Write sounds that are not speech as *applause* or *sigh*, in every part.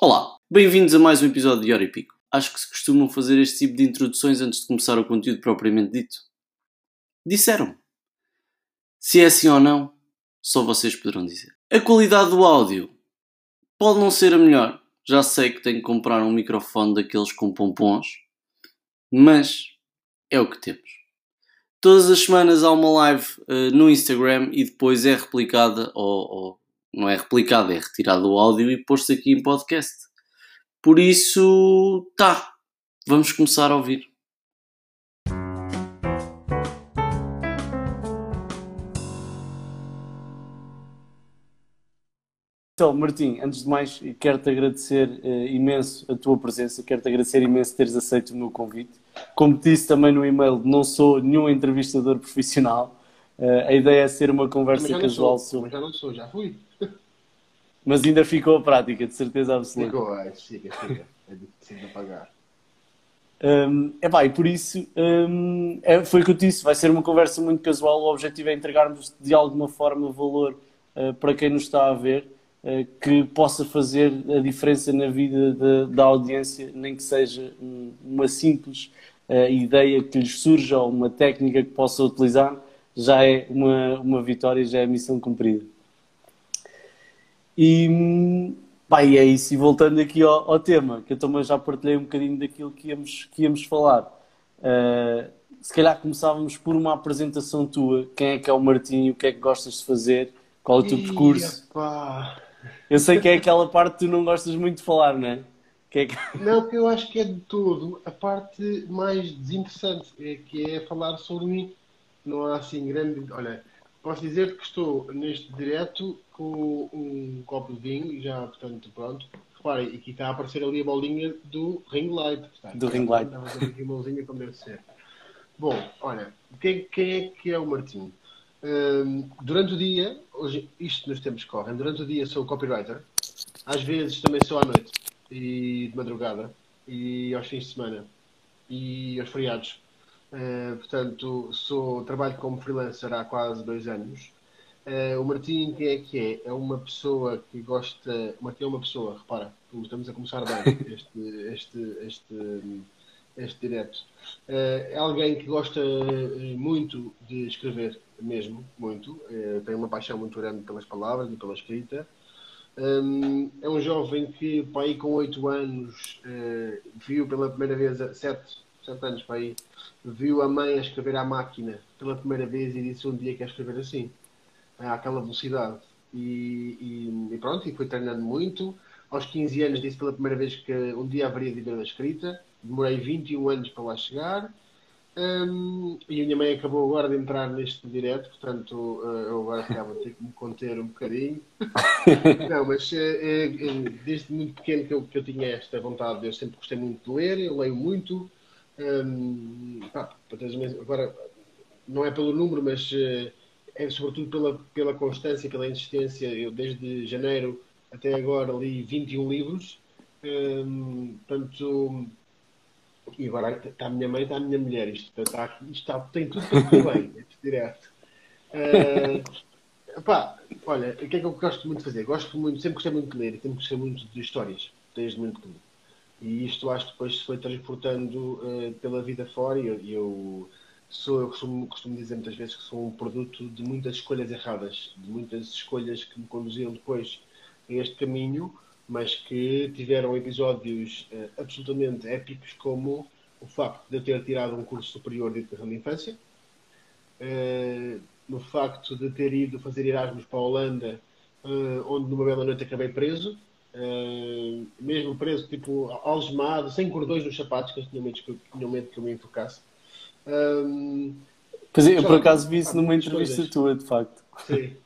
Olá, bem-vindos a mais um episódio de Hora e Pico. Acho que se costumam fazer este tipo de introduções antes de começar o conteúdo propriamente dito. Disseram. Se é assim ou não, só vocês poderão dizer. A qualidade do áudio pode não ser a melhor. Já sei que tenho que comprar um microfone daqueles com pompons, mas é o que temos. Todas as semanas há uma live uh, no Instagram e depois é replicada, ou, ou não é replicada, é retirado o áudio e posto aqui em podcast. Por isso, tá, vamos começar a ouvir. Então, Martim, antes de mais, quero-te agradecer uh, imenso a tua presença, quero-te agradecer imenso teres aceito o meu convite. Como te disse também no e-mail, não sou nenhum entrevistador *laughs* profissional. Uh, a ideia é ser uma conversa casual sou, sobre. Mas já não sou, já fui. *laughs* Mas ainda ficou a prática, de certeza absoluta. Ficou, é, fica, fica. É difícil de apagar. Um, é pá, e por isso um, é, foi o que eu disse, vai ser uma conversa muito casual. O objetivo é entregarmos de alguma forma valor uh, para quem nos está a ver eh, que possa fazer a diferença na vida de, da audiência, nem que seja uma simples uh, ideia que lhes surja ou uma técnica que possa utilizar, já é uma, uma vitória, já é missão cumprida. E, pá, e é isso. E voltando aqui ao, ao, tema, que eu também já partilhei um bocadinho daquilo que íamos, que íamos falar. Uh, se calhar começávamos por uma apresentação tua. Quem é que é o Martim? O que é que gostas de fazer? Qual é o teu percurso? Eu sei que é aquela parte que tu não gostas muito de falar, não é? Que é que... Não, porque eu acho que é de todo a parte mais desinteressante, é, que é falar sobre mim. Não há assim grande. Olha, posso dizer que estou neste direto com um copo de vinho, já, portanto, pronto. Reparem, aqui está a aparecer ali a bolinha do ring light. Está, do ring light. Está a fazer aqui uma bolinha como deve ser. Bom, olha, quem, quem é que é o Martim? durante o dia, hoje, isto nos tempos que correm, durante o dia sou copywriter, às vezes também sou à noite e de madrugada e aos fins de semana e aos feriados. Uh, portanto, sou, trabalho como freelancer há quase dois anos. Uh, o Martim, quem é que é? É uma pessoa que gosta. O Martim é uma pessoa, repara, estamos a começar bem *laughs* este, este, este, este direto. Uh, é alguém que gosta muito de escrever mesmo, muito. É, tem uma paixão muito grande pelas palavras e pela escrita. Um, é um jovem que, para aí com 8 anos, uh, viu pela primeira vez, 7, 7 anos para aí, viu a mãe a escrever à máquina pela primeira vez e disse um dia quer escrever assim, àquela velocidade. E, e, e, pronto, e foi treinando muito. Aos 15 anos disse pela primeira vez que um dia haveria de ver a escrita. Demorei 21 anos para lá chegar. Um, e a minha mãe acabou agora de entrar neste direto, portanto uh, eu agora acabo de ter que me conter um bocadinho. *laughs* Não, mas uh, uh, desde muito pequeno que eu, que eu tinha esta vontade, eu sempre gostei muito de ler, eu leio muito. Um, pá, agora, não é pelo número, mas é sobretudo pela, pela constância, pela insistência. Eu desde janeiro até agora li 21 livros. Um, portanto e agora está a minha mãe, está a minha mulher. Isto, está, isto está, tem tudo para bem, este direto. Uh, pá, olha, o que é que eu gosto muito de fazer? Gosto muito, sempre gostei muito de ler e sempre gostei muito de histórias, desde muito pequeno. E isto acho que depois se foi transportando uh, pela vida fora. E eu, eu, sou, eu costumo, costumo dizer muitas vezes que sou um produto de muitas escolhas erradas, de muitas escolhas que me conduziram depois a este caminho mas que tiveram episódios uh, absolutamente épicos, como o facto de eu ter tirado um curso superior de educação de infância, uh, no facto de ter ido fazer Erasmus para a Holanda, onde numa bela noite acabei preso, mesmo preso, tipo, algemado, sem cordões nos sapatos, que eles tinham medo que eu, tinham medo que eu me enfocasse. pois é, eu por acaso vi isso numa entrevista coisas. tua, de facto. Sim.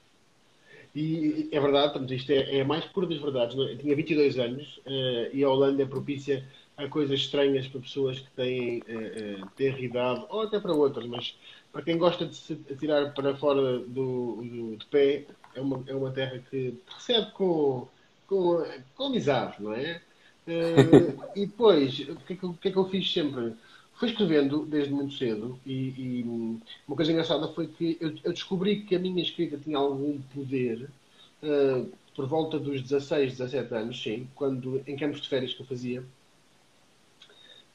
E é verdade, portanto, isto é, é a mais pura das verdades. É? Eu tinha 22 anos uh, e a Holanda é propícia a coisas estranhas para pessoas que têm uh, uh, ter idade, ou até para outras, mas para quem gosta de se atirar para fora do, do, de pé, é uma, é uma terra que recebe com, com, com amizade, não é? Uh, *laughs* e depois, o que, é que, o que, é que eu fiz sempre? Fui escrevendo desde muito cedo e, e uma coisa engraçada foi que eu, eu, descobri que a minha escrita tinha algum poder uh, por volta dos 16, 17 anos, sim, quando em campos de férias que eu fazia,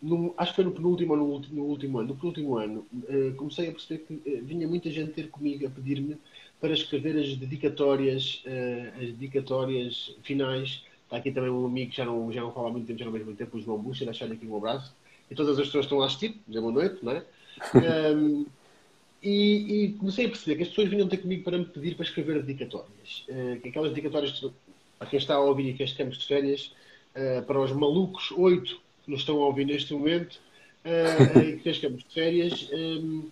no, acho que foi no penúltimo ou no, último, no último ano, no penúltimo ano, uh, comecei a perceber que vinha muita gente ter comigo a pedir-me para escrever as dedicatórias, uh, as dedicatórias finais. Está aqui também um amigo que já não, já não fala há muito tempo, já não vejo muito tempo, o João Buxa, deixar-lhe aqui um abraço. E todas as pessoas que estão a assistir, dizer boa noite, não é? *laughs* Um, e, e, comecei a perceber que as pessoas vinham ter comigo para me pedir para escrever dedicatórias. que aquelas dedicatórias, para quem está a ouvir aqui as campos de férias, para os malucos oito que nos estão a ouvir neste momento, uh, *laughs* e que campos de férias, um,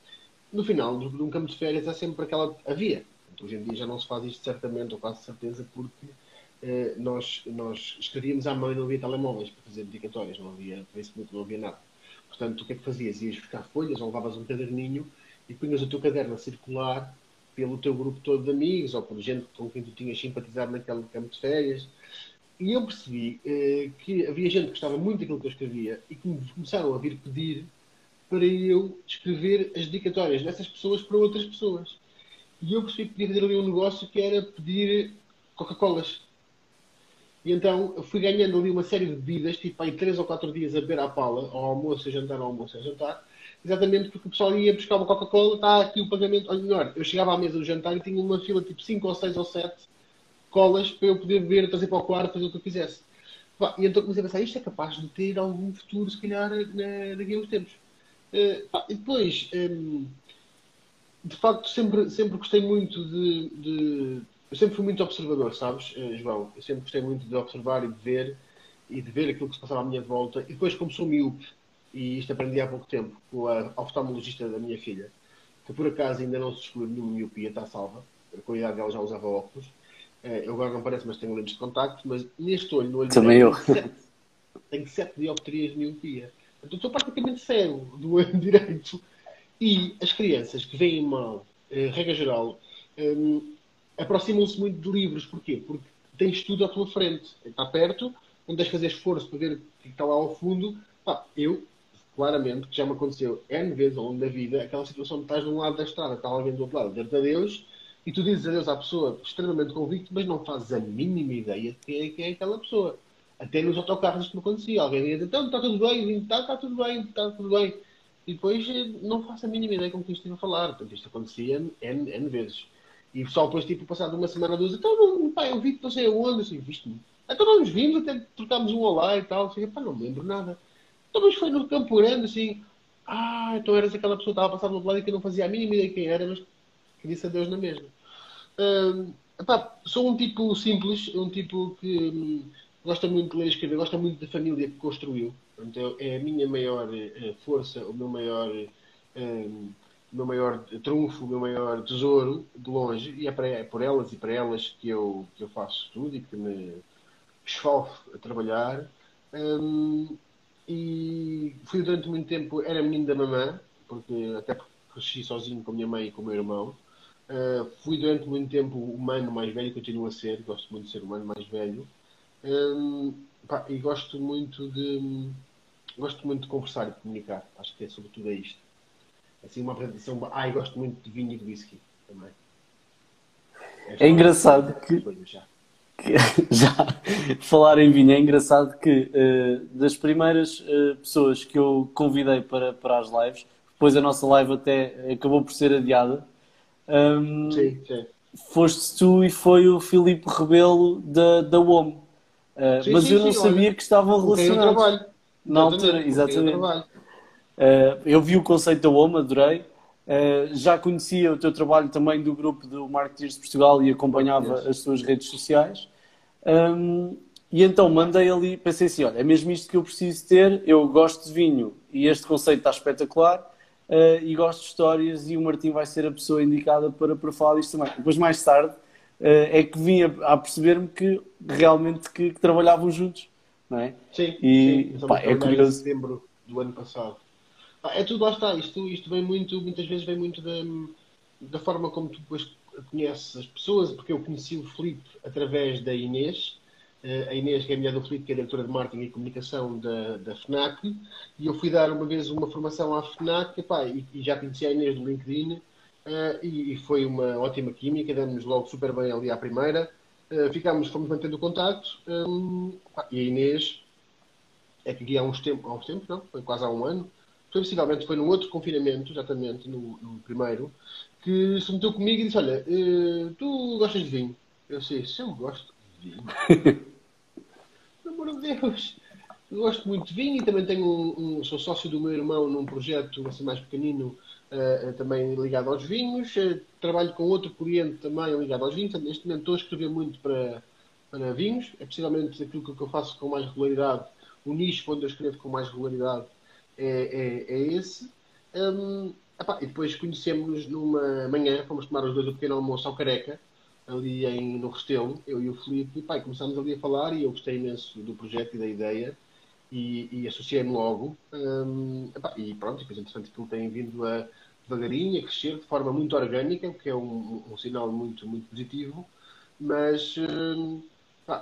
no final de um campo de férias há sempre aquela. Havia. Hoje em dia já não se faz isto certamente, ou quase certeza, porque uh, nós, nós escrevíamos à mão e não havia telemóveis para fazer dedicatórias, não havia Facebook, não havia nada. Portanto, o que é que fazias? Ias buscar folhas ou levavas um caderninho e punhas o teu caderno a circular pelo teu grupo todo de amigos ou por gente com quem tu tinhas simpatizado naquele campo de férias e eu percebi eh, que havia gente que gostava muito daquilo que eu escrevia e que me começaram a vir pedir para eu escrever as dedicatórias dessas pessoas para outras pessoas. E eu percebi que podia fazer ali um negócio que era pedir Coca-Colas. E então eu fui ganhando ali uma série de bebidas, tipo aí três ou quatro dias a beber à pala, ao almoço, a jantar, ao almoço, a jantar, exatamente porque o pessoal ia buscar uma Coca-Cola, está aqui o pagamento. Olha, melhor, eu chegava à mesa do jantar e tinha uma fila tipo 5 ou 6 ou 7 colas para eu poder beber, trazer para o quarto, fazer o que eu quisesse. E então comecei a pensar, isto é capaz de ter algum futuro, se calhar, na, daqui a uns tempos. Uh, e depois, um, ehm, de facto, sempre, sempre gostei muito de, de, Eu sempre fui muito observador, sabes, uh, João? Eu sempre gostei muito de observar e de ver, e de ver aquilo que se passava à minha volta. E depois, como sou miúpe, e isto aprendi há pouco tempo com a oftalmologista da minha filha, que por acaso ainda não se descobriu nenhuma miopia, está salva, com a idade dela já usava óculos, é, eu agora não parece, mas tenho lentes de contacto, mas neste olho, no olho Também direito, eu. Tenho, sete, tenho sete dioptrias de miopia. Então estou praticamente cego do olho *laughs* direito. E as crianças que veem mal, eh, regra geral, eh, aproximam-se muito de livros. Porquê? Porque tens tudo à tua frente. Está perto, não tens de fazer esforço para ver o que está lá ao fundo. Pá, eu, claramente, que já me aconteceu N vezes ao longo da vida, aquela situação de estás de um lado da estrada, está alguém do outro lado, dizer a Deus, e tu dizes adeus à pessoa extremamente convicto, mas não fazes a mínima ideia de quem é, quem é aquela pessoa. Até nos autocarros isto me acontecia. Alguém ia dizer, então, está tudo bem, está, está tudo bem, está tudo bem. E depois eh, não faço a mínima ideia com quem estive a falar. Portanto, isto acontecia N, N vezes. E o pessoal depois, tipo, passado uma semana duas, então, pá, eu vi-te não sei aonde, assim, viste-me. Então nós vimos, até trocámos um olá e tal, assim, pá, não me lembro nada. Então, mas foi no Campo Grande, assim, ah, então eras aquela pessoa que estava a passar do lado e que não fazia a mínima ideia quem era, mas que disse adeus na mesma. Epá, sou um tipo simples, um tipo que hum, gosta muito de ler e escrever, gosta muito da família que construiu. Portanto, é, a minha maior uh, força, o meu maior, uh, meu maior trunfo, o meu maior tesouro, de longe, e é, para, é por elas e para elas que eu, que eu faço tudo e que me esfalfo a trabalhar. Um, e fui durante muito tempo, era menino da mamã, porque até porque cresci sozinho com a minha mãe e com o meu irmão. Uh, fui durante muito tempo o humano mais velho, continuo a ser, gosto muito de ser humano mais velho. Um, pá, e gosto muito de gosto muito de conversar e de comunicar. Acho que é sobretudo é isto. Assim, uma apresentação. Ah, e gosto muito de vinho e de whisky também. É, é engraçado que, já. *laughs* que, já. falar em vinho, é engraçado que uh, das primeiras uh, pessoas que eu convidei para, para as lives, depois a nossa live até acabou por ser adiada um, sim, sim. Foste tu e foi o Filipe Rebelo da, da UOM. Uh, sim, mas sim, eu não sim, sabia olha, que estavam relacionados. Trabalho. Na altura, exatamente. Uh, eu vi o conceito da UOM, adorei. Uh, já conhecia o teu trabalho também do grupo do Marketeers de Portugal e acompanhava as tuas redes sociais. Um, e então mandei ali, pensei assim: olha, é mesmo isto que eu preciso ter. Eu gosto de vinho e este conceito está espetacular uh, e gosto de histórias e o Martim vai ser a pessoa indicada para, para falar disto também. Depois, mais tarde, é que vim a, a perceber-me que realmente que, que, trabalhavam juntos, não é? Sim, e, sim. Pá, é curioso. Em setembro do ano passado. Ah, é tudo, lá está. Isto, isto vem muito, muitas vezes vem muito da, da forma como tu depois conheces as pessoas, porque eu conheci o Felipe através da Inês, eh, a Inês, que é a mulher do Filipe, que é diretora de marketing e comunicação da, da FNAC, e eu fui dar uma vez uma formação à FNAC epá, e, e, já conheci a Inês do LinkedIn uh, e, e, foi uma ótima química, damos logo super bem ali à primeira. Uh, ficámos, fomos mantendo o contacto um, e a Inês é que aqui há uns tempos, há uns tempos, não? Foi quase há um ano. Foi possivelmente foi num outro confinamento, exatamente, no, no primeiro, que se meteu comigo e disse: Olha, uh, tu gostas de vinho? Eu sei, se eu gosto de vinho. *laughs* Pelo amor de Deus! Eu gosto muito de vinho e também tenho um, um, sou sócio do meu irmão num projeto assim mais pequenino, uh, também ligado aos vinhos. Uh, trabalho com outro cliente também ligado aos vinhos. Neste momento estou a escrever muito para, para vinhos. É possivelmente aquilo que eu faço com mais regularidade. O nicho onde eu escrevo com mais regularidade é, é, é esse. Um, epá, e depois conhecemos-nos numa manhã, fomos tomar os dois o pequeno almoço ao Careca ali em, no Restelo, eu e o Filipe, e, pá, começámos ali a falar e eu gostei imenso do projeto e da ideia e, e associei-me logo. Um, epá, e pronto, depois entretanto aquilo tem vindo a devagarinho, a crescer de forma muito orgânica, o que é um, um, sinal muito, muito positivo, mas um,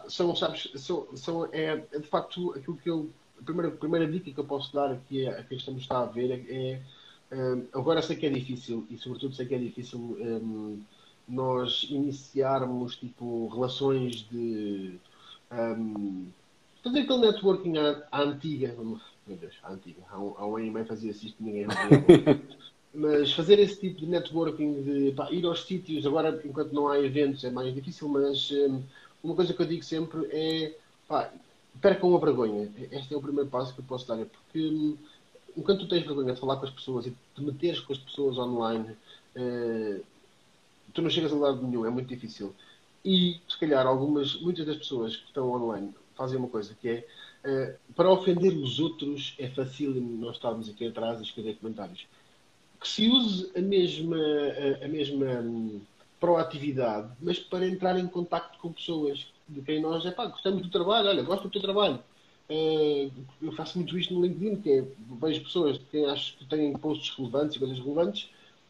são, sabes, são, são, é, é, de facto aquilo que eu. A primeira, a primeira dica que eu posso dar aqui a, a quem estamos está a ver é, é um, agora sei que é difícil e sobretudo sei que é difícil um, nós iniciarmos tipo relações de um, fazer aquele networking à, à antiga, meu Deus, à antiga, há um, há um ano e meio fazia-se isto ninguém *laughs* mas fazer esse tipo de networking de pá, ir aos sítios, agora enquanto não há eventos é mais difícil, mas um, uma coisa que eu digo sempre é pá, percam a vergonha. Este é o primeiro passo que eu posso dar, é porque um, enquanto tu tens vergonha de falar com as pessoas e de meteres com as pessoas online, uh, tu não chegas a lado nenhum, é muito difícil. E, se calhar, algumas, muitas das pessoas que estão online fazem uma coisa que é uh, para ofender os outros é fácil nós estarmos aqui atrás e escrever comentários. Que se use a mesma, a, a mesma um, proatividade, mas para entrar em contato com pessoas de quem nós é pá, gostamos do trabalho, olha, gosto do teu trabalho. Uh, eu faço muito isto no LinkedIn, que é, vejo pessoas de quem acho que têm posts relevantes e coisas relevantes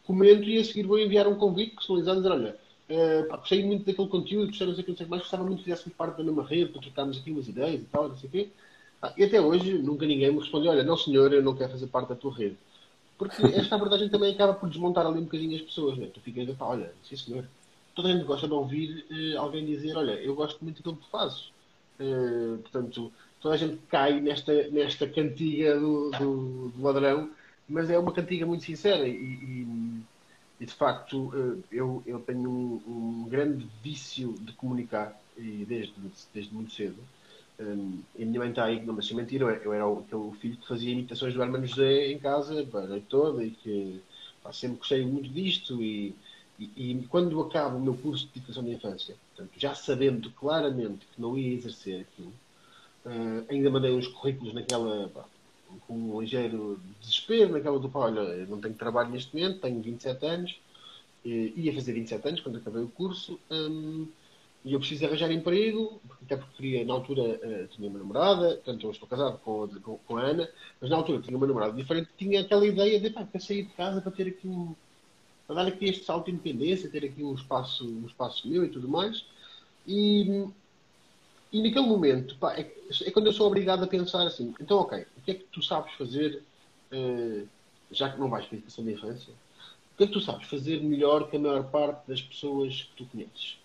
comento e a seguir vou enviar um convite personalizado dizer, olha, uh, pá, gostei muito daquele conteúdo, gostei não sei o que, mais, gostava muito que fizéssemos parte da mesma rede para trocarmos aqui umas ideias e tal, não sei o quê. Ah, e até hoje nunca ninguém me respondeu, olha, não senhor, eu não quero fazer parte da tua rede. Porque esta abordagem também acaba por desmontar ali um bocadinho as pessoas, né? Tu ficas falar, olha, sim senhor, toda a gente gosta de ouvir uh, alguém dizer, olha, eu gosto muito daquilo que tu fazes. Uh, portanto, toda a gente cai nesta, nesta cantiga do, do, do ladrão mas é uma cantiga muito sincera e, e, e de facto eh, eu, eu tenho um, um, grande vício de comunicar e desde, desde muito cedo. Um, e a minha mãe está aí, não me deixa mentir, eu era o, aquele filho que fazia imitações do Hermano José em casa a noite toda e que pá, sempre gostei muito disto e, e, e, quando acabo o meu curso de educação de infância, portanto, já sabendo claramente que não ia exercer aquilo, uh, ainda mandei uns currículos naquela, pá, com um ligeiro desespero, naquela do olha, eu não tenho trabalho neste momento, tenho 27 anos, ia fazer 27 anos quando acabei o curso, hum, e eu preciso arranjar emprego, até porque queria, na altura uh, tinha uma namorada, portanto eu estou casado com, com, com, a Ana, mas na altura tinha uma namorada diferente, tinha aquela ideia de, pá, quero sair de casa para ter aqui um, para dar aqui este salto de independência, ter aqui um espaço, um espaço meu e tudo mais, e, e naquele momento, pá, é, é, quando eu sou obrigado a pensar assim, então ok, o que é que tu sabes fazer, uh, já que não vais para a educação da infância, o que é que tu sabes fazer melhor que a maior parte das pessoas que tu conheces?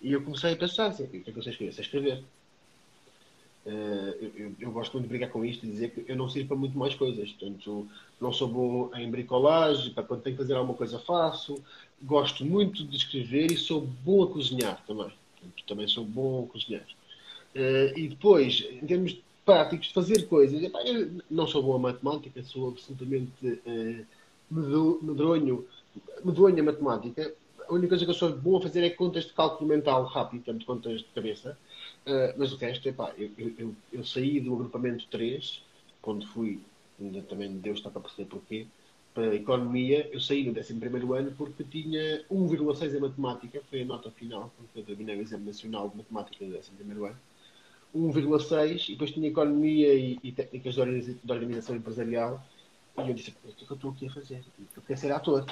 E eu comecei a pensar assim, o que é que eu sei escrever? Sei escrever. Uh, eu, eu, gosto muito de brigar com isto e dizer que eu não sirvo para muito mais coisas. Portanto, não sou bom em bricolagem, para quando tenho que fazer alguma coisa faço. Gosto muito de escrever e sou bom a cozinhar também. Portanto, também sou bom a cozinhar. Uh, e depois, em termos práticos de fazer coisas, não sou bom a matemática, sou absolutamente uh, medronho, medonho a matemática. A única coisa que eu sou bom a fazer é contas de cálculo mental rápido, portanto, contas de cabeça. Uh, mas o resto, epá, eu, eu, eu, saí do agrupamento 3, quando fui, ainda também Deus está para perceber porquê, para a economia, eu saí no 11 ano porque tinha 1,6 em matemática, foi a nota final, quando eu terminei o exame nacional de matemática do 11 ano 1,6 e depois tinha economia e, e técnicas de organização empresarial. E eu disse: o que é que eu estou aqui a fazer? Eu quero ser ator.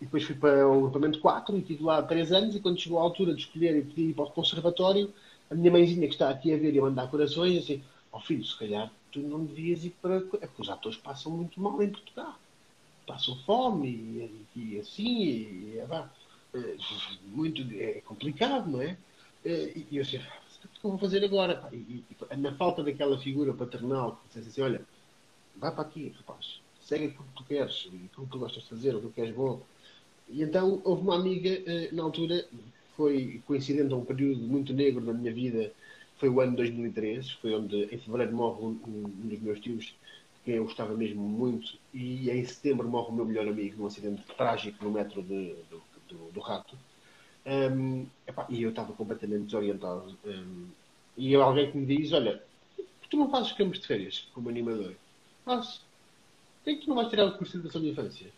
E depois fui para o agrupamento 4 e estive lá 3 anos. E quando chegou a altura de escolher e pedir ir para o conservatório, a minha mãezinha que está aqui a ver e a mandar corações, assim: Ó oh, filho, se calhar tu não devias ir para. É porque os atores passam muito mal em Portugal. Passam fome e, e, e assim, e, e é, muito, é complicado, não é? E eu assim, o que eu vou fazer agora? E, e, na falta daquela figura paternal que dissesse assim, olha, vai para aqui, rapaz, segue aquilo que tu queres, aquilo que tu gostas de fazer, o que queres bom. E então houve uma amiga, eh, na altura, foi coincidente a um período muito negro na minha vida, foi o ano 2003, foi onde em fevereiro morre um, dos meus tios, quem eu gostava mesmo muito, e em setembro morre o meu melhor amigo num acidente trágico no metro de, do, do, do Rato. Um, epá, e eu estava completamente desorientado. Um, e alguém que me diz: Olha, tu não fazes campos de férias como animador? Faço. Por que tu não vais tirar o curso de educação de infância?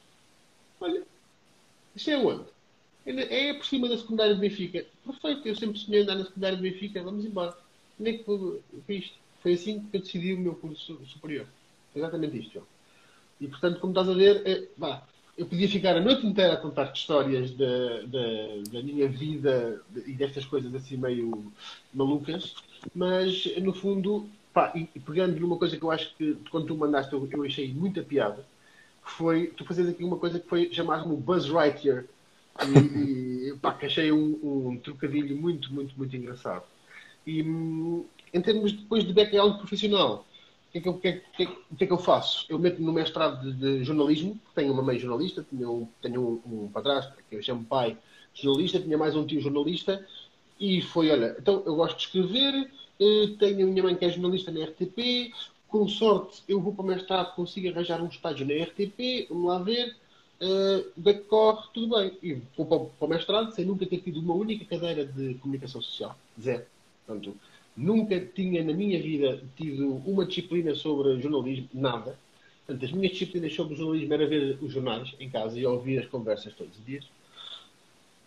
Olha, isto é onde? É por cima da secundária de Benfica. Perfeito, eu sempre sonhei andar na secundária de Benfica, vamos embora. Onde é que foi, foi isto? Foi assim que eu decidi o meu curso superior. Exatamente isto, João. E portanto, como estás a ver, é, eu podia ficar a noite inteira a contar histórias da, da, da minha vida e destas coisas assim meio malucas, mas no fundo, pá, e, e pegando numa coisa que eu acho que quando tu mandaste eu, eu achei muita piada, que foi tu fazes aqui uma coisa que foi chamar-me Buzz Lightyear e, e pá, que achei um, um, trocadilho muito, muito, muito engraçado. E em termos depois de background profissional, o que, é que, eu, que, é, que, que, é que eu faço? Eu meto no mestrado de, de jornalismo, tenho uma mãe jornalista, tenho, tenho um, um padrasto, que eu chamo pai jornalista, tinha mais um tio jornalista, e foi, olha, então eu gosto de escrever, eh, tenho a minha mãe que é jornalista na RTP, com sorte eu vou para o mestrado, consigo arranjar um estágio na RTP, vamos lá ver, uh, decorre tudo bem. E vou para, o mestrado sem nunca ter tido uma única cadeira de comunicação social. Zero. Portanto, nunca tinha na minha vida tido uma disciplina sobre jornalismo, nada. Portanto, as minhas disciplinas sobre jornalismo era ver os jornais em casa e ouvir as conversas todos os dias.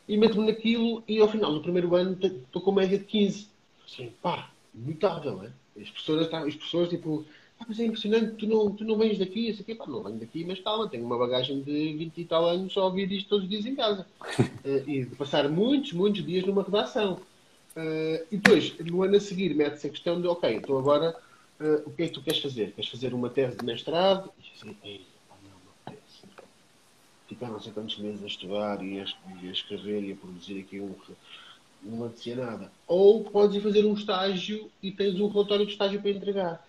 E meto-me naquilo e ao final do primeiro ano estou com média de 15. Assim, pá, notável, é? As pessoas, as pessoas tipo, ah, mas é impressionante, tu não, tu não vens daqui, isso aqui, pá, não venho daqui, mas calma, tenho uma bagagem de 20 e tal anos só a ouvir isto todos os dias em casa. uh, *laughs* e de passar muitos, muitos dias numa redação. Uh, e depois, no ano a seguir, mete-se a questão de, ok, então agora, uh, o que é que tu queres fazer? Queres fazer uma tese de mestrado? E assim, ei, pá, não, não tese. Ficar não sei quantos meses a estudar e a, e a escrever e a produzir aqui um não acontecia nada. Ou podes ir fazer um estágio e tens um relatório de estágio para entregar.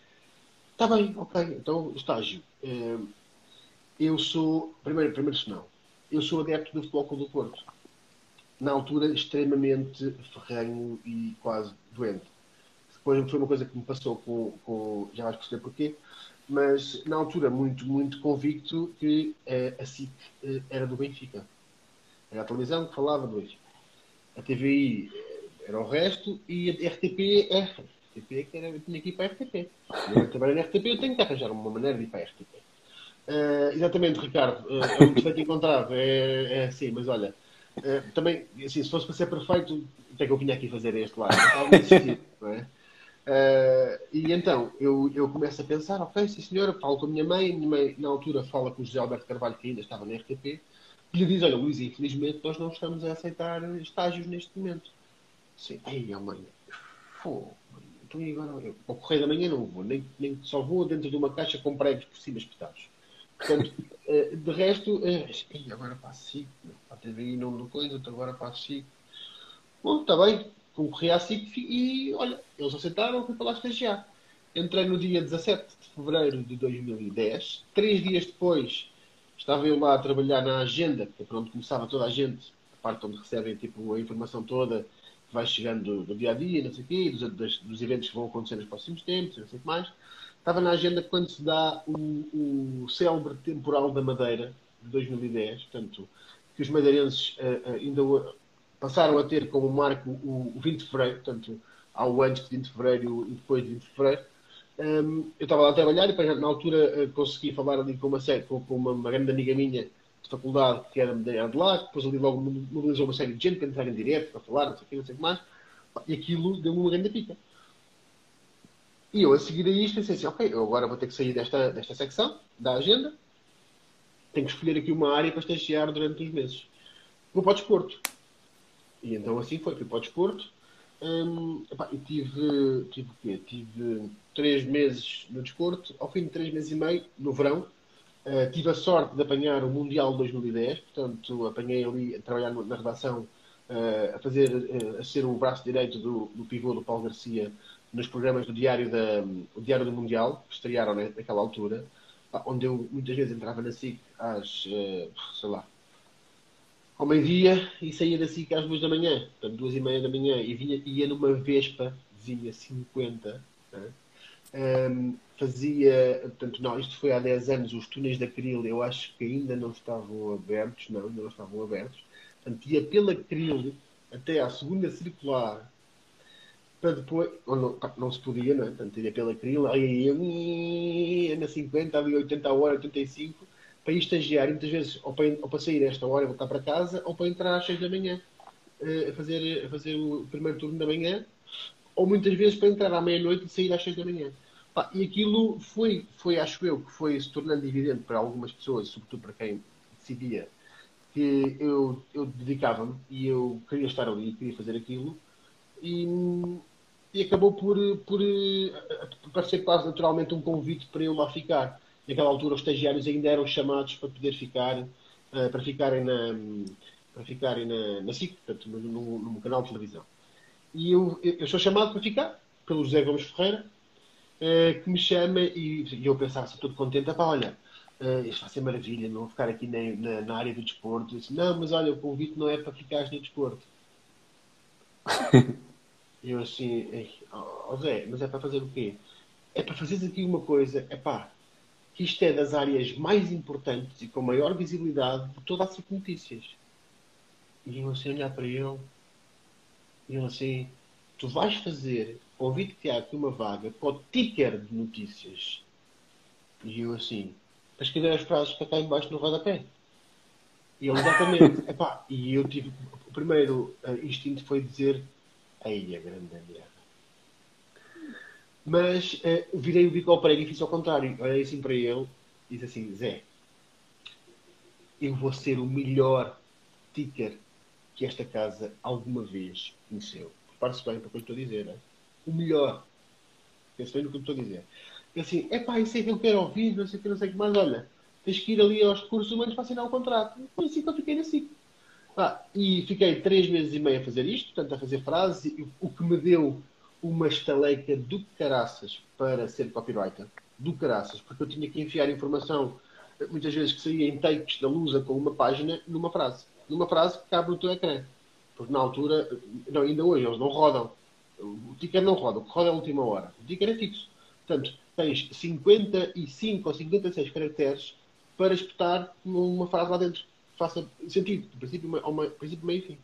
Está bem, ok. Então, estágio. Eh, eu sou. Primeiro, primeiro não. Eu sou adepto do Futebol do Porto. Na altura, extremamente ferranho e quase doente. Depois foi uma coisa que me passou com. com já vais perceber porquê. Mas na altura, muito, muito convicto que eh, a SIC eh, era do Benfica. Era a televisão que falava do Benfica. A TVI era o resto e a RTP é RTP, que era, eu tinha que ir para a RTP. Eu trabalho na RTP, eu tenho que arranjar uma maneira de ir para a RTP. Uh, eh, exatamente, Ricardo, uh, é um defeito encontrado, é, é assim, mas olha, uh, também, assim, se fosse para ser perfeito, o que é eu vinha aqui fazer este lado? *laughs* Não é? Uh, e então, eu, eu começo a pensar, ok, sim senhora, falo com a minha mãe, a minha mãe na altura fala com o José Alberto Carvalho, que ainda estava na RTP, e lhe diz, olha Luís, infelizmente nós não estamos a aceitar estágios neste momento. Sim, ei, mãe, fogo então agora eu, ao correio da manhã não vou, nem, nem só vou dentro de uma caixa com pregos por cima espetados. Portanto, uh, *laughs* de resto, uh, agora passo SIC, a TVI não me coisa, agora passo SIC. Bom, está bem, concorri à SIC e olha, eles aceitaram, fui para lá estagiar. Entrei no dia 17 de fevereiro de 2010. Três dias depois estava eu lá a trabalhar na agenda, que é para onde começava toda a gente, a parte onde recebem tipo, a informação toda vai chegando do dia a dia, não sei o quê, dos, dos, dos, eventos que vão acontecer nos próximos tempos, não sei o que mais. Estava na agenda quando se dá o, o célebre temporal da Madeira de 2010, portanto, que os madeirenses uh, uh, ainda passaram a ter como marco o, o 20 de fevereiro, portanto, há o antes de 20 de fevereiro e depois de 20 de fevereiro. Um, eu estava lá a trabalhar e na altura uh, consegui falar ali com uma, com, com uma, uma grande amiga minha de faculdade que era de lá, depois ali logo mobilizou uma série de gente para entrar em direto, para falar, não sei o que, não sei o que mais, e aquilo deu-me uma grande pica. E eu, a seguir a isto, pensei assim, ok, eu agora vou ter que sair desta, desta secção, da agenda, tenho que escolher aqui uma área para estagiar durante uns meses. Vou para o desporto. E então assim foi, fui para o desporto, hum, epá, e tive, tive o quê? Tive três meses no desporto, ao fim de três meses e meio, no verão, Uh, tive a sorte de apanhar o Mundial 2010, portanto, apanhei ali a trabalhar na redação uh, a fazer, uh, a ser o braço direito do, do pivô do Paulo Garcia nos programas do Diário, da, o Diário do Mundial, que estrearam naquela altura, onde eu muitas vezes entrava na SIC às, sei lá, ao meio-dia e saía da SIC às duas da manhã, portanto, duas e meia da manhã, e vinha, ia numa Vespa, vinha 50, né? um, fazia, portanto, não, isto foi há 10 anos, os túneis da Cril, eu acho que ainda não estavam abertos, não, ainda não estavam abertos, portanto, ia pela Cril até à segunda circular, para depois, não, não se podia, não é? Portanto, ia pela Cril, aí ia na 50, ali 80 a hora, 85, para ir estagiar, muitas vezes, ou para, ou para sair esta hora e voltar para casa, ou para entrar às 6 da manhã, eh, a fazer, a fazer o primeiro turno da manhã, ou muitas vezes para entrar à meia-noite e sair às 6 da manhã. E aquilo foi, foi, acho eu, que foi se tornando evidente para algumas pessoas, sobretudo para quem decidia, que eu, eu dedicava-me e eu queria estar ali, queria fazer aquilo, e, e acabou por, por, por parecer quase naturalmente um convite para eu lá ficar. Naquela altura, os estagiários ainda eram chamados para poder ficar, uh, para ficarem na, para ficarem na, na SIC, portanto, no, no, canal de televisão. E eu, eu sou chamado para ficar pelo José Gomes Ferreira, uh, que me chama e, e eu pensava assim, todo contente, pá, olha, uh, isto vai ser maravilha, não vou ficar aqui na, na, na área do desporto. Eu disse, não, mas olha, o convite não é para ficares no desporto. *laughs* eu assim, oh, Zé, mas é para fazer o quê? É para fazeres aqui uma coisa, é pá, que isto é das áreas mais importantes e com maior visibilidade de toda a SIC Notícias. E eu assim olhar para ele, e ele assim, tu vais fazer que há aqui uma vaga para o ticker de notícias. E eu assim, para escrever as frases para cá embaixo no rodapé. E ele exatamente, *laughs* epá, e eu tive, o primeiro uh, instinto foi dizer, aí a grande merda. Mas uh, virei o bico ao prego e fiz ao contrário. Olhei assim para ele e disse assim, Zé, eu vou ser o melhor ticker que esta casa alguma vez conheceu. Prepare-se bem para o que eu estou a dizer, não é? o melhor. Pense bem no que eu estou a dizer. E assim, é pá, isso é que eu quero ouvir, não sei o que, não sei o que mais. Olha, tens que ir ali aos recursos humanos para assinar o contrato. Foi assim que eu fiquei assim. Ah, e fiquei três meses e meio a fazer isto, portanto, a fazer frases, o que me deu uma estaleca do caraças para ser copywriter. Do caraças, porque eu tinha que enfiar informação, muitas vezes que saía em takes da Lusa com uma página, numa frase. Numa frase que cabe no teu ecrã. Porque na altura, não, ainda hoje, eles não rodam. O ticker não roda, o que roda é a última hora. O ticker é fixo. Portanto, tens 55 ou 56 caracteres para espetar uma frase lá dentro faça sentido, do princípio, ao princípio meio fim.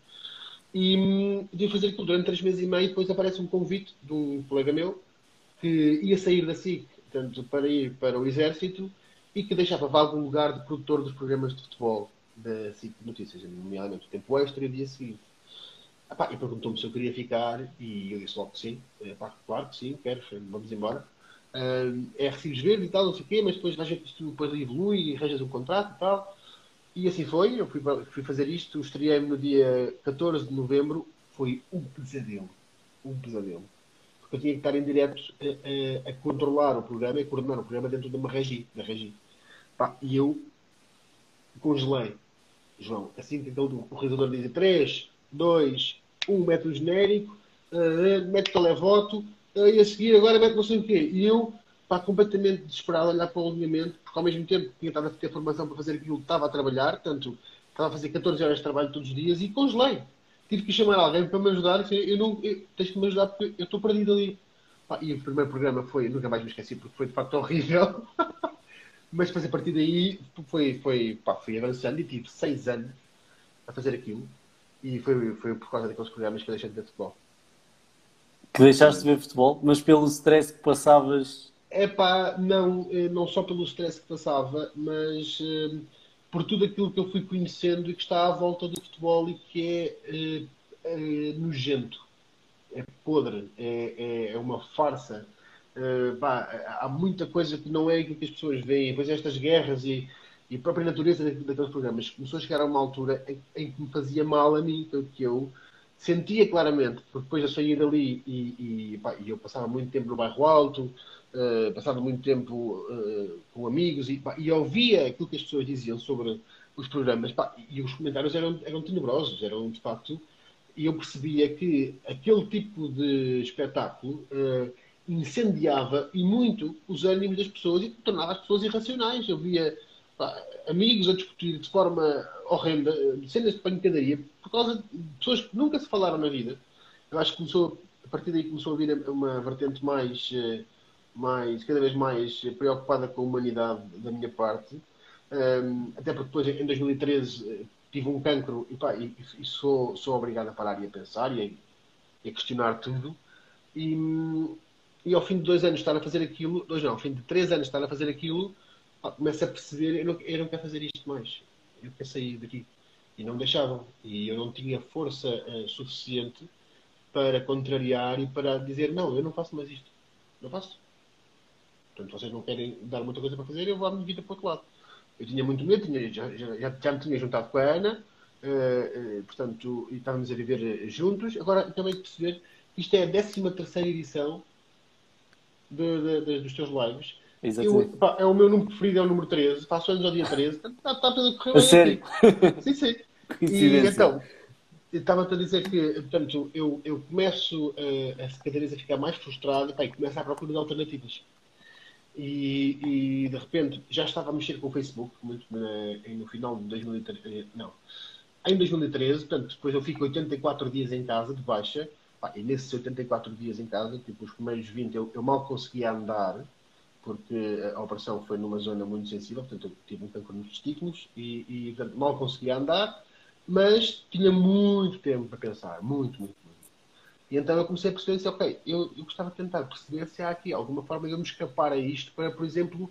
E hum, devo fazer aquilo durante 3 meses e meio, depois aparece um convite de um colega meu que ia sair da SIC, portanto, para ir para o Exército e que deixava vago um lugar de produtor dos programas de futebol da SIC Notícias, nomeadamente o tempo extra e o dia seguinte. Epá, e perguntou-me se eu queria ficar e eu disse logo que sim. Epá, claro que sim, quero, vamos embora. Uh, é recibos verdes e tal, não sei o quê, mas depois a gente depois evolui e arranjas um contrato e tal. E assim foi, eu fui, fui fazer isto, estreiei-me no dia 14 de novembro, foi um pesadelo. Um pesadelo. Porque eu tinha que estar em direto a, a, a controlar o programa e coordenar o programa dentro de uma regi, da regi. Pá, e eu congelei. João, assim que aquele, o realizador dizia 3, 2, um mete o genérico, uh, mete televoto, uh, e a seguir agora mete não sei o quê. E eu, pá, completamente desesperado a olhar para o alinhamento, porque ao mesmo tempo tinha estado a ter formação para fazer aquilo, estava a trabalhar, portanto, estava a fazer 14 horas de trabalho todos os dias e congelei. Tive que chamar alguém para me ajudar, assim, eu não, eu, tens que me ajudar porque eu estou perdido ali. Pá, e o primeiro programa foi, nunca mais me esqueci porque foi de facto horrível. *laughs* Mas depois a partir daí foi, foi, pá, fui avançando e tive 6 anos a fazer aquilo. E foi, foi por causa daqueles programas que eu deixei de ver futebol. Que deixaste de ver futebol, mas pelo stress que passavas. É pá, não, eh, não só pelo stress que passava, mas uh, por tudo aquilo que eu fui conhecendo e que está à volta do futebol e que é uh, uh, nojento, é podre, é, é, é uma farsa. Pá, há muita coisa que não é aquilo que as pessoas veem. Depois estas guerras e e a própria natureza daqueles programas começou a chegar a uma altura em, em que me fazia mal a mim, que eu sentia claramente, porque depois eu saía dali e, e, pá, e eu passava muito tempo no bairro alto, uh, passava muito tempo uh, com amigos e, pá, e ouvia aquilo que as pessoas diziam sobre os programas pá, e os comentários eram, eram tenebrosos, eram de facto e eu percebia que aquele tipo de espetáculo uh, incendiava e muito os ânimos das pessoas e tornava as pessoas irracionais. Eu via pá, amigos a discutir de forma horrenda, cenas de pancadaria, por causa de pessoas que nunca se falaram na vida. Eu acho que começou, a partir daí começou a vir uma vertente mais, eh, mais cada vez mais preocupada com a humanidade da minha parte. Um, até porque depois, em 2013, tive um cancro e, pá, e, e sou, sou obrigado a parar e a pensar e a, a questionar tudo. E, e ao fim de dois anos estar a fazer aquilo, dois não, ao fim de três anos estar a fazer aquilo, começo a perceber, eu não, eu não quero fazer isto mais. Eu quero sair daqui. E não deixavam. E eu não tinha força uh, suficiente para contrariar e para dizer, não, eu não faço mais isto. Não faço. Portanto, vocês não querem dar muita coisa para fazer, eu vou a minha vida para o outro lado. Eu tinha muito medo, tinha, já, já, já, me tinha juntado com a Ana, uh, uh, portanto, e estávamos a viver juntos. Agora, acabei de perceber que isto é a 13 terceira edição de, de, de, dos teus lives. Eu, pá, é o meu número preferido, é o número 13. Faço anos ao dia 13. Está, está tudo a correr a sério? Sim, sim. *laughs* E então, estava-te a dizer que, portanto, eu, eu começo a cada vez a ficar mais frustrado pá, e começo à procura de alternativas. E, e, de repente já estava a mexer com o Facebook, muito no final de 2013. Eh, não, em 2013, portanto, depois eu fico 84 dias em casa de baixa Pá, e nesses 84 dias em casa, tipo, os primeiros 20 eu, eu, mal conseguia andar, porque a operação foi numa zona muito sensível, portanto eu tive um cancro nos testículos e, e portanto, mal conseguia andar, mas tinha muito tempo para pensar, muito, muito. E então eu comecei a perceber assim, ok, eu, eu gostava de tentar perceber se há aqui alguma forma de eu me escapar a isto para, por exemplo,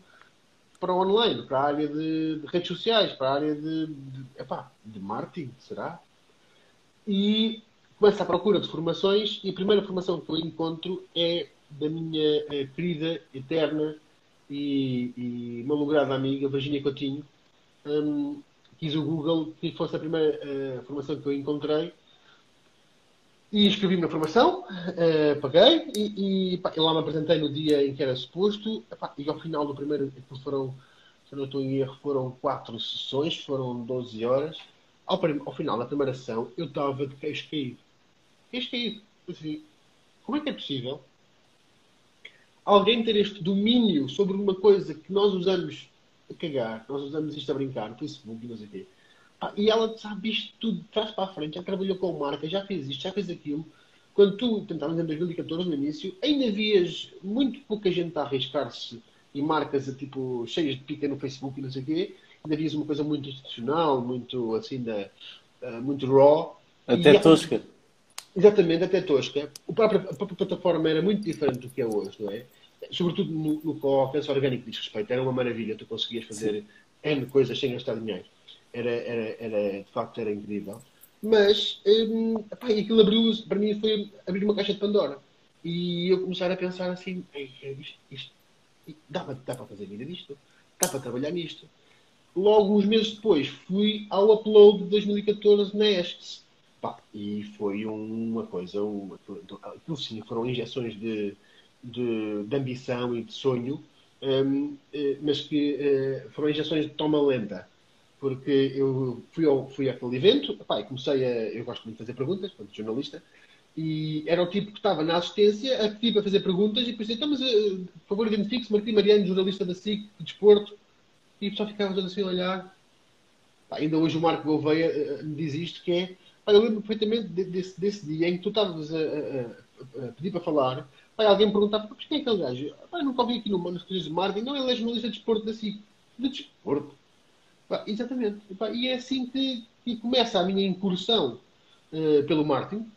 para o online, para a área de, de redes sociais, para a área de, de, epá, de marketing, será? E começo à procura de formações e a primeira formação que eu encontro é da minha uh, querida, eterna e, e malograda amiga Virginia Coutinho. Um, quis o Google que fosse a primeira uh, formação que eu encontrei e inscrevi-me na formação, uh, paguei e, e, pá, lá me apresentei no dia em que era suposto epá, e ao final do primeiro, foram, se não estou em erro, foram quatro sessões, foram 12 horas. Ao, ao final da primeira sessão eu estava de queixo caído é isso. Assim, como é que é possível alguém ter este domínio sobre uma coisa que nós usamos a cagar, nós usamos isto a brincar no Facebook e não sei o quê, e ela sabe isto tudo trás para a frente, já trabalhou com marca, já fez isto, já fez aquilo. Quando tu tentavas em 2014, no início, ainda havias muito pouca gente a arriscar-se e marcas a, tipo, cheias de pica no Facebook e não sei o quê, ainda havias uma coisa muito institucional, muito assim, da, uh, muito raw. Até tosca. Exatamente, até tosca. A própria, a própria plataforma era muito diferente do que é hoje, não é? Sobretudo no, no que ao alcance orgânico diz respeito. Era uma maravilha, tu conseguias fazer Sim. N coisas sem gastar dinheiro. Era, era, era, de facto, era incrível. Mas, hum, epá, aquilo abriu, para mim foi abrir uma caixa de Pandora. E eu começar a pensar assim, isto, isto, dá, para, dá para fazer vida disto? Dá para trabalhar nisto? Logo, uns meses depois, fui ao upload de 2014 na ESCS Pá, e foi uma coisa, uma, aquilo sim, foram injeções de, de, de ambição e de sonho, um, eh, mas que uh, foram injeções de toma lenta. Porque eu fui, ao, fui àquele evento, pá, e comecei a. Eu gosto muito de fazer perguntas, quando jornalista, e era o tipo que estava na assistência a pedir para fazer perguntas e pensei, então, mas uh, por favor, identifique-se, Martim Mariano, jornalista da SIC, de desporto, e pessoal ficava assim a olhar. Pá, ainda hoje o Marco Gouveia uh, me diz isto, que é eu lembro perfeitamente desse, desse dia em que tu estavas a, a, a, pedir para falar. Pai, alguém perguntava, mas quem é aquele gajo? Pai, nunca ouvi aqui no Manos de Marketing. Não, ele é jornalista de desporto da SIC. De desporto? Exatamente. E é assim que, que, começa a minha incursão uh, pelo marketing,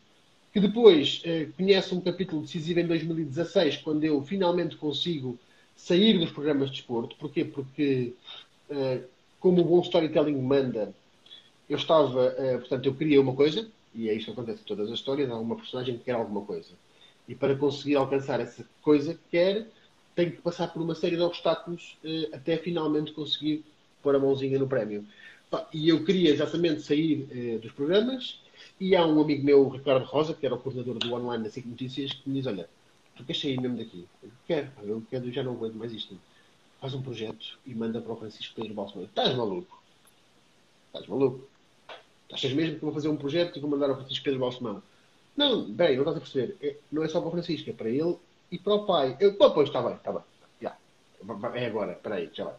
que depois uh, conhece um capítulo decisivo em 2016, quando eu finalmente consigo sair dos programas de desporto. Porquê? Porque, uh, como o bom storytelling manda, eu estava, portanto, eu queria uma coisa, e é isto que acontece em todas as histórias, há uma personagem que quer alguma coisa. E para conseguir alcançar essa coisa que quer, tem que passar por uma série de obstáculos até finalmente conseguir pôr a mãozinha no prémio. E eu queria exatamente sair uh, dos programas, e há um amigo meu, Ricardo Rosa, que era o coordenador do online da SIC Notícias, que me diz, olha, tu queres sair mesmo daqui? Eu quero, eu quero, já não aguento mais isto. Faz um projeto e manda para o Francisco Pedro Balsemão. Estás maluco? Estás maluco? Achas mesmo que vou fazer um projeto e vou mandar ao Francisco Pedro Balsemão? Não, bem, não estás a perceber. É, não é só para o Francisco, é para ele e para o pai. Eu, pois, está bem, está bem. Já. É agora, espera aí, já vai.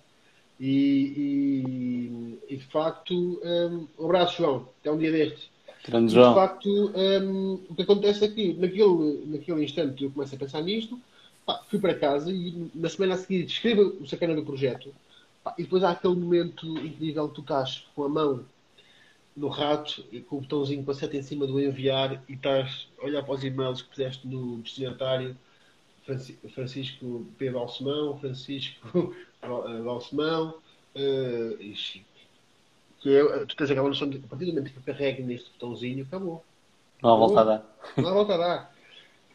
E, e, e, de facto, um, um abraço, João. Até um dia destes. Grande João. De facto, um, o que acontece aqui, é naquele, naquele instante eu começo a pensar nisto, pá, fui para casa e na semana a seguir escrevo o sacana do projeto. Pá, e depois há aquele momento incrível que tu estás com a mão no rato e com o botãozinho com a seta em cima do enviar e estás a olhar para os e-mails que puseste no destinatário Francisco P. Balsemão, Francisco Balsemão, uh, e que é, tu tens aquela noção de a partir do momento que carrega neste botãozinho, acabou. Não há volta a dar. Não há volta a dar.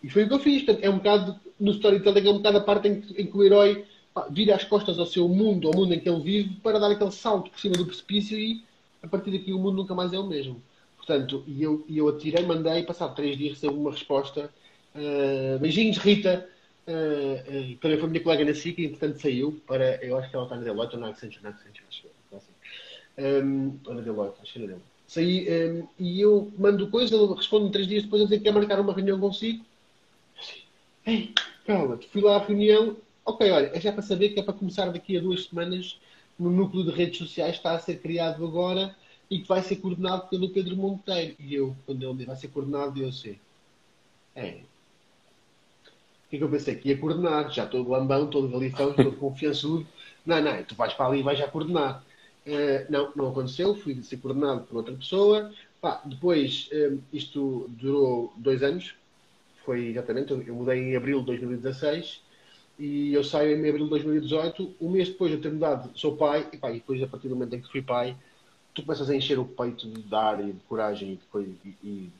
E foi o que eu fiz. é um bocado, no storytelling, é um bocado a parte em que, em que o herói pá, vira as costas ao seu mundo, ao mundo em que ele vive, para dar aquele salto por cima do precipício e a partir daqui o mundo nunca mais é o mesmo. Portanto, e eu, e eu atirei, mandei, passado três dias recebo uma resposta. Uh, beijinhos, Rita. Uh, também foi minha colega na SIC e, portanto, saiu para. Eu acho que ela está na Deloitte ou na Accenture, na Accenture, acho que um, Ana Deloitte, acho que era dele. Saí um, e eu mando coisa, ele responde três dias depois a dizer que quer marcar uma reunião consigo. Assim, ei, calma, fui lá à reunião. Ok, olha, é já para saber que é para começar daqui a duas semanas no núcleo de redes sociais está a ser criado agora e que vai ser coordenado pelo Pedro Monteiro. E eu, quando ele vai ser coordenado, eu sei. É. O que é que eu pensei? Que ia coordenar. Já todo lambão, todo galifão, todo confiançudo. Não, não, tu vais para ali e vais já coordenar. Uh, não, não aconteceu, fui ser coordenado por outra pessoa. Pá, depois, um, eh, isto durou dois anos, foi exatamente, eu mudei em abril de 2016 e eu saio em abril de 2018. Um mês depois de eu ter mudado, sou pai, e, pá, e depois, a partir do momento em que fui pai, tu começas a encher o peito de dar e de coragem e, de e, e,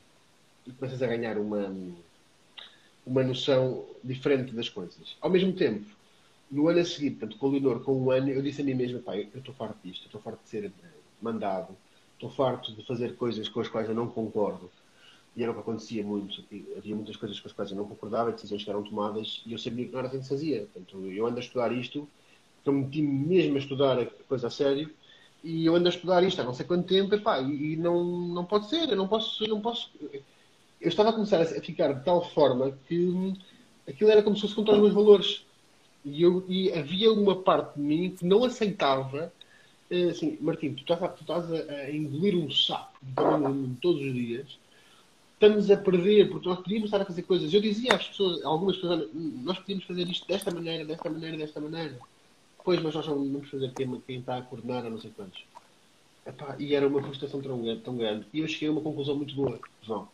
e começas a ganhar uma, uma noção diferente das coisas. Ao mesmo tempo, no ano a seguir, portanto, com o Leonor, com um ano, eu disse a mim mesmo, pai, eu estou farto disto, estou farto de ser eh, mandado, estou farto de fazer coisas com as quais eu não concordo. E era o que acontecia muito. havia muitas coisas com as quais eu não concordava, decisões que eram tomadas, e eu sabia que não era assim que se fazia. Portanto, eu ando a estudar isto, eu meti mesmo a estudar a coisa a sério, e eu ando a estudar isto há não sei quanto tempo, e, pá, e não, não pode ser, eu não posso, eu não posso. Eu estava a começar a ficar de tal forma que aquilo era como se fosse contra os meus valores e, eu, e havia uma parte de mim que não aceitava eh, assim, Martim, tu estás, a, tu estás a, engolir um sapo todos os dias, estamos a perder, porque nós podíamos estar a fazer coisas. Eu dizia às pessoas, algumas pessoas, nós podíamos fazer isto desta maneira, desta maneira, desta maneira. Pois, mas nós não vamos fazer quem, quem está a coordenar a não sei quantos. Epá, e era uma frustração tão grande, tão grande. E eu cheguei a uma conclusão muito boa, João.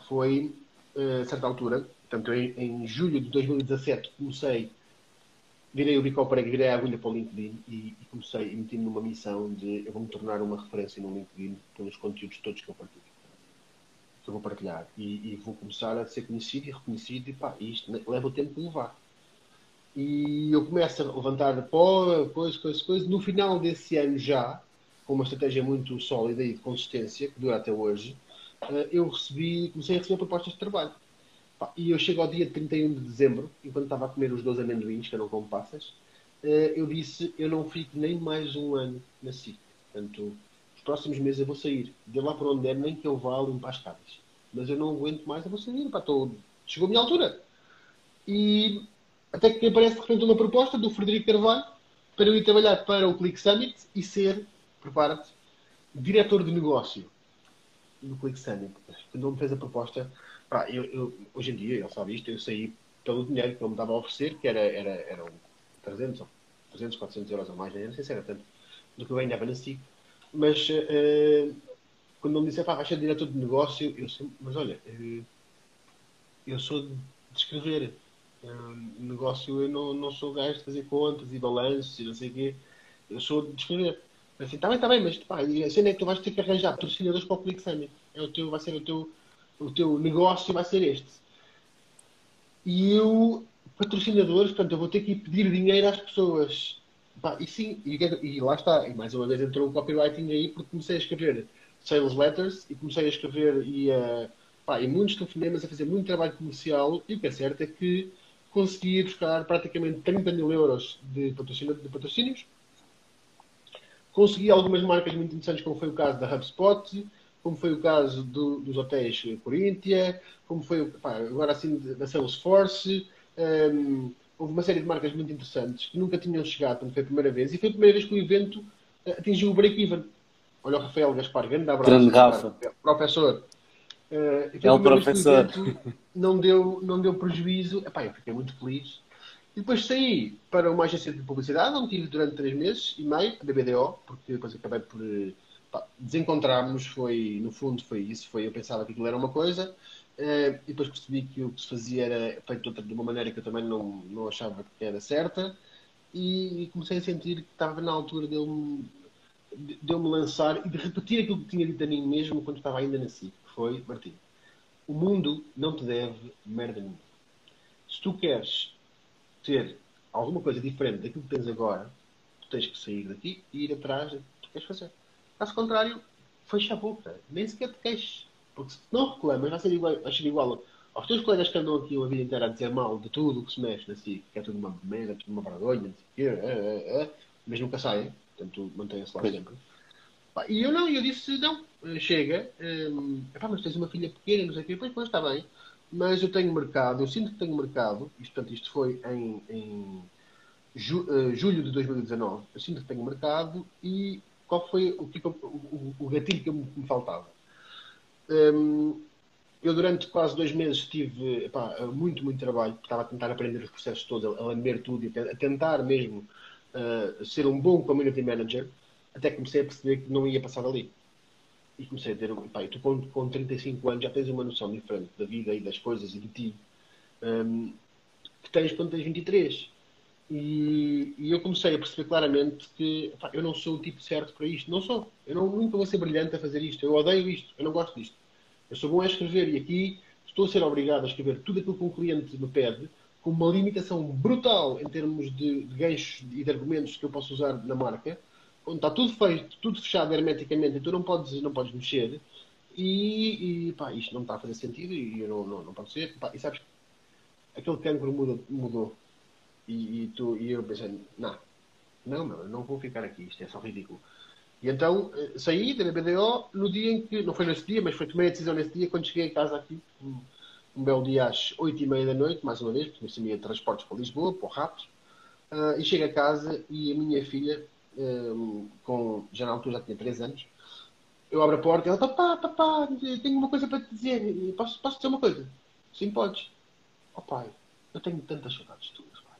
Que foi, eh, a certa altura, portanto, em, em julho de 2017, comecei virei o bico prego, virei a agulha para o LinkedIn e, e comecei e meti-me numa missão de eu vou me tornar uma referência no LinkedIn pelos conteúdos todos que eu partilho. Que eu vou partilhar. E, e vou começar a ser conhecido e reconhecido e pá, isto leva o tempo de levar. E eu começo a levantar pó, coisa, coisa, coisa. No final desse ano já, com uma estratégia muito sólida e de consistência, que dura até hoje, eu recebi, comecei a receber propostas de trabalho. E eu chego ao dia 31 de dezembro, enquanto estava a comer os 12 amendoins, que eu não como passas, eh, eu disse, eu não fico nem mais um ano na SIC. Portanto, os próximos meses eu vou sair. De lá para onde é, nem que eu vá limpar as escadas. Mas eu não aguento mais, eu vou sair. Pá, tô... Chegou a minha altura. E até que aparece de repente uma proposta do Frederico Carvalho para eu ir trabalhar para o Click Summit e ser, prepara-te, diretor de negócio Click Summit. Quando me fez a proposta, Pá, eu, eu, hoje em dia, ele sabe isto, eu saí pelo dinheiro que ele me dava a oferecer, que era, era, eram 300, 300, 400 euros ou mais, não sei se era tanto, do que eu ganhava na SIC. Mas uh, quando ele me disse, pá, vais ser diretor de negócio, eu sei, mas olha, uh, eu sou de escrever. Negócio, eu não, não sou gajo de fazer contas e balanços e não sei o quê. Eu sou de escrever. Assim, está bem, está bem, mas pá, a cena é que tu vais ter que arranjar patrocinadores para o Click Summit. É o teu, vai ser o teu o teu negócio vai ser este. E eu, patrocinadores, portanto, eu vou ter que ir pedir dinheiro às pessoas. Pá, e sim, e, e, lá está, e mais uma vez entrou o copywriting aí, porque comecei a escrever sales letters e comecei a escrever e, a, pá, e muitos telefonemas, a fazer muito trabalho comercial. E o que é certo é que consegui buscar praticamente 30 mil euros de, de patrocínios consegui algumas marcas muito interessantes, como foi o caso da HubSpot, como foi o caso do, dos hotéis Corinthia, como foi pá, agora assim da Salesforce. Um, houve uma série de marcas muito interessantes que nunca tinham chegado, portanto foi a primeira vez, e foi a primeira vez que o evento eh, atingiu o break-even. Olha o Rafael Gaspar, grande abraço. Grande Rafa. Professor. Uh, é o professor. Não deu, não deu prejuízo. Epá, eu fiquei muito feliz. Depois saí para uma agência de publicidade, onde tive durante três meses e meio, a BBDO, porque depois acabei por pá, desencontrarmos, foi, no fundo foi isso, foi, eu pensava que aquilo era uma coisa, uh, e depois percebi que o que se fazia era feito de uma maneira que eu também não, não achava que era certa, e, comecei a sentir que estava na altura de eu, de, de eu me lançar e de repetir aquilo que tinha dito a mim mesmo quando estava ainda na SIC, que foi, Martim, o mundo não te deve merda nenhuma. Se tu queres ter alguma coisa diferente daquilo que tens agora, tu tens que sair daqui e ir atrás do que tu queres fazer. Caso contrário, fecha a boca. Nem sequer te queixes. Porque se não reclamas, vai ser igual, vai ser igual aos teus colegas que andam aqui uma vida inteira a dizer mal de tudo o que se mexe assim, que é tudo uma merda, tudo uma vergonha, não sei o quê, é, é, é, mas nunca saem. Portanto, mantenha-se lá sempre. E eu não, eu disse, não, chega, hum, mas tens uma filha pequena, não sei o quê, pois, pois, está bem, mas eu tenho mercado, eu sinto que tenho mercado, isto, portanto, isto foi em, em ju, uh, julho de 2019, eu sinto que tenho mercado e qual foi o, tipo, o, o gatilho que me faltava? Um, eu durante quase dois meses tive epá, muito, muito trabalho, estava a tentar aprender os processos todos, a lamber tudo, a tentar mesmo uh, ser um bom community manager, até comecei a perceber que não ia passar ali e comecei a ter, pá, tu com, com 35 anos já tens uma noção diferente da vida e das coisas e de ti um, que tens quando tens 23. E, e eu comecei a perceber claramente que pá, eu não sou o tipo certo para isto. Não sou. Eu não, nunca vou ser brilhante a fazer isto. Eu odeio isto. Eu não gosto disto. Eu sou bom a escrever e aqui estou a ser obrigado a escrever tudo aquilo que um cliente me pede com uma limitação brutal em termos de, de ganchos e de argumentos que eu posso usar na marca onde está tudo feito, tudo fechado hermeticamente e tu não podes, não podes mexer e, e pá, isto não está a fazer sentido e não, não, não pode ser. Pá, e sabes, aquele cancro muda, mudou e, e, tu, e eu pensei, não, não, meu, não vou ficar aqui, isto é só ridículo. E então eh, saí da BBDO no dia em que, não foi nesse dia, mas foi tomei a decisão nesse dia quando cheguei a casa aqui, um, um belo dia às 8 e meia da noite, mais uma vez, porque eu sabia transportes para Lisboa, para o Ratos, uh, e chego a casa e a minha filha um, com, já na altura já tinha 3 anos, eu abro a porta e ela, papá, papá, tenho uma coisa para te dizer, posso, posso dizer uma coisa? Sim, podes. Oh pai, eu tenho tantas saudades tuas, pai.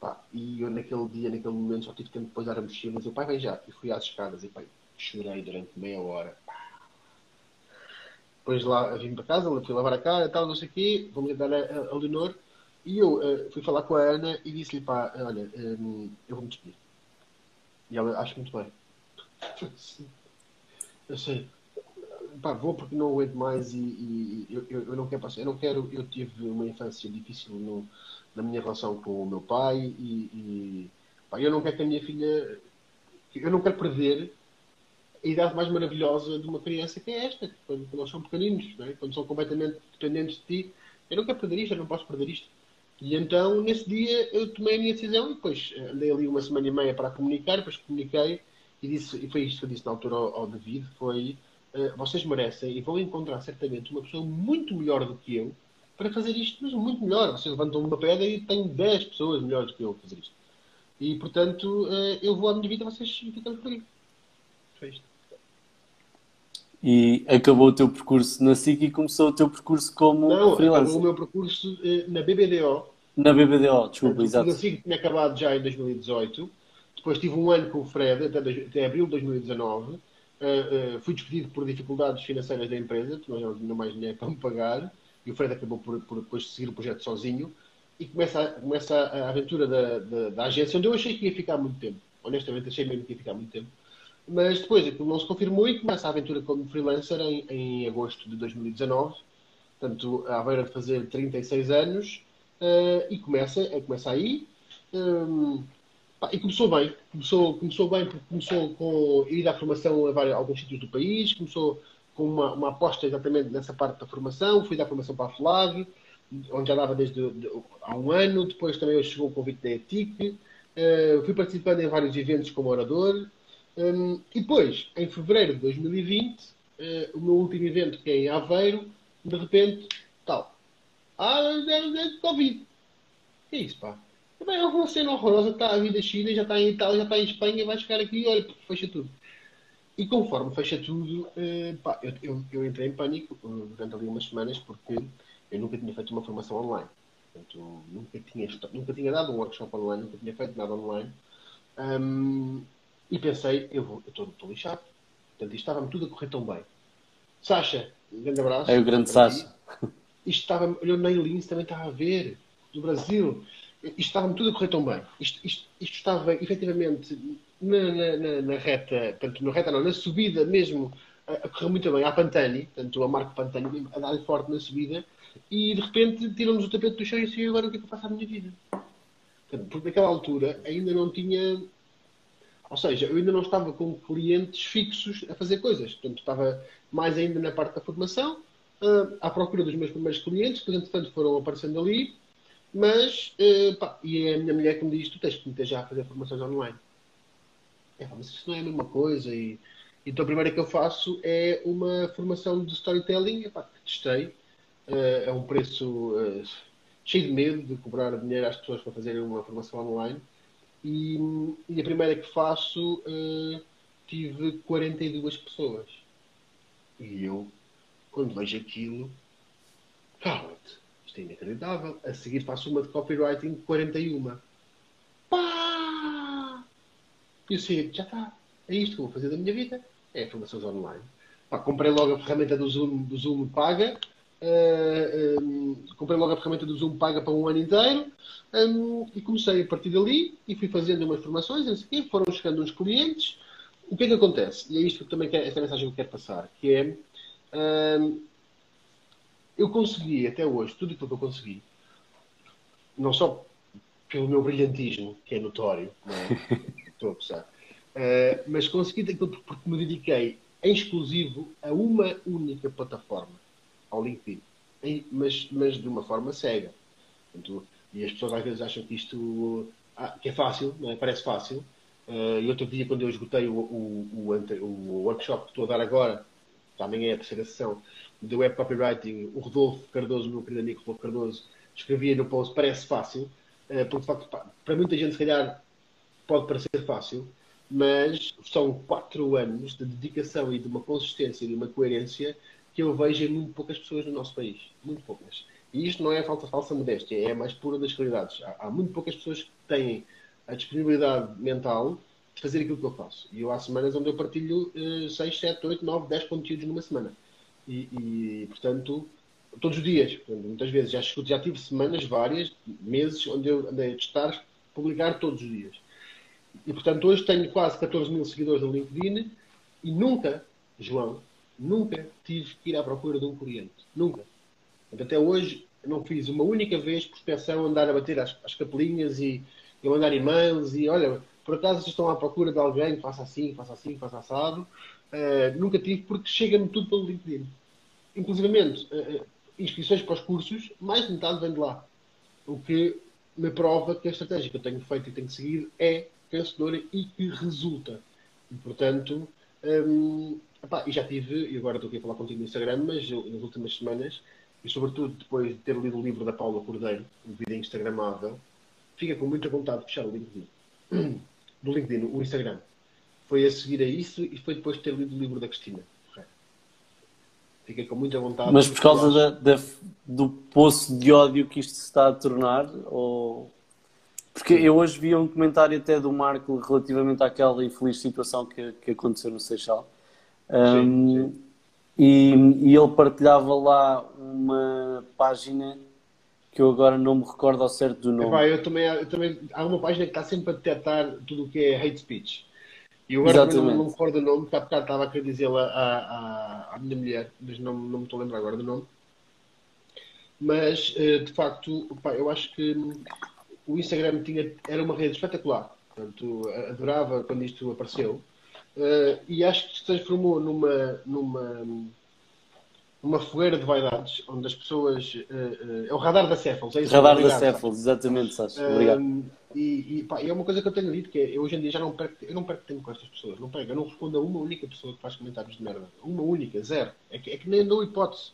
Pá, e eu naquele dia, naquele momento, só tive tempo de depois dar a mochila, mas o pai vem já, e fui às escadas e pai, chorei durante meia hora. Depois lá vim para casa, fui lavar a cara e tal, não sei o quê, vou-me dar a, a Leonor, e eu uh, fui falar com a Ana e disse-lhe, pá, olha, um, eu vou-me despedir. E ela, acho muito bem. *laughs* Eu sei. Pá, vou porque não aguento mais e, e eu, eu, eu, não quero passar. Eu não quero. Eu tive uma infância difícil no, na minha relação com o meu pai e, e pá, eu não quero que a minha filha. Eu não quero perder a idade mais maravilhosa de uma criança que é esta, quando, quando eles são pequeninos, é? quando são completamente dependentes de ti. Eu não quero perder isto, eu não posso perder isto. E então, nesse dia, eu tomei a minha decisão e depois eh, andei ali uma semana e meia para comunicar, depois comuniquei e, disse, e foi isto que eu disse na altura ao, ao David, foi uh, vocês merecem e vão encontrar certamente uma pessoa muito melhor do que eu para fazer isto, mas muito melhor. Vocês levantam uma pedra e tem 10 pessoas melhores do que eu a fazer isto. E, portanto, uh, eu vou à minha vida vocês ficam por aí. Foi isto. E acabou o teu percurso na SIC e começou o teu percurso como Não, freelancer. acabou o meu percurso eh, na BBDO. Na BBDO, desculpa, exato. Na SIC tinha acabado já em 2018. Depois tive um ano com o Fred, até, até abril de 2019. Uh, uh, fui despedido por dificuldades financeiras da empresa, nós não tínhamos mais dinheiro para me pagar. E o Fred acabou por, por depois seguir o projeto sozinho. E começa a, começa a aventura da, da, da agência, onde eu achei que ia ficar muito tempo. Honestamente, achei mesmo que ia ficar muito tempo mas depois aquilo não se confirmou e começa a aventura como freelancer em, em agosto de 2019. Portanto, à beira de fazer 36 anos. Uh, e começa, uh, começa aí. Um, pá, e começou bem. Começou, começou bem porque começou com ir à formação a, vários, alguns sítios do país. Começou com uma, uma, aposta exatamente nessa parte da formação. Fui dar formação para a FLAG, onde já dava desde de, há um ano. Depois também chegou o convite da ETIC. Uh, fui participando em vários eventos como orador. Um, e depois, em fevereiro de 2020, uh, o meu último evento, que é em Aveiro, de repente, tal. Ah, é, Covid. Que é isso, pá? Bem, é uma cena horrorosa, está a vida China, já está em Itália, já está em Espanha, vai chegar aqui e olha, fecha tudo. E conforme fecha tudo, uh, pá, eu, eu, eu, entrei em pânico durante ali umas semanas porque eu nunca tinha feito uma formação online. Portanto, nunca tinha, nunca tinha dado um workshop online, nunca tinha feito nada online. Um, e pensei, eu estou lixado. Portanto, isto estava-me tudo a correr tão bem. Sasha, um grande abraço. É o grande Sasha. Isto estava, olhou na Lins também estava a ver, do Brasil. Isto estava-me tudo a correr tão bem. Isto, isto, isto estava efetivamente na, na, na, na, reta, portanto, na reta não, na subida mesmo, a, a correr muito bem, à Pantani, portanto, a marca Pantani a dar forte na subida, e de repente tiram-nos o tapete do chão e assim, agora o que é que eu faço à minha vida? Portanto, porque naquela altura ainda não tinha ou seja, eu ainda não estava com clientes fixos a fazer coisas. Portanto, estava mais ainda na parte da formação, uh, à procura dos meus primeiros clientes, que, entretanto, foram aparecendo ali. Mas, uh, pá, e é a minha mulher que me diz: tu tens que meter já a fazer formações online. É, mas isso não é a mesma coisa. E, então, a primeira que eu faço é uma formação de storytelling. E, pá, que testei. Uh, é um preço cheio de medo de cobrar dinheiro às pessoas para fazerem uma formação online e, e a primeira que faço uh, tive 42 pessoas. E eu, quando vejo aquilo, cala-te, isto é inacreditável. A seguir faço uma de copywriting 41. Pá! E eu sei, já está. É isto que vou fazer da minha vida. É formações online. Pá, comprei logo a ferramenta do Zoom, do Zoom paga Uh, eh, um, ehm, comprei logo a ferramenta do Zoom paga para um ano inteiro um, ehm, e comecei a partir dali e fui fazendo umas formações, assim, foram chegando uns clientes. O que é que acontece? E é isto que também quero, esta mensagem que eu quero passar, que é um, eu consegui até hoje tudo aquilo que eu consegui, não só pelo meu brilhantismo, que é notório, não é? *laughs* estou a uh, mas consegui aquilo porque me dediquei em exclusivo a uma única plataforma ao LinkedIn, mas, mas de uma forma cega. Portanto, e as pessoas às vezes acham que isto ah, que é fácil, não é? parece fácil. Uh, e outro dia, quando eu esgotei o, o, o, o, workshop que estou a dar agora, também é a terceira sessão, do Web Copywriting, o Rodolfo Cardoso, meu querido amigo Rodolfo Cardoso, escrevia no post, parece fácil, uh, porque de facto, para muita gente, se calhar, pode parecer fácil, mas são quatro anos de dedicação e de uma consistência e de uma coerência que eu vejo em muito poucas pessoas no nosso país. Muito poucas. E isto não é falta falsa modéstia, é a mais pura das realidades. Há, há, muito poucas pessoas que têm a disponibilidade mental de fazer aquilo que eu faço. E eu há semanas onde eu partilho uh, 6, 7, 8, 9, 10 conteúdos numa semana. E, e portanto, todos os dias. Portanto, muitas vezes já, já tive semanas, várias, meses, onde eu andei a testar, publicar todos os dias. E portanto, hoje tenho quase 14 mil seguidores no LinkedIn e nunca, João, Nunca tive que ir à procura de um cliente. Nunca. Até hoje não fiz uma única vez prospeção andar a bater às capelinhas e, e mandar e-mails e olha, por acaso estão à procura de alguém, faça assim, faça assim, faça assado. Uh, nunca tive porque chega-me tudo pelo LinkedIn. Inclusive, uh, inscrições para os cursos, mais de metade vem de lá. O que me prova que a estratégia que eu tenho feito e tenho seguido é vencedora e que resulta. E, portanto, um, Epá, e já tive, e agora estou aqui a falar contigo no Instagram, mas eu, nas últimas semanas, e sobretudo depois de ter lido o livro da Paula Cordeiro, o Vida Instagramável, fica com muita vontade de fechar o LinkedIn. *clears throat* Do LinkedIn, o Instagram. Foi a seguir a isso e foi depois de ter lido o livro da Cristina. Fica com muita vontade. Mas por causa da, da, do poço de ódio que isto se está a tornar? Ou... Porque eu hoje vi um comentário até do Marco relativamente àquela infeliz situação que, que aconteceu no Seixal um, sim, sim. E, e, ele partilhava lá uma página que eu agora não me recordo ao certo do nome. Epá, eu, também, eu também, há uma página que está sempre a detectar tudo o que é hate speech. E eu agora não, não me recordo o nome, porque há bocado estava a querer dizer à, à, à minha mulher, mas não, não me estou a lembrar agora do nome. Mas, eh, de facto, eu acho que o Instagram tinha, era uma rede espetacular. Portanto, adorava quando isto apareceu. Uh, e acho que se transformou numa, numa, uma fogueira de vaidades, onde as pessoas. Uh, uh, é o radar da Céfalos, é isso? Radar Obrigado, da Céfalos, exatamente, Sasha. Obrigado. E, e, pá, é uma coisa que eu tenho dito, que é, eu hoje em dia já não perco, eu não perco tempo com estas pessoas, não pego, eu não respondo a uma única pessoa que faz comentários de merda. Uma única, zero. É que, é que nem dou hipótese.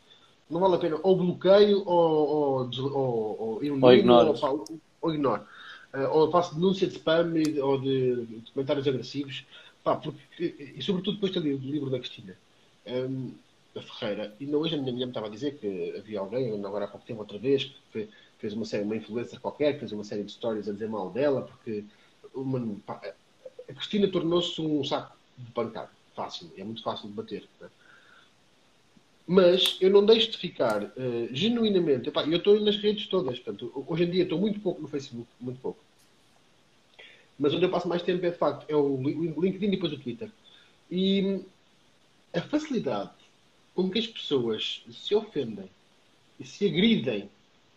Não vale a pena, ou bloqueio, ou, ou, ou, ou, ou ignoro. Ou, ou ignoro. Uh, ou faço denúncia de spam ou de, de comentários agressivos. Pá, porque, e sobretudo depois do livro da Cristina. Um, da Ferreira. E hoje a minha mulher me estava a dizer que havia alguém, agora há pouco tempo outra vez, que fez uma série, uma influencer qualquer, que fez uma série de stories a dizer mal dela, porque uma, pá, a Cristina tornou-se um saco de pancada. Fácil, é muito fácil de bater. Né? Mas eu não deixo de ficar uh, genuinamente. Epá, eu estou nas redes todas. Portanto, hoje em dia estou muito pouco no Facebook, muito pouco. Mas onde eu passo mais tempo é de facto é o LinkedIn e depois o Twitter. E a facilidade com que as pessoas se ofendem e se agridem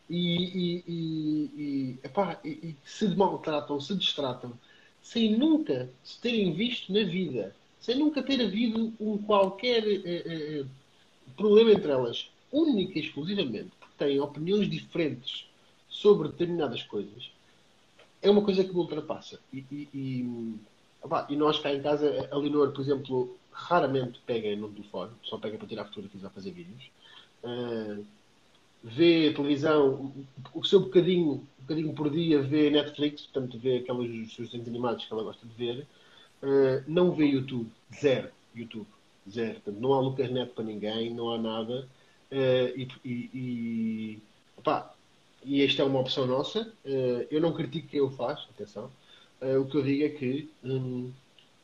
e, e, e, e, epá, e, se maltratam, se distratam, sem nunca se terem visto na vida, sem nunca ter havido um qualquer eh, eh, eh problema entre elas, única e exclusivamente porque têm opiniões diferentes sobre determinadas coisas, é uma coisa que me ultrapassa. E, e, e, e nós cá em casa, a Linor, por exemplo, raramente pega no telefone, só pega para tirar fotografias ou fazer vídeos. Uh, vê televisão, o seu bocadinho, um bocadinho por dia vê Netflix, portanto vê aqueles seus desenhos animados que ela gosta de ver. Uh, não vê YouTube, zero YouTube, zero. Portanto, não há Lucas Neto para ninguém, não há nada. Uh, e, e, e, e esta é uma opção nossa. Uh, eu não critico quem o faz, atenção. o que eu digo é que um,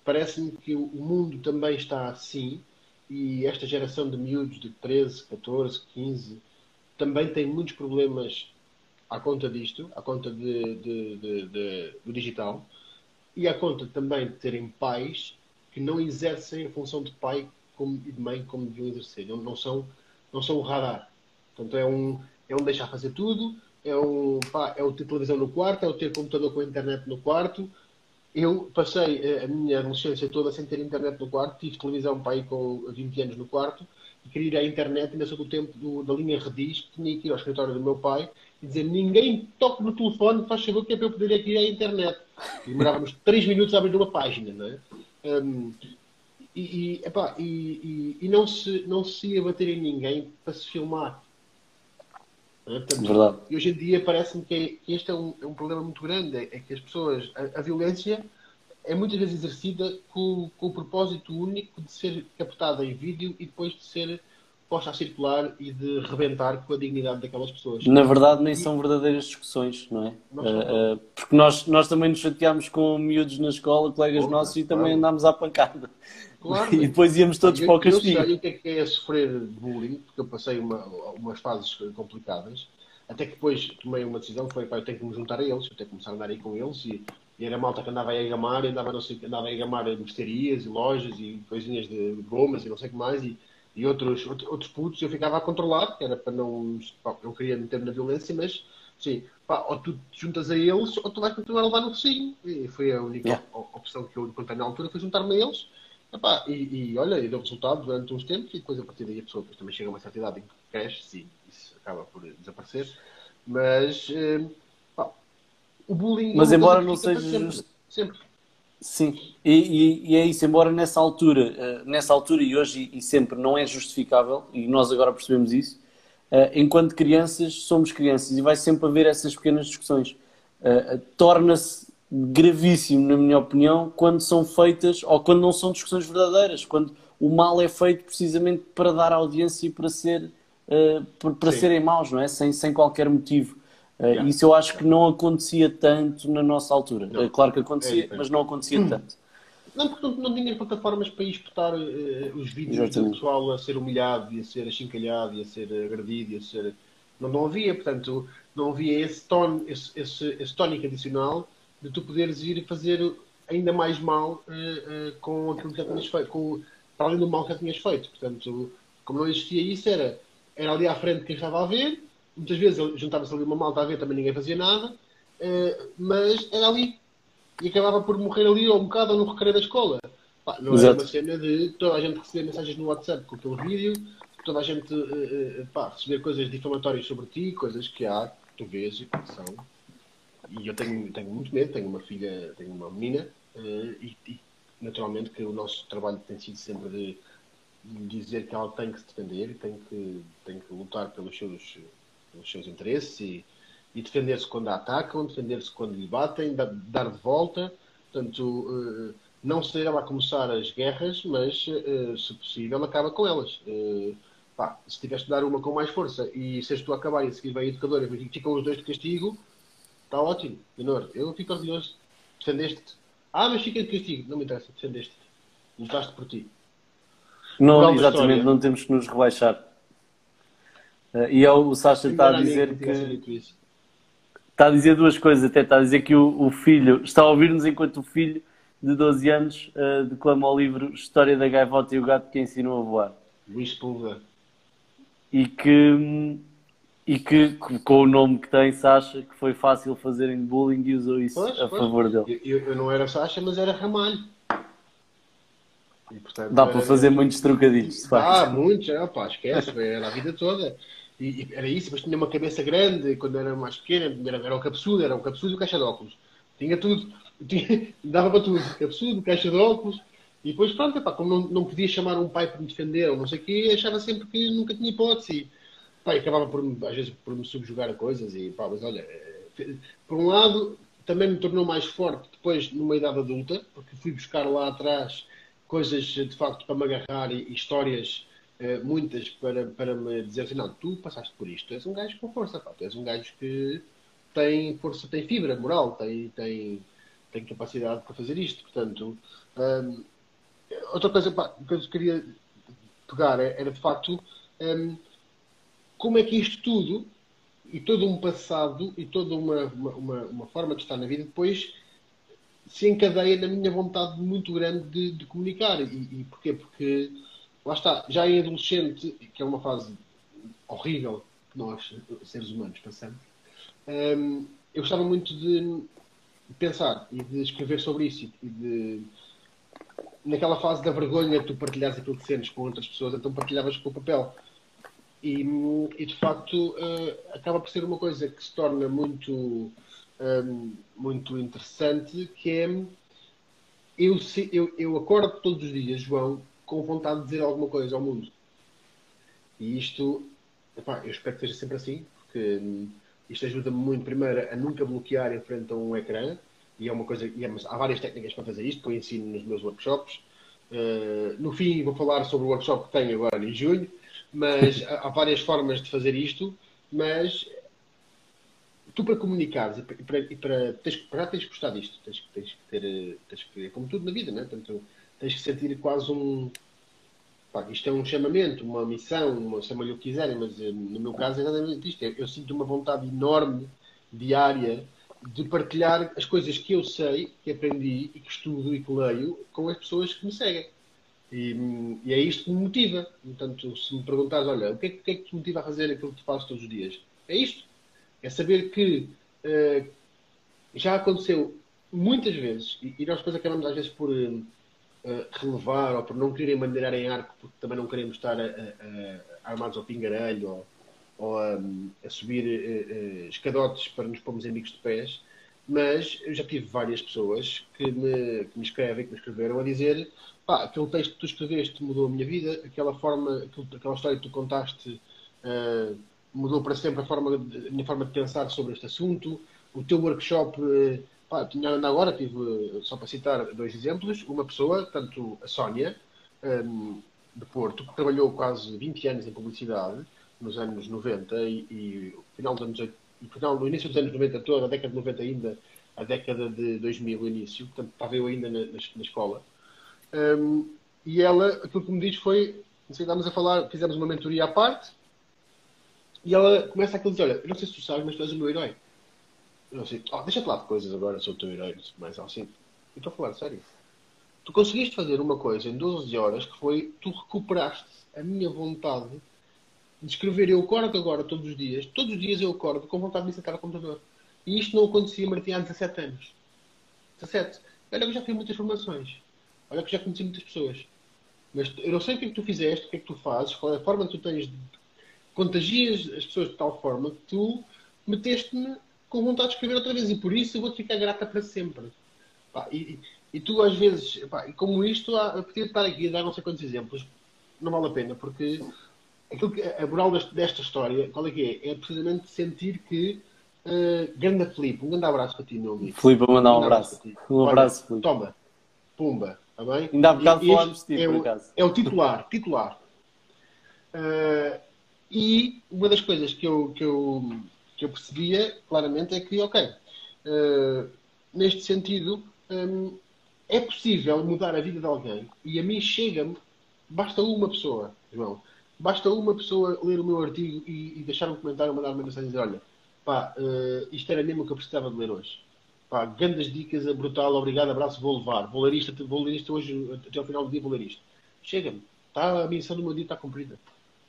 parece-me que o mundo também está assim e esta geração de miúdos de 13, 14, 15 também tem muitos problemas à conta disto, à conta de, de, de, do digital e à conta também de terem pais que não exercem a função de pai como, e de mãe como deviam exercer. Não, não, são, não são o radar. Portanto, é um, é um deixar fazer tudo, é, um, pá, é o ter televisão no quarto, é o ter computador com internet no quarto, eu passei eh, a minha adolescência toda sem ter internet no quarto, tive televisão para com 20 anos no quarto e queria ir à internet, ainda sou do tempo do, da linha Redis, que tinha que ir ao escritório do meu pai e dizer ninguém toque no telefone, faz saber que é para eu poder ir à internet. Demorávamos *laughs* 3 minutos a abrir uma página, não é? Um, e, e, epá, e, e, e, não, se, não se ia bater em ninguém para se filmar. Portanto, Verdade. E hoje em dia parece-me que, é, que, este é um, é um, problema muito grande, é, é que as pessoas, a, a, violência é muitas vezes exercida com, com, o propósito único de ser captada em vídeo e depois de ser posta a circular e de rebentar com a dignidade daquelas pessoas. Na verdade, nem e... são verdadeiras discussões, não é? Não uh, uh, porque nós, nós também nos chateámos com miúdos na escola, colegas nossos, e também andámos à pancada. Claro, e depois íamos todos eu, para o castigo. Eu sei o que é, que é sofrer bullying, porque eu passei uma, umas fases complicadas, até que depois tomei uma decisão que foi, pá, eu tenho que me juntar a eles, eu tenho que começar a andar aí com eles, e, e era malta que andava aí a gamar, andava, não sei, andava aí a gamar mercearias e lojas e coisinhas de gomas e não sei o que mais, e, e outros, outros putos eu ficava a controlar, que era para não. Pá, eu queria meter-me na violência, mas sim, pá, ou tu te juntas a eles ou tu vais continuar a levar no focinho. E foi a única yeah. opção que eu encontrei na altura, foi juntar-me a eles. Epá, e, e, olha, e deu resultado durante uns tempos e depois a partir daí a pessoa também chega a uma certa idade em que cresce, sim, isso acaba por desaparecer. Mas eh, pá, o bullying. Mas embora não seja. Sempre. sempre. Sim, e, e, e, é isso, embora nessa altura, uh, nessa altura e hoje e, e, sempre não é justificável, e nós agora percebemos isso, uh, enquanto crianças somos crianças e vai sempre haver essas pequenas discussões. Uh, Torna-se gravíssimo, na minha opinião, quando são feitas ou quando não são discussões verdadeiras, quando o mal é feito precisamente para dar audiência e para, ser, para, para serem maus, não é? Sem, sem qualquer motivo. Yeah. Isso eu acho que não acontecia tanto na nossa altura. Não. Claro que acontecia, é, mas não acontecia hum. tanto. Não, porque não, não tinha plataformas para exportar uh, os vídeos Exatamente. do pessoal a ser humilhado e a ser achincalhado e a ser agredido e a ser. Não, não havia, portanto, não havia esse, ton, esse, esse, esse tónico adicional de tu poderes ir fazer ainda mais mal uh, uh, com aquilo que já tinhas feito, com, para além do mal que já tinhas feito. Portanto, como não existia isso, era, era ali à frente quem estava a ver muitas vezes juntava-se ali uma malta a ver, também ninguém fazia nada, uh, mas era ali. E acabava por morrer ali ou um bocado ou no recreio da escola. Pá, não Exato. era uma cena de toda a gente receber mensagens no WhatsApp com aquele vídeo, toda a gente pá, receber coisas difamatórias sobre ti, coisas que há, que tu vês e que são. E eu tenho, tenho muito medo, tenho uma filha, tenho uma menina, uh, e, e, naturalmente que o nosso trabalho tem sido sempre de, de dizer que ela tem que se defender, tem que, tem que lutar pelos seus, pelos seus interesses e, e defender-se quando a atacam, defender-se quando lhe batem, dar, dar de volta. Portanto, uh, não ser ela a começar as guerras, mas, uh, se possível, acaba com elas. Pá, se tiveres de dar uma com mais força e se a acabar e a seguir vai a educadora e ficam os dois de castigo, está ótimo. Menor, eu fico orgulhoso. Defendeste-te. Ah, mas fica de castigo. Não me interessa, defendeste-te. Lutaste por ti. Não, exatamente, não temos que nos rebaixar. Uh, e é o Sasha está a dizer que. Está a dizer duas coisas, até está a dizer que o, o filho está a ouvir-nos enquanto o filho de 12 anos uh, declama o livro História da Gaivota e o Gato que ensinou a voar. Luís Pulga. E que, e que, com o nome que tem, Sasha, que foi fácil fazerem bullying e usou isso pois, a pois. favor dele. Eu, eu, não era Sasha, mas era Ramalho. E, portanto, Dá era... para fazer muitos trocadilhos, Ah, muitos, é, pá, esquece, era a vida toda. E, e, era isso, mas tinha uma cabeça grande quando era mais pequena, era, era o capsudo, era o capsudo e o caixa de óculos. Tinha tudo *laughs* dava para tudo, absurdo, caixa de óculos. E depois, pronto, epá, como não, não podia chamar um pai para me defender ou não sei o quê, achava sempre que nunca tinha hipótese. E, acabava por, às vezes por me subjugar a coisas. E, pá, mas olha, eh, por um lado, também me tornou mais forte depois numa idade adulta, porque fui buscar lá atrás coisas de facto para me agarrar e, histórias, eh, muitas, para, para me dizer assim: não, tu passaste por isto, tu és um gajo com força, pá, tu és um gajo que tem força, tem fibra moral, tem. tem tem capacidade para fazer isto. Portanto, hum, outra coisa pá, que eu queria pegar é, era de facto hum, como é que isto tudo e todo um passado e toda uma, uma, uma, forma de estar na vida depois se encadeia na minha vontade muito grande de, de comunicar. E, e porquê? Porque lá está, já em adolescente, que é uma fase horrível que nós, seres humanos, passamos, hum, eu gostava muito de pensar e de escrever sobre isso e de naquela fase da vergonha tu partilhas aquilo que sentes com outras pessoas, então partilhavas com o papel. E, e de facto uh, acaba por ser uma coisa que se torna muito, ehm, muito interessante, que é eu, eu, eu acordo todos os dias, João, com vontade de dizer alguma coisa ao mundo. E isto, epá, eu espero que seja sempre assim, porque hum, isto ajuda-me muito, primeiro, a nunca bloquear em frente a um ecrã. E é uma coisa, e é, há várias técnicas para fazer isto, que eu ensino nos meus workshops. Uh, no fim, vou falar sobre o workshop que tenho agora em junho, mas há, várias formas de fazer isto. Mas tu, para comunicares e para, e para, tens, para tens que gostar disto, tens, tens que ter, tens que, é como tudo na vida, né? Portanto, tens que sentir quase um, Pá, isto é um chamamento, uma missão, chama-lhe o que quiserem, mas eh, no meu caso é exatamente isto. Eu, eu sinto uma vontade enorme, diária, de partilhar as coisas que eu sei, que aprendi e que estudo e que leio com as pessoas que me seguem. E, e é isto que me motiva. Portanto, se me perguntares, olha, o que é, que, é que te motiva a fazer aquilo que tu fazes todos os dias? É isto. É saber que uh, já aconteceu muitas vezes, e, e nós depois acabamos às vezes por. Uh, relevar ou por não quererem bandeirar em arco porque também não queremos estar a, a, a, armados ao pingarelho ou, ou a, subir uh, escadotes para nos pormos em bicos de pés. Mas eu já tive várias pessoas que me, que me escrevem, que me escreveram a dizer pá, aquele texto que tu escreveste mudou a minha vida, aquela forma, aquela história que tu contaste uh, mudou para sempre a, forma a minha forma de pensar sobre este assunto, o teu workshop Pá, tinha ainda agora, tive, só para citar dois exemplos, uma pessoa, tanto a Sónia, um, de Porto, que trabalhou quase 20 anos em publicidade, nos anos 90 e, e final dos anos, no início dos anos 90 toda, a década de 90 ainda, a década de 2000 o início, portanto estava eu ainda na, na, na escola. Um, e ela, aquilo que me diz foi, não sei, estávamos a falar, fizemos uma mentoria à parte, e ela começa a dizer, olha, eu não sei se tu sabes, mas tu és o meu herói. Eu assim, oh, deixa-te lá de coisas agora sobre o teu herói, mais assim. Eu estou a falar sério. Tu conseguiste fazer uma coisa em 12 horas que foi, tu recuperaste a minha vontade de escrever. Eu acordo agora todos os dias, todos os dias eu acordo com vontade de me sentar ao computador. E isto não acontecia, Martim, há 17 anos. 17. Olha que já fiz muitas formações. Olha que já conheci muitas pessoas. Mas eu não sei o que é que tu fizeste, o que é que tu fazes, qual é a forma que tu tens de... Contagias as pessoas de tal forma que tu meteste-me com vontade de escrever outra vez e por isso eu vou-te ficar grata para sempre. Pá, e, e, tu às vezes, pá, como isto, eu podia estar aqui a dar não sei quantos exemplos, não vale a pena, porque que, a moral desta história, qual é que é? É precisamente sentir que uh, grande Felipe, um grande abraço para ti, meu amigo. Felipe, mandar um, um abraço. abraço um abraço, Felipe. Toma, pumba, está bem? Ainda há bocado falámos de ti, é por acaso. É o titular, titular. Uh, e uma das coisas que eu, que eu, que eu percebia claramente é que, ok, uh, neste sentido, um, é possível mudar a vida de alguém e a mim chega-me, basta uma pessoa, João, basta uma pessoa ler o meu artigo e, e deixar um comentário, mandar uma mensagem e dizer: Olha, pá, uh, isto era mesmo o que eu precisava de ler hoje. Pá, grandes dicas, é brutal, obrigado, abraço, vou levar. Vou ler isto, vou ler isto hoje, até ao final do dia vou ler isto. Chega-me, tá, a missão do meu dia está cumprida.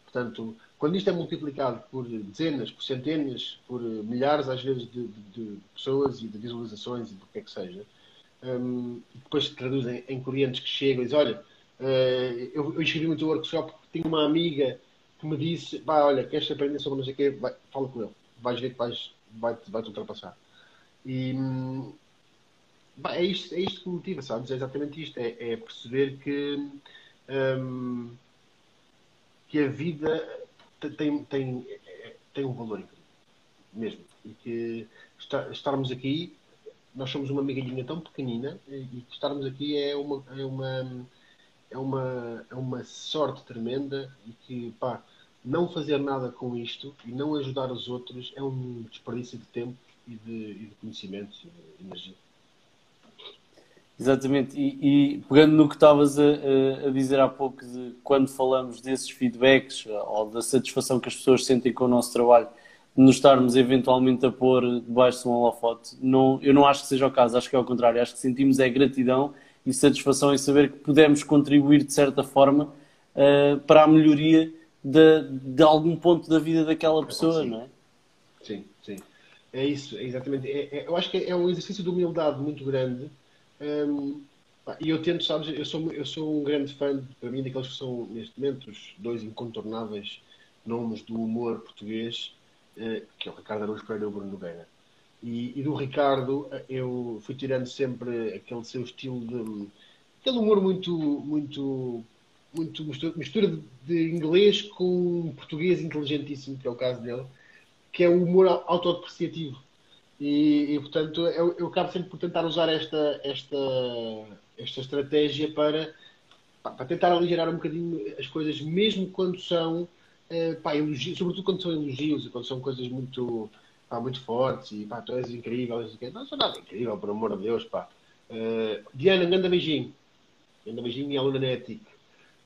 Portanto, quando isto é multiplicado por dezenas, por centenas, por milhares, às vezes, de, de, de pessoas e de visualizações e do que é que seja, um, depois se traduzem em clientes que chegam e dizem: Olha, uh, eu, eu escrevi muito workshop porque tenho uma amiga que me disse: Vai, olha, queres aprender sobre não sei o quê? Vai, fala com ele, vais ver que vais, vai, vai te ultrapassar. E hum, é, isto, é isto que me motiva, sabes? É exatamente isto: é, é perceber que, um, que a vida tem, tem, tem um valor mesmo. E que estarmos aqui, nós somos uma migalhinha tão pequenina, e estarmos aqui é uma, é uma, é uma, é uma sorte tremenda e que, pá, não fazer nada com isto e não ajudar os outros é um desperdício de tempo e de, e de conhecimento e de energia. Exatamente, e, e, pegando no que estavas a, a, dizer há pouco, de quando falamos desses feedbacks ou da satisfação que as pessoas sentem com o nosso trabalho, de nos estarmos eventualmente a pôr debaixo de um holofote, não, eu não acho que seja o caso, acho que é o contrário, acho que sentimos é gratidão e satisfação em saber que pudemos contribuir de certa forma uh, para a melhoria de, de algum ponto da vida daquela pessoa, sim. não é? Sim, sim. É isso, é exatamente. É, é, eu acho que é um exercício de humildade muito grande um, e eu tento, sabes, eu sou, eu sou um grande fã, para mim, daqueles que são, neste momento, os dois incontornáveis nomes do humor português, uh, que é o Ricardo Araújo Pereira e o Bruno Nogueira. E, e, do Ricardo, eu fui tirando sempre aquele seu estilo de. aquele humor muito. muito muito mistura de inglês com português inteligentíssimo, que é o caso dele, que é o humor autodepreciativo. E, e, portanto, eu, eu acabo sempre por tentar usar esta, esta, esta estratégia para, para tentar aligerar um bocadinho as coisas, mesmo quando são, eh, pá, elogios, sobretudo quando são elogios e quando são coisas muito, pá, muito fortes e pá, tu és incrível. Não sou nada incrível, por amor de Deus, pá. Uh, Diana, um grande beijinho. Grande beijinho e aluna na ética.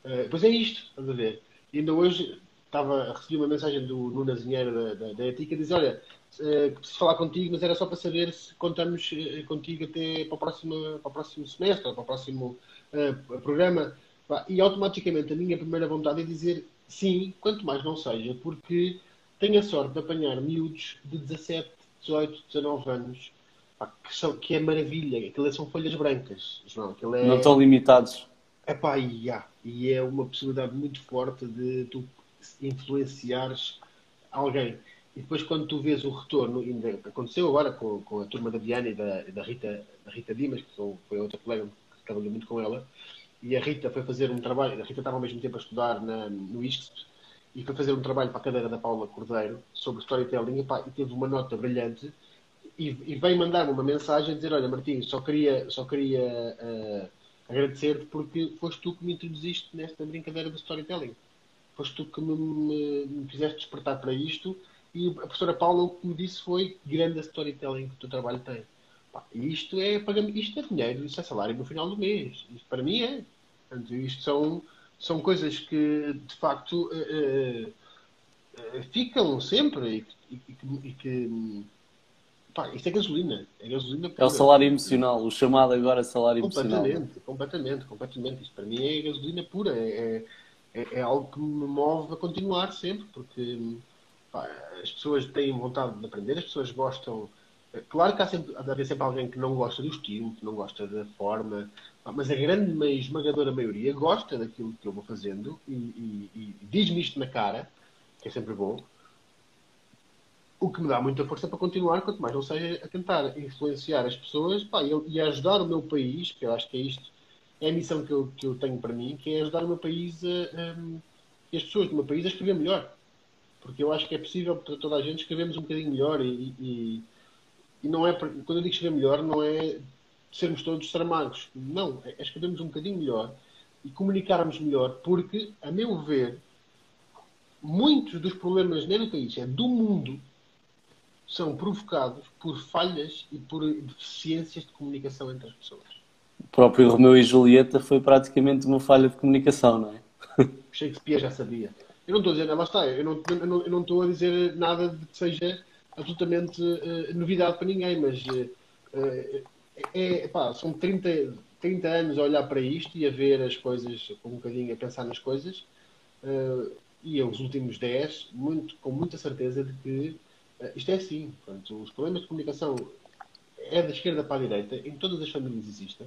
Uh, pois é isto, estás a ver? E ainda hoje estava, recebi uma mensagem do Nuno Azinheiro da, da, da Ética diz, olha, uh, preciso falar contigo, mas era só para saber se contamos contigo até para o próximo, para o próximo semestre, para o próximo uh, programa. E automaticamente a minha primeira vontade é dizer sim, quanto mais não seja, porque tenho a sorte de apanhar miúdos de 17, 18, 19 anos, pá, que, são, que é maravilha, aquilo são folhas brancas, João. É... Não estão limitados. Epá, e, yeah, e é uma possibilidade muito forte de tu influenciares alguém. E depois, quando tu vês o retorno, ainda aconteceu agora com, com a turma da Diana e da, da, Rita, da Rita Dimas, que foi outra colega que trabalhou muito com ela, e a Rita foi fazer um trabalho, a Rita estava ao mesmo tempo a estudar na, no ISCSP, e foi fazer um trabalho para a cadeira da Paula Cordeiro sobre storytelling, e, pá, e teve uma nota brilhante, e, e veio mandar-me uma mensagem a dizer, olha Martins, só queria, só queria uh, agradecer-te porque foste tu que me introduziste nesta brincadeira do storytelling foste tu que me, me, me, fizeste despertar para isto e a professora Paula o que me disse foi grande storytelling que o teu trabalho tem. Pá, isto é isto é dinheiro, isso é salário no final do mês. Isto para mim é. Portanto, isto são, são coisas que de facto uh, uh, ficam sempre e, e, e, que pá, isto é gasolina. É gasolina É o salário emocional, o chamado agora salário completamente, emocional. Completamente, completamente. Isto para mim é gasolina pura. É, é é, é, algo que me move a continuar sempre, porque pá, as pessoas têm vontade de aprender, as pessoas gostam. Claro que há sempre, há de haver sempre alguém que não gosta do estilo, que não gosta da forma, Mas a grande, mas esmagadora maioria gosta daquilo que eu vou fazendo e, e, e diz-me isto na cara, que é sempre bom, o que me dá muita força para continuar, quanto mais não seja a tentar influenciar as pessoas pá, e, e ajudar o meu país, que eu acho que é isto, é a missão que eu, que eu tenho para mim, que é ajudar o meu país a, a, as pessoas do meu país a escrever melhor. Porque eu acho que é possível para toda a gente escrevermos um bocadinho melhor e, e, e não é, quando eu digo escrever melhor, não é sermos todos tramagos. Não, é escrevermos um bocadinho melhor e comunicarmos melhor, porque, a meu ver, muitos dos problemas nem do país, é do mundo, são provocados por falhas e por deficiências de comunicação entre as pessoas. O próprio Romeu e Julieta foi praticamente uma falha de comunicação, não é? Shakespeare já sabia. Eu não estou a dizer, lá está, eu não, eu não, eu não estou a dizer nada de que seja absolutamente uh, novidade para ninguém, mas uh, é, pá, são 30, 30 anos a olhar para isto e a ver as coisas, um bocadinho a pensar nas coisas, uh, e os últimos 10, muito, com muita certeza de que uh, isto é assim. Portanto, os problemas de comunicação é da esquerda para a direita, em todas as famílias existem,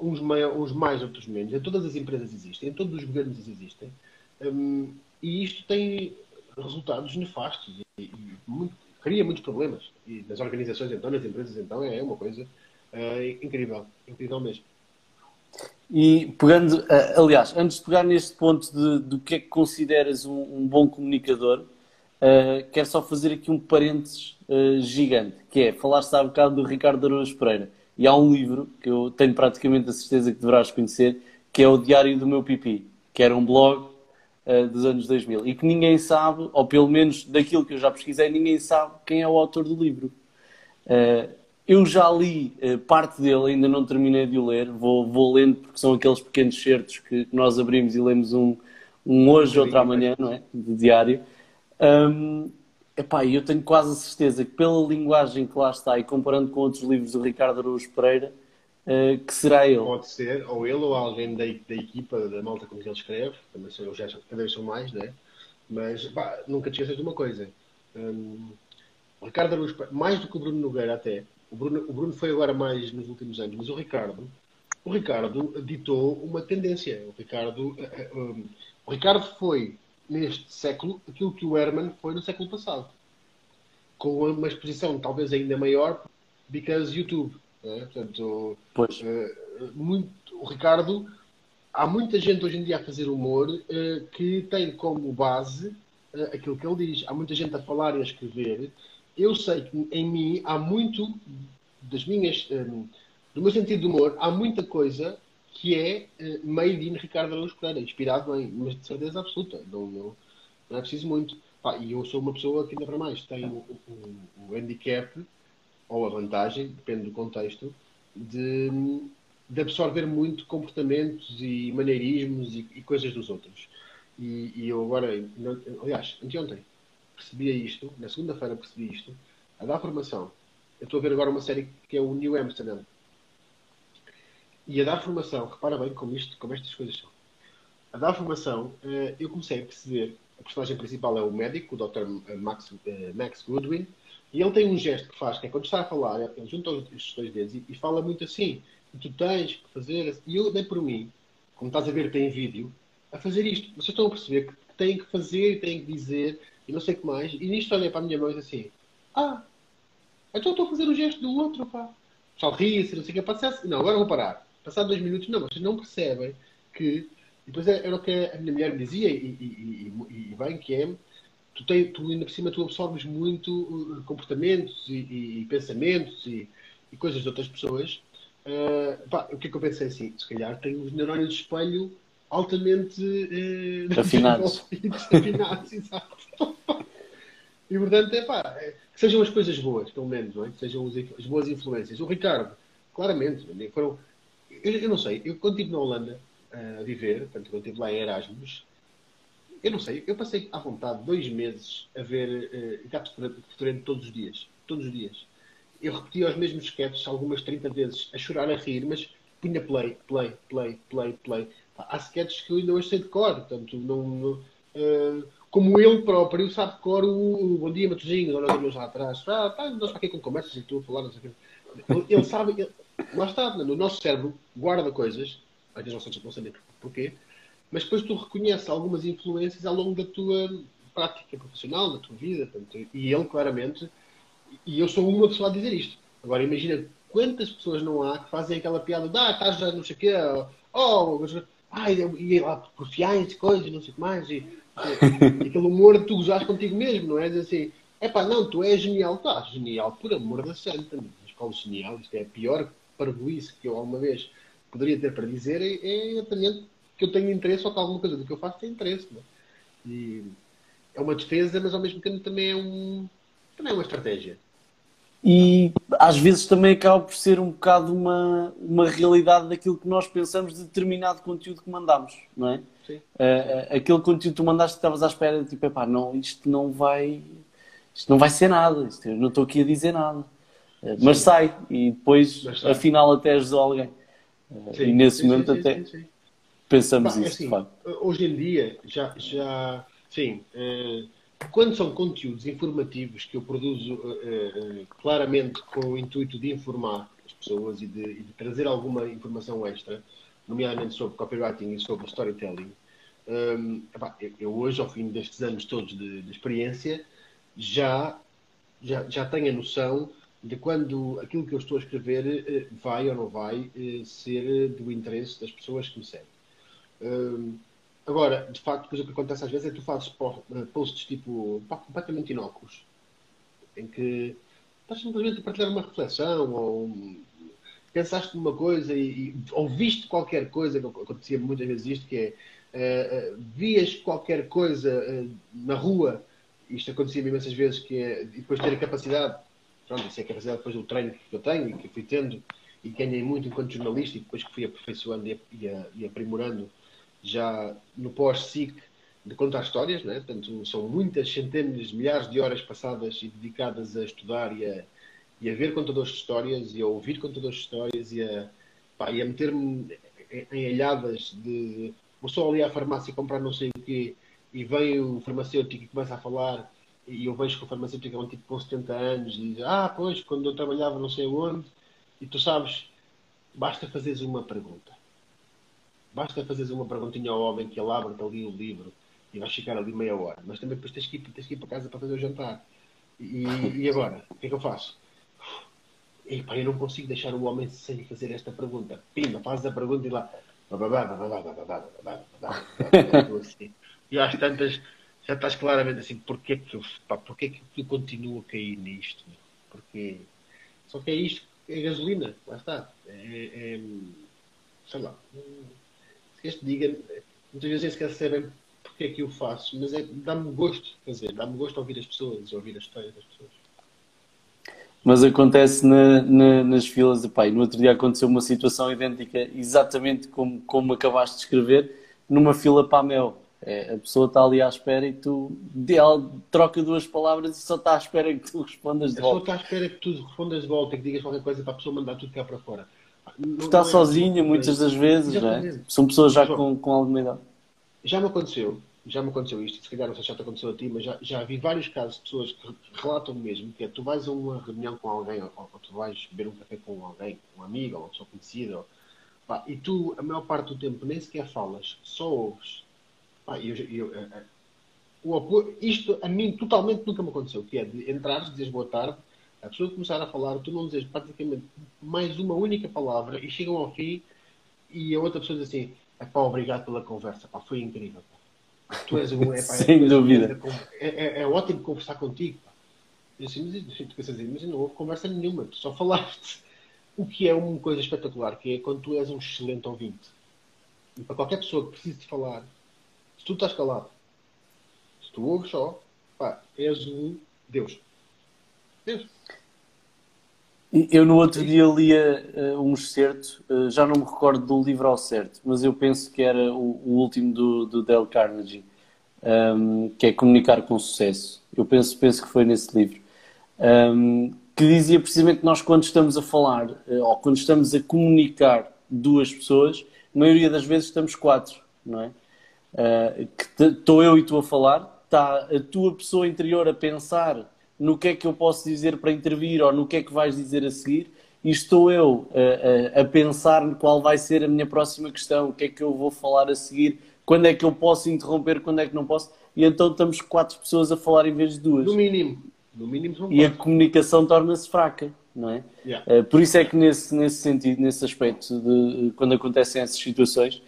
uns, uns mais, outros menos, em todas as empresas existem, em todos os governos existem, um, e isto tem resultados nefastos e, e muito, cria muitos problemas. E nas organizações, então, nas empresas, então, é uma coisa é incrível, incrível mesmo. E pegando, eh, aliás, antes de pegar neste ponto de, do que é que consideras um, um bom comunicador, uh, quero só fazer aqui um parênteses uh, gigante, que é, falaste há bocado do Ricardo Araújo Pereira, e há um livro que eu tenho praticamente a certeza que deverás conhecer, que é o Diário do Meu Pipi, que era um blog uh, dos anos 2000, e que ninguém sabe, ou pelo menos daquilo que eu já pesquisei, ninguém sabe quem é o autor do livro. Uh, eu já li uh, parte dele, ainda não terminei de o ler. Vou, vou lendo porque são aqueles pequenos certos que nós abrimos e lemos um, um hoje, outro amanhã, não é? De diário. Um, epá, eu tenho quase a certeza que pela linguagem que lá está e comparando com outros livros do Ricardo Araújo Pereira, uh, que será ele. Pode ser, ou ele ou alguém da, da equipa, da malta com que ele escreve, também são, já cada vez são mais, né? Mas pá, nunca te esqueças de uma coisa. Um, Ricardo Araújo, mais do que o Bruno Nogueira até, o Bruno, o Bruno foi agora mais nos últimos anos, mas o Ricardo, o Ricardo ditou uma tendência. O Ricardo, um, eh, eh, o Ricardo foi neste século aquilo que o Herman foi no século passado, com uma exposição talvez ainda maior, because YouTube. Né? Portanto, pois. Uh, muito, o Ricardo, há muita gente hoje em dia a fazer humor uh, que tem como base uh, aquilo que ele diz. Há muita gente a falar e a escrever eu sei que em mim há muito das minhas um, do meu sentido de humor há muita coisa que é uh, made in Ricardo Araújo Pereira, inspirado em, mas de certeza absoluta. Não, não, não é preciso muito. Pá, e eu sou uma pessoa que ainda para mais tem o, o, o handicap ou a vantagem, depende do contexto, de, de absorver muito comportamentos e maneirismos e, e coisas dos outros. E, e eu agora, aliás, anteontem, percebi isto, na segunda-feira percebi isto, a dar formação. Eu estou a ver agora uma série que é o New Amsterdam. E a dar formação, repara bem como, isto, como estas coisas são. A dar formação, eh, eu comecei a perceber, a personagem principal é o médico, o Dr. Max, eh, Max Goodwin, e ele tem um gesto que faz, que é quando está a falar, ele junta os dois dedos e, e fala muito assim, e tu tens que fazer, e eu dei por mim, como estás a ver, tem vídeo, a fazer isto. Vocês estão a perceber que têm que fazer, têm que dizer, e não sei o que mais. E nisto olhei para a minha mãe e disse assim: Ah, então estou a fazer o gesto do outro, pá. Pessoal ria-se, não sei o que. Passasse... Não, agora vou parar. Passar dois minutos, não, vocês não percebem que. Depois era o que a minha mulher me dizia, e, e, e, e bem que é, tu, tem, tu ainda por cima tu absorves muito uh, comportamentos e, pensamentos e, coisas de outras pessoas. Uh, pá, o que é que eu pensei assim? Se calhar tenho os neurónios de espelho altamente uh, afinados. *laughs* afinados, exato. E portanto, é pá, que sejam as coisas boas, pelo menos, não é? que sejam as boas influências. O Ricardo, claramente, foram. Eu, eu não sei, eu quando estive na Holanda uh, a viver, portanto, quando estive lá em Erasmus, eu não sei, eu passei à vontade dois meses a ver uh, Gato Fedorento todos os dias. Todos os dias. Eu repetia os mesmos sketches algumas 30 vezes, a chorar, a rir, mas punha play, play, play, play, play. Há sketches que eu ainda hoje sei de cor, portanto, não. não uh, como ele próprio sabe de cor o, o Bom Dia Matosinhos, olha os lá atrás, ah, tá, nós aqui com conversas e tu a falar, não sei o. Ele, sabe, ele, lá está, no nosso cérebro guarda coisas, às vezes não, não saber porquê, mas depois tu reconheces algumas influências ao longo da tua prática profissional, da tua vida, portanto, e ele claramente, e eu sou uma pessoa a dizer isto. Agora imagina quantas pessoas não há que fazem aquela piada de ah, estás já não sei o quê, oh, ah, e lá fiais, coisas, não sei o que mais, e, e, aquele humor de tu gozares contigo mesmo, não é? Assim, é pá, não, tu és genial, tá, genial, por amor da santa, mas qual genial, isto é a pior parvoíce que eu alguma vez poderia ter para dizer, é, é exatamente que eu tenho interesse ou que alguma coisa do que eu faço tem interesse, não é? E é uma defesa, mas ao mesmo tempo também é, um, também é uma estratégia e às vezes também acaba por ser um bocado uma, uma realidade daquilo que nós pensamos de determinado conteúdo que mandamos, não é? Sim. Uh, aquele conteúdo que tu mandaste que estavas à espera, tipo, epá, não, isto não vai, isto não vai ser nada, isto, eu não estou aqui a dizer nada. Uh, mas sai, e depois, afinal, até ajudou alguém. Uh, e nesse sim, momento sim, até pensamos Pá, é isso, assim, Hoje em dia, já, já sim, quando são conteúdos informativos que eu produzo uh, uh, claramente com o intuito de informar as pessoas e de, e de, trazer alguma informação extra, nomeadamente sobre copywriting e sobre storytelling, um, epá, eu, eu, hoje, ao fim destes anos todos de, de experiência, já, já, já tenho a noção de quando aquilo que eu estou a escrever uh, vai ou não vai ser do interesse das pessoas que me seguem. Um, Agora, de facto, coisa que acontece às vezes é que tu fazes eh, posts tipo pá, completamente inócuos, em que estás simplesmente a partilhar uma reflexão ou pensaste numa coisa e, e ouviste qualquer coisa, que acontecia muitas vezes isto, que é uh, uh, vias qualquer coisa uh, na rua, isto acontecia imensas vezes, que é, e depois ter a capacidade, pronto, isso é a capacidade depois do treino que eu tenho e que fui tendo e ganhei muito enquanto jornalista e depois que fui aperfeiçoando e, e, e aprimorando já no pós-SIC de contar histórias, né? Portanto, são muitas centenas, milhares de horas passadas e dedicadas a estudar e a, e a ver contadores de histórias e a ouvir contadores de histórias e a, pá, e a meter-me em alhadas de vou só ali à farmácia comprar não sei o quê e vem o farmacêutico e começa a falar e eu vejo que o farmacêutico é um tipo com 70 anos e diz, ah, pois, quando eu trabalhava não sei onde e tu sabes, basta fazeres uma pergunta Basta fazeres uma perguntinha ao homem que ele abre ali o livro e vais ficar ali meia hora. Mas também depois tens que ir, tens que ir para casa para fazer o jantar. E, e agora? O que é que eu faço? Epá, eu não consigo deixar o homem sem fazer esta pergunta. Pima, fazes a pergunta e lá. E às tantas já estás claramente assim, porquê que eu, pá, porquê que eu continuo a cair nisto? Porque só que é isto, é gasolina, lá está. É, é sei lá este diga, muitas vezes nem sequer sabem porque é que eu faço, mas é, dá-me gosto de fazer, dá-me gosto de ouvir as pessoas, ouvir a história das pessoas. Mas acontece na, na, nas filas de pai. No outro dia aconteceu uma situação idêntica, exatamente como, como acabaste de escrever, numa fila para a Mel. É, a pessoa está ali à espera e tu ela troca duas palavras e só está à espera que tu respondas de volta. A pessoa está à espera que tu respondas de volta, que digas qualquer coisa para a pessoa mandar tudo cá para fora. Está sozinha muitas das vezes, é? São pessoas já com, com alguma idade. Já me aconteceu, já me aconteceu isto, se calhar não sei se já te aconteceu a ti, mas já, já vi vários casos de pessoas que relatam mesmo que é tu vais a uma reunião com alguém, ou, ou tu vais beber um café com alguém, um amigo, ou uma pessoa conhecida, ou, pá, e tu, a maior parte do tempo, nem sequer falas, só ouves. Pá, eu, eu, eu, o, isto a mim totalmente nunca me aconteceu, que é de entrares, dizes boa tarde, a pessoa começar a falar, tu não dizes praticamente mais uma única palavra e chegam ao fim e a outra pessoa diz assim: é pá, obrigado pela conversa, pá, foi incrível. Pá. Tu és um. *laughs* É, pá, Sem é, dúvida. É, é, ótimo conversar contigo. Pá. Eu assim, mas, assim, mas não houve conversa nenhuma, tu só falaste. O que é uma coisa espetacular, que é quando tu és um excelente ouvinte. E para qualquer pessoa que precise de falar, se tu estás calado, se tu ouves só, pá, és um Deus. Deus. Eu no outro dia lia uh, um excerto, uh, já não me recordo do livro ao certo, mas eu penso que era o, o último do, do Dale Carnegie, um, ehm, que é Comunicar com Sucesso. Eu penso, penso que foi nesse livro. Um, ehm, que dizia precisamente que nós quando estamos a falar, uh, ou quando estamos a comunicar duas pessoas, a maioria das vezes estamos quatro, não é? que estou eu e tu a falar, está a tua pessoa interior a pensar no que é que eu posso dizer para intervir ou no que é que vais dizer a seguir e estou eu a, a, a pensar qual vai ser a minha próxima questão, o que é que eu vou falar a seguir, quando é que eu posso interromper, quando é que não posso, e então estamos quatro pessoas a falar em vez de duas. No mínimo. No mínimo e a comunicação torna-se fraca, não é? Yeah. Uh, por isso é que nesse, nesse sentido, nesse aspecto, de quando acontecem essas situações,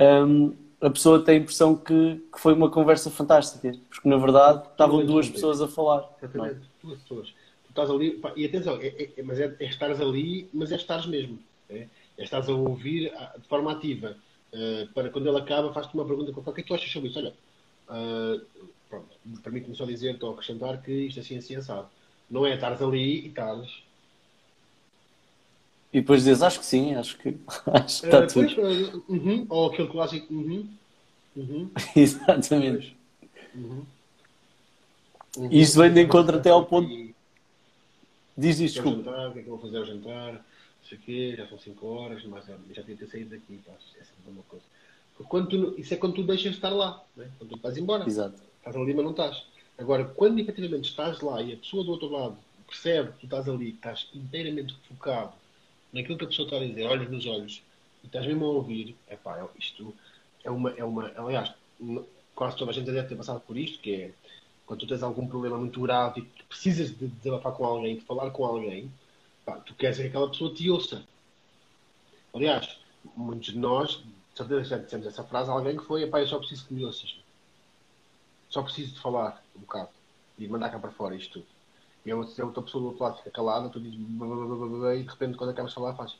um, a pessoa tem a impressão que, que, foi uma conversa fantástica, porque na verdade estavam duas pessoas a falar. Exatamente, é? duas pessoas. Tu estás ali, pá, e atenção, é, é, mas é, é estares ali, mas é estares mesmo. É, é estares a ouvir de forma ativa. Uh, para quando ele acaba, faz-te uma pergunta: o que é que tu achas sobre isso? Olha, uh, permite-me só dizer, estou a acrescentar que isto assim assim sabe. Não é estares ali e estás. E depois dizes, acho que sim, acho que, *laughs* acho que está uh, tudo. Pois, uh, uh -huh, ou aquele clássico, -huh, -huh. *laughs* Exatamente. Uhum. E isto vem de encontro até ao ponto. E... Diz isto, desculpa. Jantar, o que é que eu vou fazer ao jantar? Não sei o quê, já são 5 horas, mas já tinha ter saído daqui, pá, é uma coisa. Quando tu, isso é quando tu deixas de estar lá, né? quando tu vais embora. Exato. Estás ali, mas não estás. Agora, quando efetivamente estás lá e a pessoa do outro lado percebe que tu estás ali, estás inteiramente focado naquilo que a pessoa está a dizer, olhos nos olhos, e estás mesmo a ouvir, é pá, isto é uma, é uma. Aliás, quase toda a gente deve ter passado por isto, que é quando tu tens algum problema muito grave e que precisas de desabafar com alguém, de falar com alguém, pá, tu queres que aquela pessoa te ouça. Aliás, muitos de nós, de certeza já dissemos essa frase a alguém que foi, pá, eu só preciso que me ouças. Só preciso de falar um bocado e mandar cá para fora isto tudo. E a outra, pessoa do outro lado fica calada, tu dizes e de repente quando acabas de falar faz.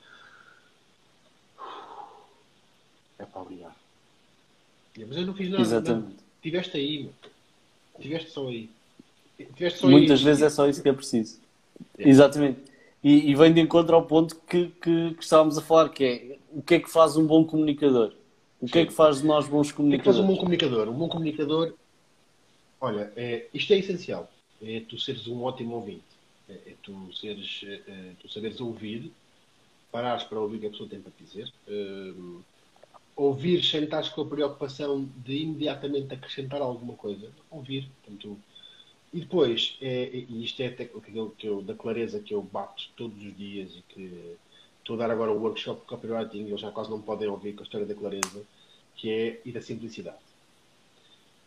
É para obrigado. Mas eu não fiz nada. Exatamente. Não. Tiveste aí, Tiveste só aí. Tiveste só Muitas aí. vezes é só isso que é preciso. É. Exatamente. E, e, vem de encontro ao ponto que, que, que, estávamos a falar, que é o que é que faz um bom comunicador? O que Sim. é que faz de nós bons comunicadores? O que, é que faz um bom comunicador? Um bom comunicador Olha, é, isto é essencial. É tu seres um ótimo ouvinte. É, é tu, seres, é, é, tu saberes ouvir, parares para ouvir o que a pessoa tem para dizer, uh, ouvir sem estar com a preocupação de imediatamente acrescentar alguma coisa. Ouvir. Portanto, e depois, é, e isto é aquilo que eu, da clareza que eu bato todos os dias e que estou a dar agora o workshop de copywriting, eles já quase não podem ouvir com a história da clareza, que é e da simplicidade.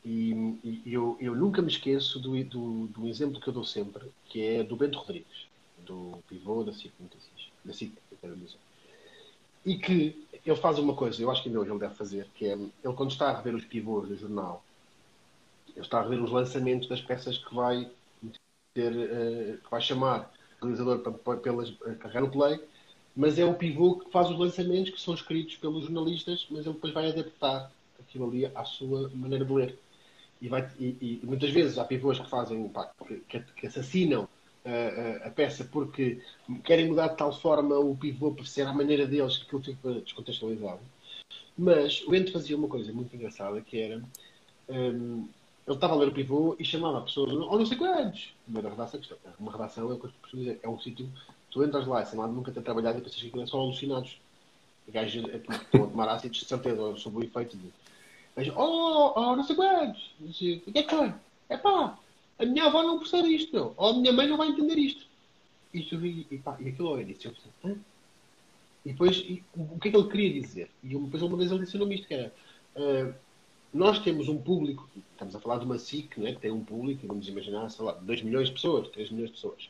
E, e eu, eu, nunca me esqueço do, do, do, exemplo que eu dou sempre, que é do Bento Rodrigues, do pivô da SIC da SIC, e que ele faz uma coisa, eu acho que ainda hoje ele deve fazer, que é, ele quando está a rever os pivôs do jornal, ele está a rever os lançamentos das peças que vai ter, uh, que vai chamar o realizador para, pelas, carregar no play, mas é o pivô que faz os lançamentos que são escritos pelos jornalistas, mas ele depois vai adaptar aquilo ali à sua maneira de ler. E, vai, e, e, muitas vezes há pivôs que fazem pá, que, que, assassinam uh, a peça porque querem mudar de tal forma o pivô para ser a maneira deles que aquilo fica descontextualizado. Mas o Ento fazia uma coisa muito engraçada que era um, ele estava a ler o pivô e chamava pessoas, ou oh, não sei quantos, uma da redação, uma redação é o que eu dizer, é um sítio, tu entras lá, sem lá nunca ter trabalhado e pensas que aquilo é alucinados. Gajos é, estão a tomar ácidos de certeza sobre o efeito de mas, oh, oh, não sei quantos. O que é que foi? É pá, a minha avó não percebe isto, meu. Ou a minha mãe não vai entender isto. E, e, pá, e aquilo eu disse, eu pensei, Hã? E depois, e, o que é que ele queria dizer? E depois uma vez ele ensinou-me isto, que era, uh, nós temos um público, estamos a falar de uma SIC, né, que tem um público, vamos imaginar, sei lá, 2 milhões de pessoas, 3 milhões de pessoas.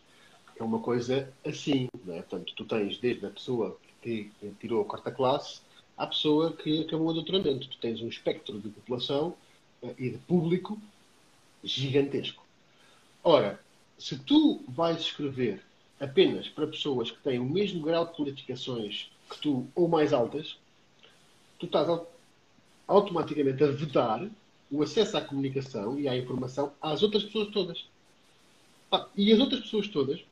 É uma coisa assim, né? Portanto, tu tens desde a pessoa que tirou a quarta classe à pessoa que acabou o doutoramento. Tu tens um espectro de população uh, e de público gigantesco. Ora, se tu vais escrever apenas para pessoas que têm o mesmo grau de qualificações que tu ou mais altas, tu estás automaticamente a vedar o acesso à comunicação e à informação às outras pessoas todas. E as outras pessoas todas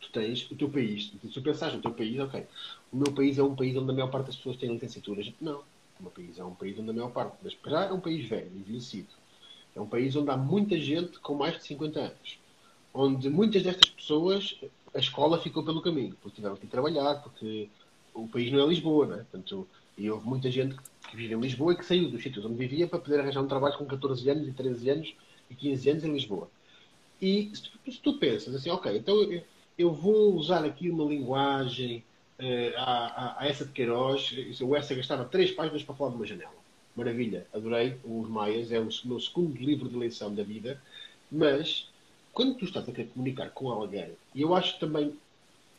tu tens o teu país, se tu pensares no teu país, ok, o meu país é um país onde a maior parte das pessoas têm licenciaturas. Não. O meu país é um país onde a maior parte, mas já é um país velho, envelhecido. É um país onde há muita gente com mais de 50 anos. Onde muitas destas pessoas, a escola ficou pelo caminho, porque tiveram que ir trabalhar, porque o país não é Lisboa, né? Portanto, e houve muita gente que vive em Lisboa e que saiu dos sítios onde vivia para poder arranjar um trabalho com 14 anos, e 13 anos e 15 anos em Lisboa. E se tu, se tu pensas assim, ok, então vou usar aqui uma linguagem uh, a, a, essa de Queiroz. O essa gastava três páginas para falar de uma janela. Maravilha, adorei os Maias, é o meu segundo livro de eleição da vida. Mas, quando tu estás a querer comunicar com alguém, e eu acho também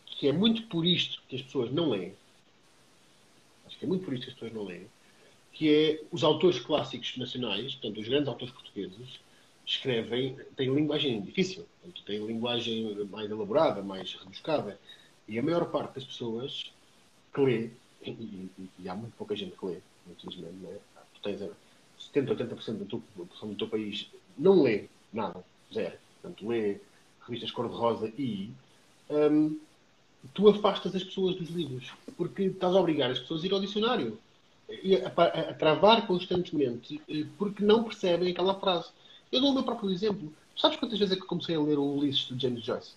que é muito por isto que as pessoas não leem, acho que é muito por isto que as pessoas não leem, que é os autores clássicos nacionais, portanto, os grandes autores portugueses, escrevem, têm linguagem difícil, portanto, têm linguagem mais elaborada, mais rebuscada. E a maior parte das pessoas que lê, e, e, e há muito pouca gente que lê, infelizmente, não é? tu tens 70, 80% da população do teu país não lê nada, zero. Portanto, lê revistas cor-de-rosa e hum, tu afastas as pessoas dos livros, porque estás a obrigar as pessoas a ir ao dicionário e a, a, a travar constantemente eh, porque não percebem aquela frase. Eu dou o meu próprio exemplo. Sabes quantas vezes é que comecei a ler o Ulisses de James Joyce?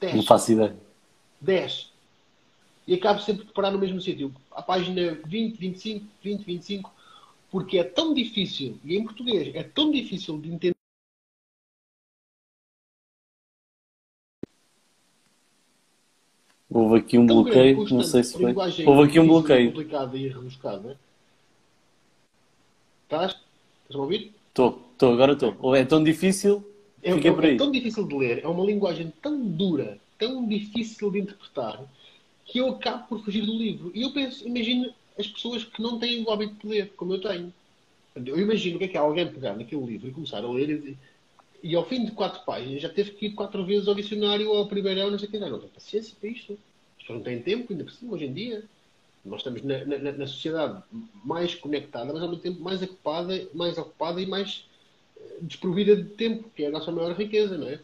Dez. Não faço ideia. Dez. E acabo sempre de parar no mesmo sítio. A página 20, 25, 20, 25. Porque é tão difícil, e em português, é tão difícil de entender. Houve aqui um bloqueio, não sei se foi. Houve aqui um bloqueio. complicada e rebuscada. Estás? Estás a ouvir? Estou, estou, agora estou. É tão difícil, é, é, por aí. É tão difícil de ler, é uma linguagem tão dura, tão difícil de interpretar, que eu acabo por fugir do livro. E eu penso, imagino as pessoas que não têm o hábito de ler, como eu tenho. Eu imagino o que é que alguém pegar naquele livro e começar a ler e, e ao fim de quatro páginas já teve que ir quatro vezes ao dicionário ou ao primeiro não sei o que. Não, não tem paciência para isto. As pessoas não têm tempo, ainda por cima, hoje em dia. Nós estamos na, na, na, sociedade mais conectada, mas ao mesmo tempo mais ocupada, mais ocupada e mais eh, desprovida de tempo, que é a nossa maior riqueza, não é?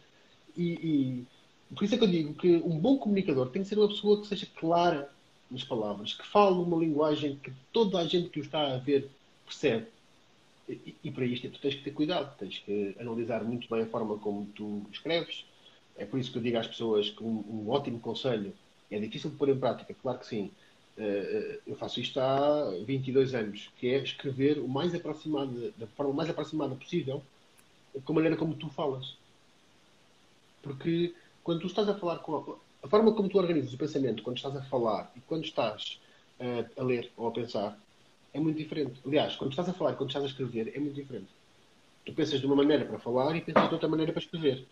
E, e, por isso é que eu digo que um bom comunicador tem que ser uma pessoa que seja clara nas palavras, que fale uma linguagem que toda a gente que o está a ver percebe. E, e para isto tu tens que ter cuidado, tens que analisar muito bem a forma como tu escreves. É por isso que eu digo às pessoas que um, um ótimo conselho é difícil de pôr em prática, claro que sim, eu faço isto há 22 anos, que é escrever o mais aproximado, da forma mais aproximada possível com a maneira como tu falas. Porque quando tu estás a falar com a, a forma como tu organizas o pensamento, quando estás a falar e quando estás uh, a ler ou a pensar, é muito diferente. Aliás, quando estás a falar e quando estás a escrever, é muito diferente. Tu pensas de uma maneira para falar e pensas de outra maneira para escrever.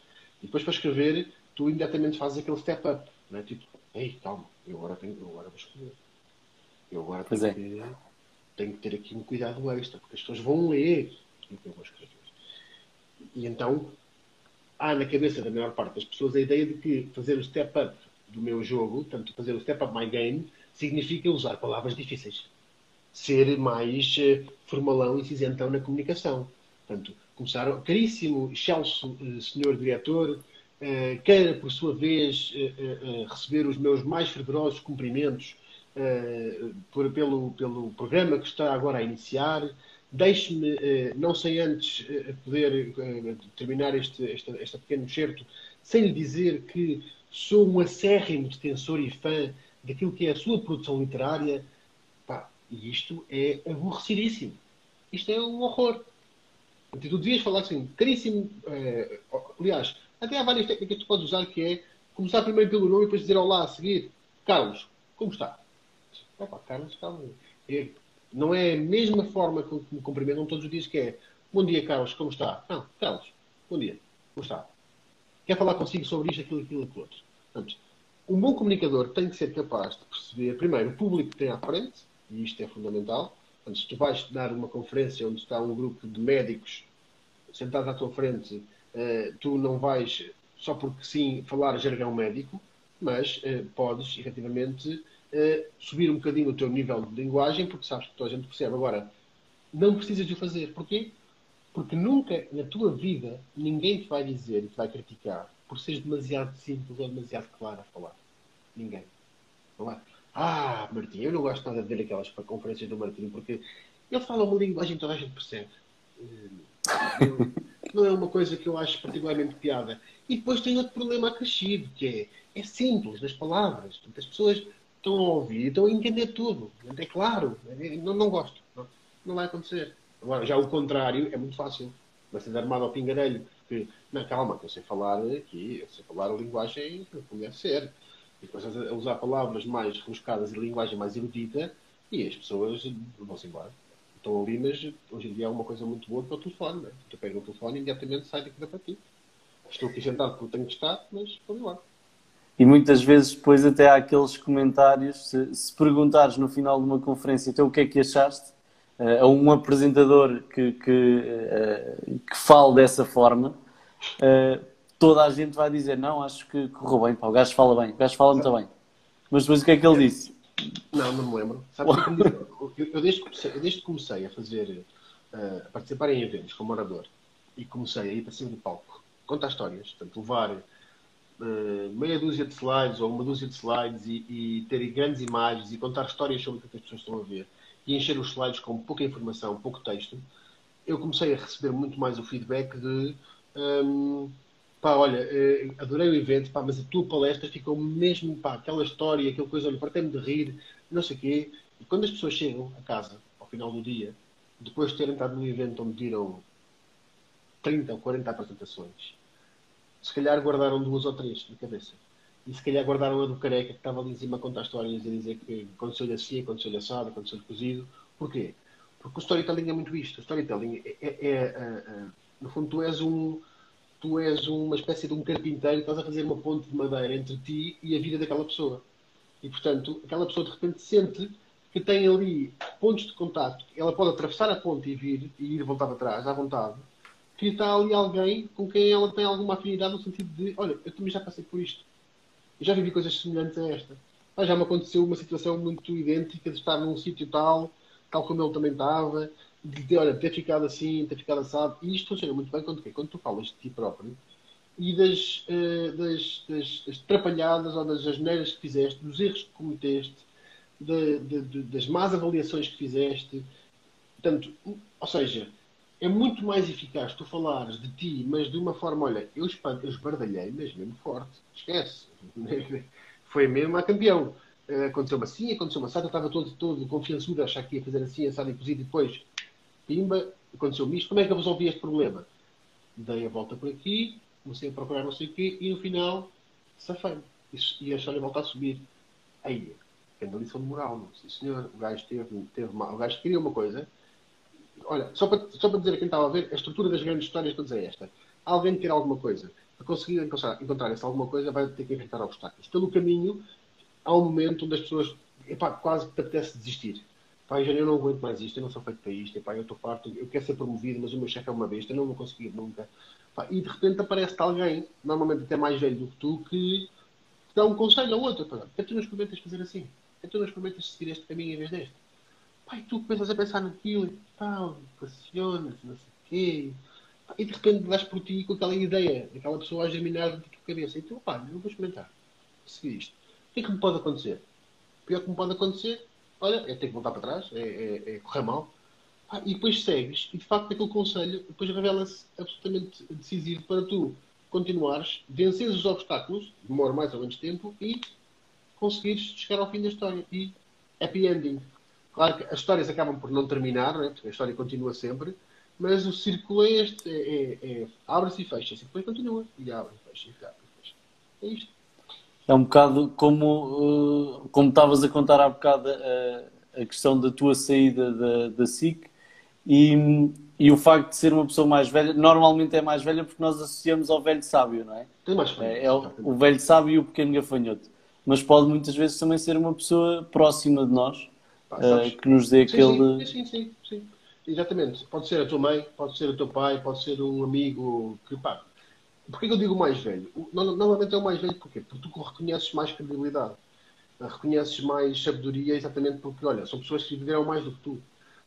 E depois para escrever, tu imediatamente fazes aquele step up. Não é? Tipo, ei, calma, eu agora, tenho, eu agora vou escrever. Eu agora tenho, é. que, tenho que ter aqui um cuidado extra, porque as pessoas vão ler o que eu vou escrever. E então há na cabeça da maior parte das pessoas a ideia de que fazer o step up do meu jogo, tanto fazer o step up my game, significa usar palavras difíceis. Ser mais uh, formalão e cinzentão na comunicação. Portanto, começar, caríssimo, excelso uh, senhor diretor, uh, queira por sua vez receber os meus mais fervorosos cumprimentos uh, por, pelo, pelo programa que está agora a iniciar. Deixe-me, uh, não sei antes uh, poder terminar este, este, este pequeno certo, sem lhe dizer que sou um acérrimo defensor e fã daquilo que é a sua produção literária. Pá, e isto é aborrecidíssimo. Isto é um horror. Tu devias falar assim, caríssimo. aliás, até há várias técnicas que tu podes usar que é começar primeiro pelo nome e depois dizer olá a seguir. Carlos, como está? Carlos, calma. É, não é a mesma forma que me cumprimentam todos os dias que é Bom dia, Carlos, como está? Não, Carlos, bom dia, como está? Quer falar consigo sobre isto, aquilo, aquilo, aquilo outro. Portanto, um bom comunicador tem que ser capaz de perceber, primeiro, o público que tem à frente, e isto é fundamental. Portanto, se tu vais dar uma conferência onde está um grupo de médicos sentados à tua frente, uh, tu não vais, só porque sim, falar jargão médico, mas uh, podes, efetivamente, subir um bocadinho o teu nível de linguagem, porque sabes que toda a gente percebe. Agora, não precisas de o fazer. Porquê? Porque nunca na tua vida ninguém te vai dizer e te vai criticar por seres demasiado simples ou demasiado claro a falar. Ninguém. Não é? Ah, Martim, eu não gosto nada de ver aquelas conferências do Martim porque ele fala uma linguagem que toda a gente percebe. Eh, não é uma coisa que eu acho particularmente piada. E depois tem outro problema acrescido, que é, é simples nas palavras. As pessoas estão a ouvir, estão a entender tudo. É claro, não, não gosto. Não, não vai acontecer. Agora, já o contrário é muito fácil. Vai ser armado ao pingarelho porque, não, calma, que eu sei falar aqui, eu sei falar a linguagem como deve ser. E depois a usar palavras mais rebuscadas e linguagem mais erudita, e as pessoas vão-se embora. Estão ali, mas hoje em dia há uma coisa muito boa que é o telefone, né? Tu pega o telefone e imediatamente sai daqui para ti. Estou aqui sentado porque tenho que estar, mas vamos lá. E muitas vezes depois até há aqueles comentários, se, se perguntares no final de uma conferência, então o que é que achaste? Uh, a um apresentador que, que, uh, que fale dessa forma, uh, toda a gente vai dizer, não, acho que correu bem, pá, o gajo fala bem, o gajo fala muito bem. Mas depois o que é que ele disse? Não, não me lembro. Sabe, eu, eu, desde, comecei, eu desde que comecei a fazer, a participar em eventos como orador, e comecei a ir para cima do palco, contar histórias, portanto, levar uh, meia dúzia de slides ou uma dúzia de slides e, e ter grandes imagens e contar histórias sobre o que as pessoas estão a ver e encher os slides com pouca informação, pouco texto, eu comecei a receber muito mais o feedback de um, ehm, pá, olha, eh, adorei o evento, pá, mas a tua palestra ficou mesmo, pá, aquela história, aquela coisa, olha, partei-me de rir, não sei o quê. E quando as pessoas chegam a casa, ao final do dia, depois de terem estado num evento onde viram 30 ou 40 apresentações, se calhar guardaram duas ou três na cabeça. E se calhar guardaram a do careca que estava ali em cima a contar histórias e dizer que aconteceu-lhe assim, aconteceu-lhe assado, aconteceu-lhe cozido. Porquê? Porque o storytelling é muito isto. O storytelling é, é, é, é no fundo, tu és um tu és uma espécie de um carpinteiro e estás a fazer uma ponte de madeira entre ti e a vida daquela pessoa. E, portanto, aquela pessoa de repente sente que tem ali pontos de contato. Ela pode atravessar a ponte e vir e ir voltar para trás à vontade que está ali alguém com quem ela tem alguma afinidade no sentido de, olha, eu também já passei por isto. Já vivi coisas semelhantes a esta. Ah, já me aconteceu uma situação muito idêntica de estar num sítio tal, tal como ele também estava, de, olha, ter ficado assim, ter ficado assado. E isto funciona muito bem quando, quando tu falas de ti próprio e das, uh, das, das, das trapalhadas ou das asneiras que fizeste, dos erros que cometeste, de, de, das más avaliações que fizeste. Portanto, ou seja, é muito mais eficaz tu falares de ti, mas de uma forma, olha, eu, esbardalhei, mas mesmo forte, esquece. *laughs* Foi mesmo a campeão. Eh, aconteceu-me assim, aconteceu-me assado, eu estava todo, todo confiançudo achar que ia fazer assim, assado e cozido, e depois, pimba, aconteceu-me isto. Como é que eu resolvi este problema? Dei a volta por aqui, comecei a procurar não sei o quê, e no final, safei E a história volta a subir. Aí, que lição de moral, não? Sim, senhor, o gajo teve, teve mal. O gajo queria uma coisa, olha, só para, só para dizer a quem estava a ver, a estrutura das grandes histórias todas é esta. Alguém quer alguma coisa. Para conseguir encontrar, encontrar essa alguma coisa, vai ter que enfrentar obstáculos. Pelo caminho, há um momento onde as pessoas epá, quase que te apetece desistir. Pá, já eu não aguento mais isto, eu não sou feito para isto, epá, eu estou farto, eu quero ser promovido, mas o meu chefe é uma besta, eu não vou conseguir nunca. E de repente aparece-te alguém, normalmente até mais velho do que tu, que dá um conselho ao outro. Por que tu não experimentas fazer assim? Tu não experimentas seguir este caminho em vez deste? Pai, tu começas a pensar naquilo e tal, passionas, não sei o quê. E de repente dás por ti com aquela ideia, aquela pessoa a germinar da tua cabeça. E tu, pá, eu vou experimentar. Seguir isto. O que é que me pode acontecer? O pior que me pode acontecer, olha, é ter que voltar para trás, é, é, é correr mal. E depois segues, e de facto aquele conselho depois revela-se absolutamente decisivo para tu continuares, venceres os obstáculos, demora mais ou menos tempo, e conseguires chegar ao fim da história. E happy ending. Claro que as histórias acabam por não terminar, né? a história continua sempre, mas o círculo é este: é, é, é abre-se e fecha-se, e depois continua, e abre e fecha, e abre e fecha. É isto. É um bocado como, uh, como estavas a contar há bocado a, a questão da tua saída da, da SIC e, e o facto de ser uma pessoa mais velha, normalmente é mais velha porque nós associamos ao velho sábio, não é? Tem mais é, é o, o velho sábio e o pequeno gafanhoto. Mas pode muitas vezes também ser uma pessoa próxima de nós Pá, uh, que nos dê sim, aquele. Sim, sim, sim, sim, Exatamente. Pode ser a tua mãe, pode ser o teu pai, pode ser um amigo que. Pá, Porquê que eu digo mais velho? Normalmente é o mais velho porquê? Porque tu reconheces mais credibilidade. Reconheces mais sabedoria exatamente porque, olha, são pessoas que viveram mais do que tu.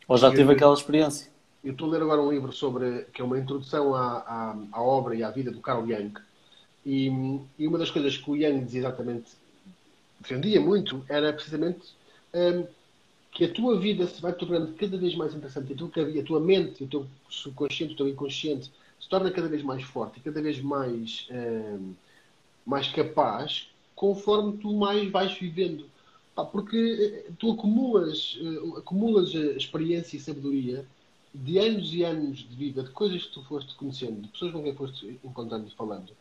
Ou já teve aquela experiência. Eu estou a ler agora um livro sobre, que é uma introdução à, à, à obra e à vida do Carl Jung. E, e, uma das coisas que o Jung dizia exatamente, defendia muito, era precisamente um, que a tua vida se vai tornando cada vez mais interessante, a tua, a tua mente, o teu subconsciente, o teu inconsciente se torna cada vez mais forte e cada vez mais, um, mais capaz conforme tu mais vais vivendo. Porque eh, tu acumulas, uh, acumulas experiência e sabedoria de anos e anos de vida, de coisas que tu foste conhecendo, de pessoas com quem foste encontrando e falando,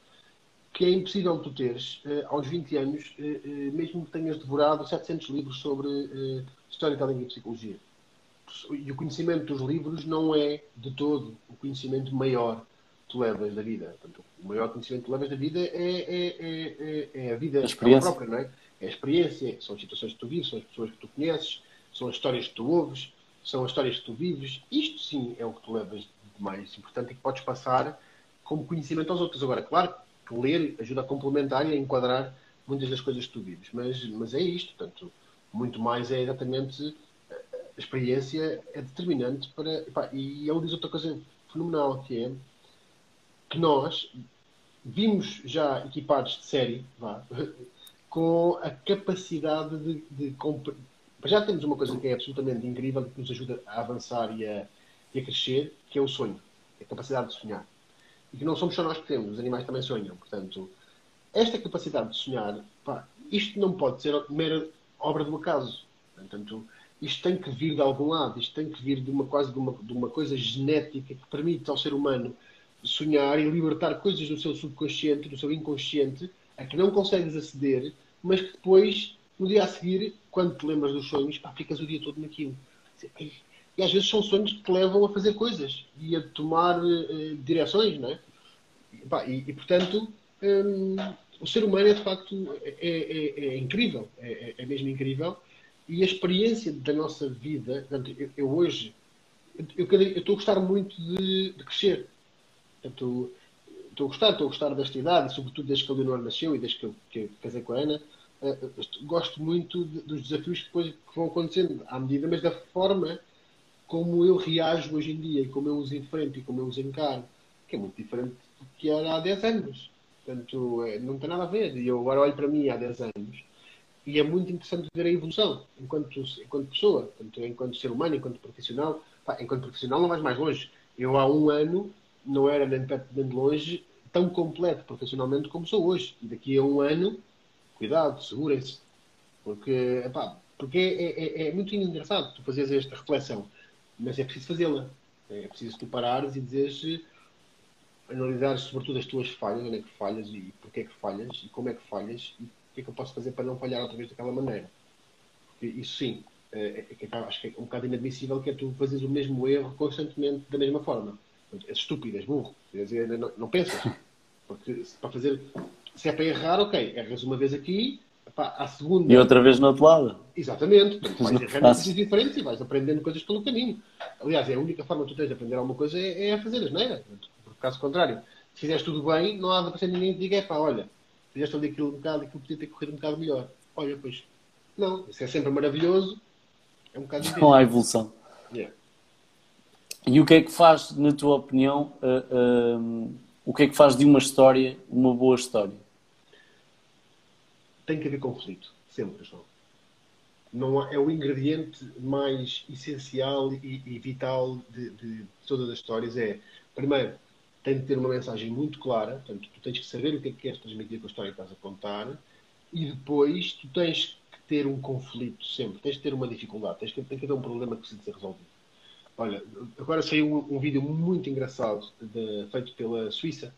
que é impossível tu teres, uh, aos 20 anos, uh, uh, mesmo que tenhas devorado 700 livros sobre uh, storytelling e psicologia. E o conhecimento dos livros não é, de todo, o conhecimento maior que tu levas da vida. Portanto, o maior conhecimento que tu levas da vida é, é, é, é a vida a própria, não é? É a experiência, são as situações que tu vives, são as pessoas que tu conheces, são as histórias que tu ouves, são as histórias que tu vives. Isto sim é o que tu levas de mais importante e que podes passar como conhecimento aos outros. Agora, claro que ler ajuda a complementar e a enquadrar muitas das coisas que tu vives, mas, mas é isto. Portanto, muito mais é exatamente a experiência é determinante para. Epá, e ele diz outra coisa fenomenal que é que nós vimos já equipados de série, vá, *laughs* com a capacidade de, de já temos uma coisa que é absolutamente incrível que nos ajuda a avançar e a, e a crescer, que é o sonho, a capacidade de sonhar. E que não somos só nós que temos, os animais também sonham. Portanto, esta capacidade de sonhar, pá, isto não pode ser mera obra do acaso. Portanto, isto tem que vir de algum lado, isto tem que vir de uma, quase de uma, de uma coisa genética que permite ao ser humano sonhar e libertar coisas do seu subconsciente, do seu inconsciente, a que não consegues aceder, mas que depois no dia a seguir, quando te lembras dos sonhos, pá, ficas o dia todo naquilo. E às vezes são sonhos que te levam a fazer coisas e a tomar uh, direções, não é? E, pá, e, e portanto, um, o ser humano é de facto é, é, é incrível, é, é, é, mesmo incrível. E a experiência da nossa vida, portanto, eu, eu hoje, eu, eu, estou a gostar muito de, de crescer. Estou a gostar, estou a gostar desta idade, sobretudo desde que a Leonor nasceu e desde que eu que casei com a Ana uh, gosto muito de, dos desafios que depois que vão acontecendo à medida, mas da forma como eu reajo hoje em dia e como eu os enfrento e como eu os encaro, que é muito diferente do que era há 10 anos. Portanto, é, não tem nada a ver. E eu agora olho para mim há 10 anos e é muito interessante ver a evolução enquanto, enquanto pessoa, portanto, enquanto ser humano, enquanto profissional. Pá, enquanto profissional não vais mais longe. Eu há um ano não era nem perto nem de longe tão completo profissionalmente como sou hoje. E daqui a um ano cuidado, segurem-se. Porque, epá, porque é, é, é, muito engraçado tu fazeres esta reflexão, mas é preciso fazê-la. É preciso tu parares e dizeres, analisares sobretudo as tuas falhas, onde é que falhas e porquê é que falhas e como é que falhas e o que é que eu posso fazer para não falhar outra vez daquela maneira. Porque isso sim, é, é, é acho que é um bocado inadmissível que é tu fazeres o mesmo erro constantemente da mesma forma. És estúpido, és burro. Quer dizer, não, não pensas. *laughs* Porque para fazer se é para errar, ok, erras uma vez aqui, pá, à segunda. E outra vez no outro lado. Exatamente. Portanto, vais errando coisas diferentes e vais aprendendo coisas pelo caminho. Aliás, é a única forma que tu tens de aprender alguma coisa é, é fazer as neiras. Porque, caso contrário, se fizeres tudo bem, não há de aparecer ninguém que diga, é pá, olha, fizeste ali aquilo um bocado, aquilo podia ter corrido um bocado melhor. Olha, pois. Não, isso é sempre maravilhoso. É um bocado difícil. *laughs* Não há evolução. Yeah. E o que é que faz, na tua opinião, uh, uh, o que é que faz de uma história uma boa história? Tem que haver conflito, sempre, João. Não há, é o ingrediente mais essencial e, e vital de, de, todas as histórias. É, primeiro, tem de ter uma mensagem muito clara, portanto, tu tens que saber o que é que queres transmitir com a história que estás a contar, e depois tu tens que ter um conflito sempre, tens que ter uma dificuldade, tens que, que ter um problema que precisa ser resolvido. Olha, agora saiu um, um vídeo muito engraçado de, feito pela Suíça,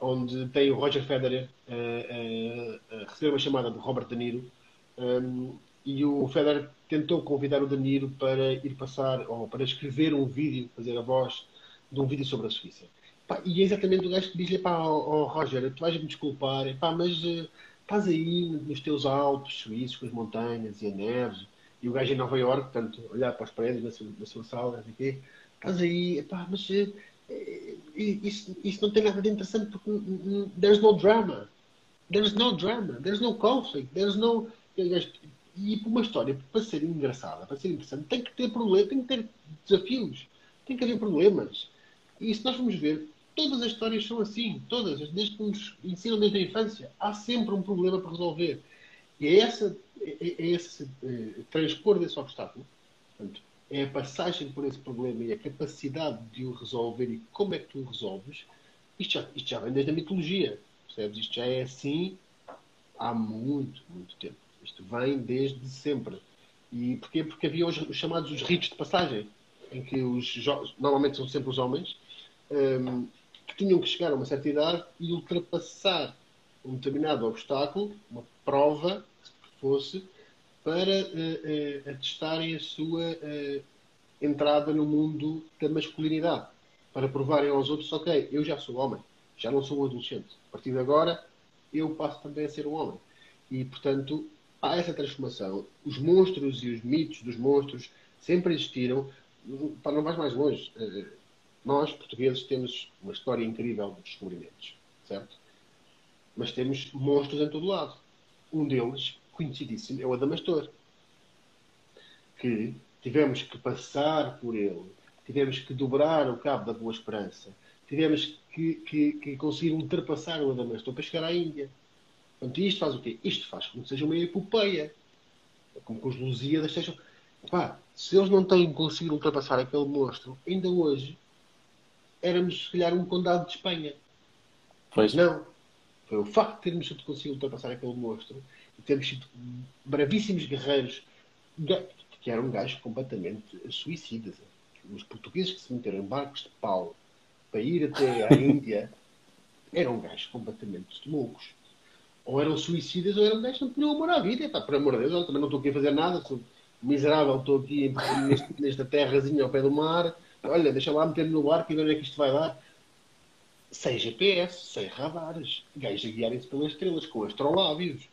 onde tem o Roger Federer a, a, a receber uma chamada de Robert De Niro um, e o Federer tentou convidar o De Niro para ir passar ou para escrever um vídeo, fazer a voz de um vídeo sobre a Suíça. Pá, e é exatamente o gajo que diz-lhe, pá, oh, oh, Roger, tu vais-me desculpar, pá, mas uh, estás aí nos teus Alpes suíços, com as montanhas e a neve, e o gajo em Nova York, portanto, olhar para os prédios na sua, na sua sala, estás aí, pá, mas uh, isso, isso não tem nada de interessante porque there's no drama. There's no drama. There's no conflict. There's no. E para uma história, para ser engraçada, para ser interessante, tem que ter problemas, tem que ter desafios, tem que haver problemas. E se nós vamos ver, todas as histórias são assim, todas, desde que nos ensinam desde a infância, há sempre um problema para resolver. E é, essa, é, é esse é, transpor desse obstáculo, portanto, é a passagem por esse problema e a capacidade de o resolver e como é que tu o resolves, isto já, isto já vem desde a mitologia, percebes? Isto já é assim há muito, muito tempo. Isto vem desde sempre. E porquê? Porque havia os, os chamados os ritos de passagem. em que os normalmente são sempre os homens, um, que tinham que chegar a uma certa idade e ultrapassar um determinado obstáculo, uma prova que fosse, para uh, uh, atestarem a sua uh, entrada no mundo da masculinidade. Para provarem aos outros, ok, eu já sou homem, já não sou um adolescente. A partir de agora, eu passo também a ser um homem. E, portanto, há essa transformação. Os monstros e os mitos dos monstros sempre existiram. Para não vais mais longe. Nós, portugueses, temos uma história incrível de descobrimentos, certo? Mas temos monstros em todo lado. Um deles, conhecidíssimo, é o Adamastor. Que tivemos que passar por ele, tivemos que dobrar o cabo da Boa Esperança, tivemos que, que, que conseguir ultrapassar o Adamastor para chegar à Índia. Portanto, isto faz o quê? Isto faz com que seja uma epopeia. Como que os Lusíadas sejam. Pá, se eles não têm conseguido ultrapassar aquele monstro, ainda hoje éramos, se calhar, um condado de Espanha. Pois. Não. Foi o facto de termos conseguido ultrapassar aquele monstro termos sido bravíssimos guerreiros, que eram gajos completamente suicidas. Os portugueses que se meteram em barcos de pau para ir até à *laughs* Índia eram gajos completamente loucos. Ou eram suicidas ou eram gajos que não tinham amor à vida. Pá, por amor de Deus, eu também não estou aqui a fazer nada, sou miserável, estou aqui neste, nesta terrazinha ao pé do mar Olha, deixa lá meter no barco e ver onde é que isto vai dar. Sem GPS, sem radares. Gajos a guiarem-se pelas estrelas, com astrolábios.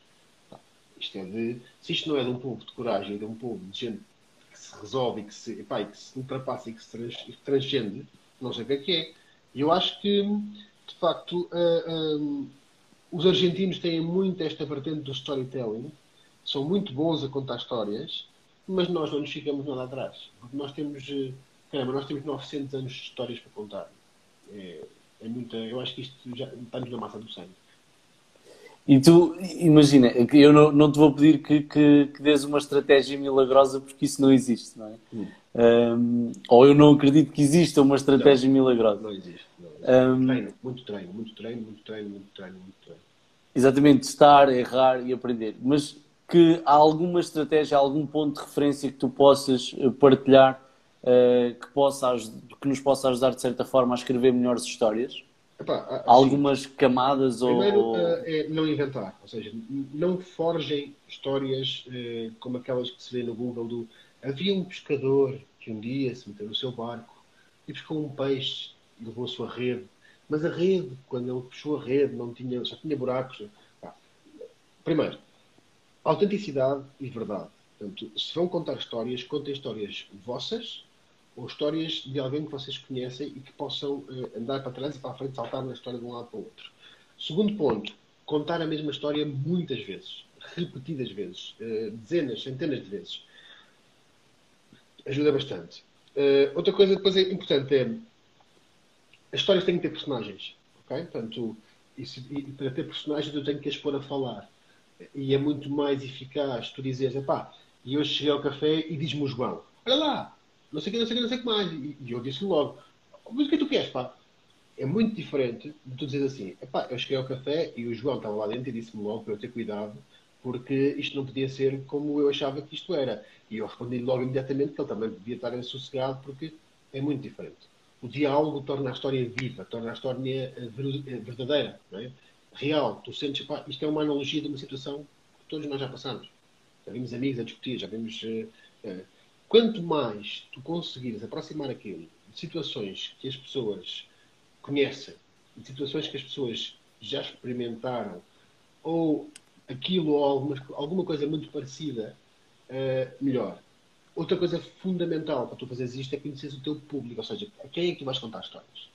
Isto é de. Se isto não é de um povo de coragem, de um povo de gente que se resolve e que se, epá, e que se ultrapassa e que se trans, transcende, não sei o que é que é. E eu acho que, de facto, uh, eh, eh, os argentinos têm muito esta vertente do storytelling, são muito bons a contar histórias, mas nós não nos ficamos nada atrás. Porque nós temos. Uh, Caramba, nós temos 900 anos de histórias para contar. É, é muita, eu acho que isto já está-nos na massa do sangue. E tu, imagina, eu não, não te vou pedir que, que, que dês uma estratégia milagrosa porque isso não existe, não é? Hum. Um, ou eu não acredito que exista uma estratégia não, milagrosa. Não existe. Não existe. Um, treino, muito treino, muito treino, muito treino, muito treino, muito treino. Exatamente, estar, errar e aprender. Mas que há alguma estratégia, algum ponto de referência que tu possas eh, partilhar uh, que, possa, que nos possa ajudar de certa forma a escrever melhores histórias? Epá, Algumas camadas Primeiro, ou. Uh, é não inventar, ou seja, não forjem histórias uh, como aquelas que se vê no Google do havia um pescador que um dia se meteu no seu barco e pescou um peixe e levou a sua rede, mas a rede, quando ele puxou a rede, não tinha, só tinha buracos. Primeiro, autenticidade e verdade. Portanto, se vão contar histórias, contem histórias vossas, ou histórias de alguém que vocês conhecem e que possam uh, andar para trás e para a frente, saltar na história de um lado para o outro. Segundo ponto, contar a mesma história muitas vezes, repetidas vezes, uh, dezenas, centenas de vezes. Ajuda bastante. Uh, outra coisa depois é importante é as histórias têm que ter personagens. ok? Portanto, e para ter personagens eu tenho que as pôr a falar. E é muito mais eficaz tu dizeres, pá, e hoje cheguei ao café e diz-me o João, olha lá, não sei o que, não sei o que, não sei o que mais. E, e eu disse logo, mas o que é que tu queres, pá? É muito diferente de tu dizer assim, eu cheguei ao café e o João estava lá dentro e disse-me logo para eu ter cuidado, porque isto não podia ser como eu achava que isto era. E eu respondi logo imediatamente que ele também devia estar sossegado, porque é muito diferente. O diálogo torna a história viva, torna a história eh, eh, verdadeira, é? real. Tu sentes, pá, isto é uma analogia de uma situação que todos nós já passamos. Já vimos amigos a discutir, já vimos. Uh, uh, Quanto mais tu conseguires aproximar aquilo de situações que as pessoas conhecem, de situações que as pessoas já experimentaram, ou aquilo ou alguma, alguma coisa muito parecida, uh, melhor. Outra coisa fundamental para tu fazeres isto é conhecer o teu público, ou seja, a quem é que tu vais contar histórias.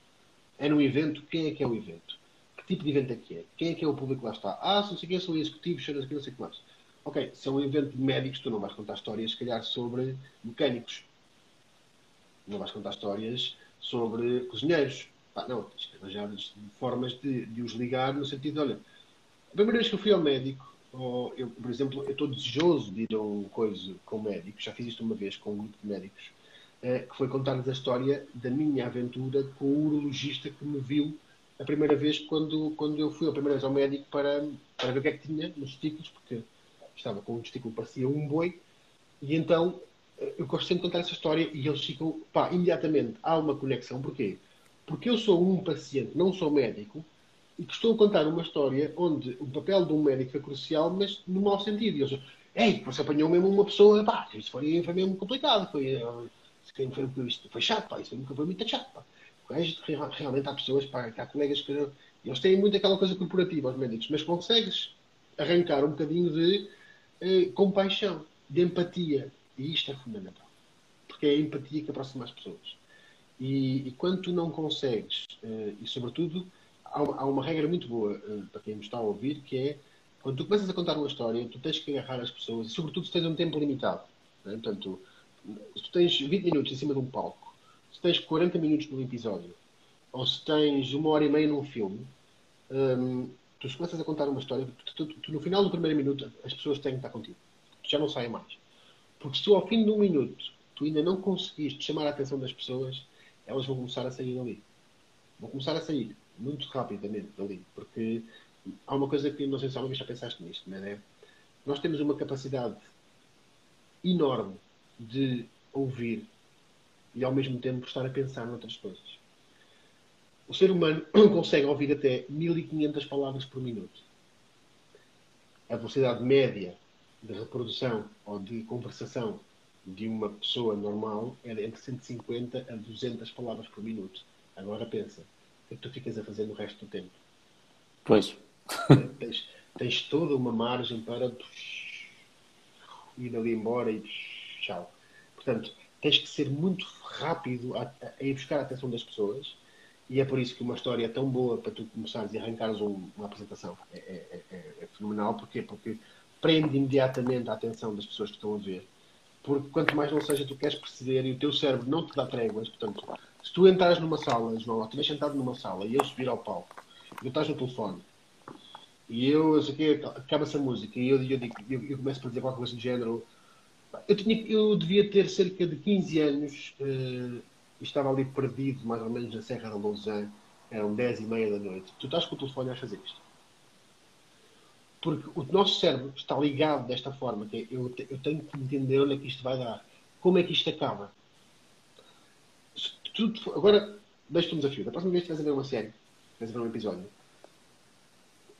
É num evento, quem é que é o evento? Que tipo de evento é que é? Quem é que é o público que lá está? Ah, se não sei quem são executivos, não sei o que mais. Ok, se é um evento de médicos, tu não vais contar histórias, se calhar, sobre mecânicos. Não vais contar histórias sobre cozinheiros. Pá, não, tens que arranjar formas de, de, os ligar no sentido de, olha, a primeira vez que eu fui ao médico, ou eu, por exemplo, eu estou desejoso de ir a um coisa com médicos, já fiz isto uma vez com um grupo de médicos, é, que foi contar-lhes a história da minha aventura com o urologista que me viu a primeira vez quando, quando eu fui a primeira vez ao médico para, para ver o que é que tinha nos testículos, porque estava com um testículo parecia um boi, e então eu gosto sempre de contar essa história e eles ficam, pá, imediatamente há uma conexão. Porquê? Porque eu sou um paciente, não sou médico, e que estou a contar uma história onde o papel de um médico é crucial, mas no mau sentido. E eles, ei, você apanhou mesmo uma pessoa, pá, isso foi, foi mesmo complicado, foi, foi, foi, foi chato, pá, isso foi, foi muito chato, pá. Realmente há pessoas, pá, há colegas que eles têm muito aquela coisa corporativa, os médicos, mas consegues arrancar um bocadinho de eh, compaixão, de empatia. E isto é fundamental. Porque é a empatia que aproxima as pessoas. E, e quando tu não consegues, eh, e sobretudo, há uma, há uma, regra muito boa eh, para quem me está a ouvir, que é quando tu começas a contar uma história, tu tens que agarrar as pessoas, e sobretudo se tens um tempo limitado. Né? Portanto, se tu tens 20 minutos em cima de um palco, se tens 40 minutos num episódio, ou se tens uma hora e meia num filme, hum, tu começas a contar uma história, tu, tu, tu, no final do primeiro minuto as pessoas têm que estar contigo. Tu já não saem mais. Porque se tu ao fim de um minuto tu ainda não conseguiste chamar a atenção das pessoas, elas vão começar a sair dali. Vão começar a sair muito rapidamente dali. Porque há uma coisa que não sei se alguma vez já pensaste nisto, não é? Nós temos uma capacidade enorme de ouvir e ao mesmo tempo estar a pensar noutras coisas. O ser humano *clears throat* consegue ouvir até 1500 palavras por minuto. A velocidade média de reprodução ou de conversação de uma pessoa normal é entre 150 a 200 palavras por minuto. Agora pensa, o que é que tu ficas a fazer no resto do tempo? Pois. *laughs* Tens, tens toda uma margem para ir ali embora e tchau. Portanto, tens que ser muito rápido a, a ir buscar a atenção das pessoas e é por isso que uma história é tão boa para tu começares e arrancares um, uma apresentação. É, é, é, é, fenomenal. Porquê? Porque prende imediatamente a atenção das pessoas que estão a ver. Porque quanto mais não seja, tu queres perceber e o teu cérebro não te dá tréguas. Portanto, se tu entrares numa sala, João, ou estiveres sentado numa sala e eu subir ao palco, e tu estás no telefone, e eu, eu sei acaba-se a música, e eu, eu, eu, eu começo a dizer qualquer coisa do género, eu, tinha, eu devia ter cerca de 15 anos uh, estava ali perdido, mais ou menos, na Serra da Lousã. Eram 10 e meia da noite. Tu estás com o telefone a fazer isto. Porque o nosso cérebro está ligado desta forma, que é, eu, eu tenho que entender onde é que isto vai dar. Como é que isto acaba. Tu, agora, deixa-te um desafio. Da próxima vez que estás a ver uma série, estás a ver um episódio,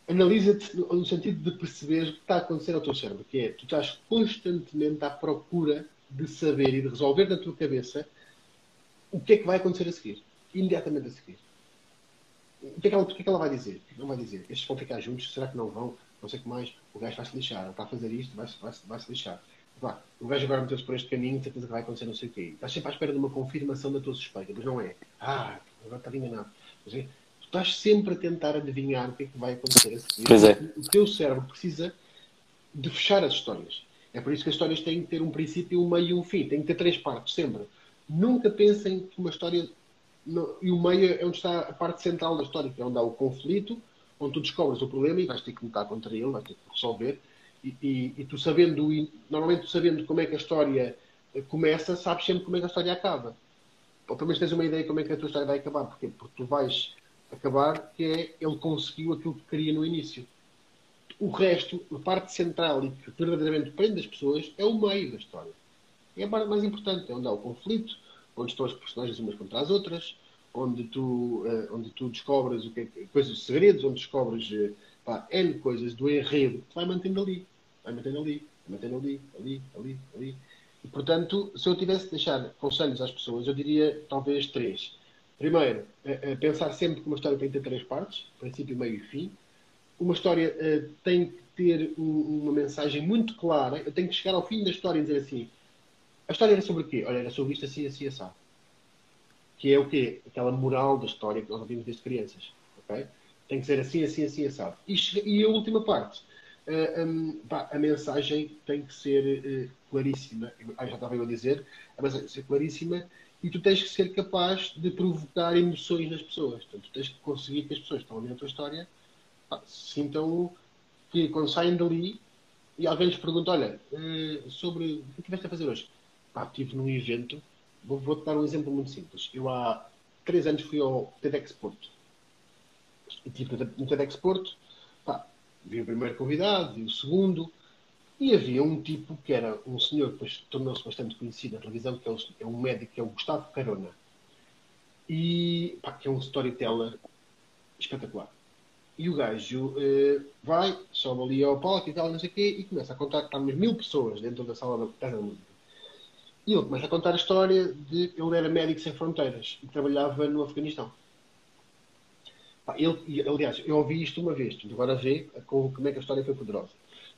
analisa-te no sentido de perceber o que está a acontecer ao teu cérebro, que é, tu estás constantemente à procura de saber e de resolver na tua cabeça o que é que vai acontecer a seguir, imediatamente a seguir. O que é que ela, o que é que ela vai dizer? É não vai dizer? Estes vão ficar juntos? Será que não vão? Não sei o que mais. O gajo vai se lixar. Ele está a fazer isto, vai, vai, vai se lixar. Vá, o gajo agora meteu-se por este caminho, de certeza que vai acontecer não sei o quê. Estás sempre à espera de uma confirmação da tua suspeita, mas não é. Ah, agora está enganado. Mas é, estás sempre a tentar adivinhar o que é que vai acontecer a seguir. Pois é. O teu cérebro precisa de fechar as histórias. É por isso que as histórias têm que ter um princípio, um meio e um fim. Tem que ter três partes, sempre. Nunca pensem que uma história. No, e o meio é onde está a parte central da história, que é onde há o conflito, onde tu descobres o problema e vais ter que lutar contra ele, vais ter que resolver. E, e, e tu sabendo, normalmente tu sabendo como é que a história começa, sabes sempre como é que a história acaba. Ou pelo menos tens uma ideia de como é que a tua história vai acabar. Porque tu vais acabar, que é ele conseguiu aquilo que queria no início. O resto, a parte central e que verdadeiramente prende as pessoas, é o meio da história. É a parte mais importante, é onde há o conflito, onde estão as personagens umas contra as outras, onde tu, uh, onde tu descobres o que é, coisas, segredos, onde descobres uh, pá, N coisas do enredo, que vai mantendo ali, vai mantendo ali, vai mantendo ali, ali, ali, ali. E, portanto, se eu tivesse de deixar conselhos às pessoas, eu diria talvez três. Primeiro, uh, pensar sempre que uma história tem que ter três partes, princípio, meio e fim. Uma história tem que ter um, uma mensagem muito clara. Eu tenho que chegar ao fim da história e dizer assim, a história era sobre o quê? Olha, era sobre isto assim, assim, assim. Que é o quê? Aquela moral da história que nós ouvimos desde crianças. Ok? Tem que ser assim, assim, assim, assado. E, e a última parte. Uh, eh, um, pá, a mensagem tem que ser uh, claríssima. Ah, já estava eu a dizer. A mensagem tem que ser claríssima e tu tens que ser capaz de provocar emoções nas pessoas. Portanto, tu tens que conseguir que as pessoas que estão a ouvir a tua história pá, sintam que quando saem dali e alguém lhes pergunta, olha, uh, sobre o que estiveste a fazer hoje? Pá, estive num evento, vou-te vou dar um exemplo muito simples. Eu há três anos fui ao TEDx Porto. E estive no TEDx Porto, pá, vi o primeiro convidado, vi o segundo, E havia um tipo que era um senhor que depois tornou-se bastante conhecido na televisão, que é, é um médico, que é o Gustavo Carona. E pá, que é um storyteller espetacular. E o gajo uh, vai, sobe ali ao palco e tal, não sei o quê, e começa a há umas mil pessoas dentro da sala da da. E ele começa a contar a história de ele era médico sem fronteiras e trabalhava no Afeganistão. Ele, aliás, eu ouvi isto uma vez, agora vê como é que a história foi poderosa.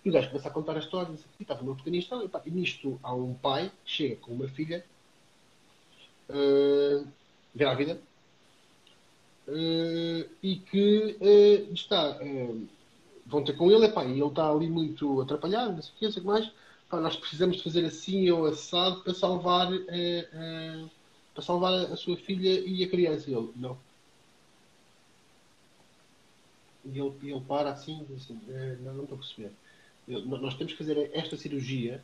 E o gajo começa a contar a história, estava no Afeganistão, e, pá, e nisto há um pai que chega com uma filha uh, grávida uh, e que uh, está. vão ter com ele, e ele está ali muito atrapalhado, não sei o que mais. Pá, nós precisamos de fazer assim ou assado para salvar, para salvar a sua filha e a criança. E ele, não. E ele, ele para assim e diz assim, não, não estou a perceber nós temos que fazer esta cirurgia,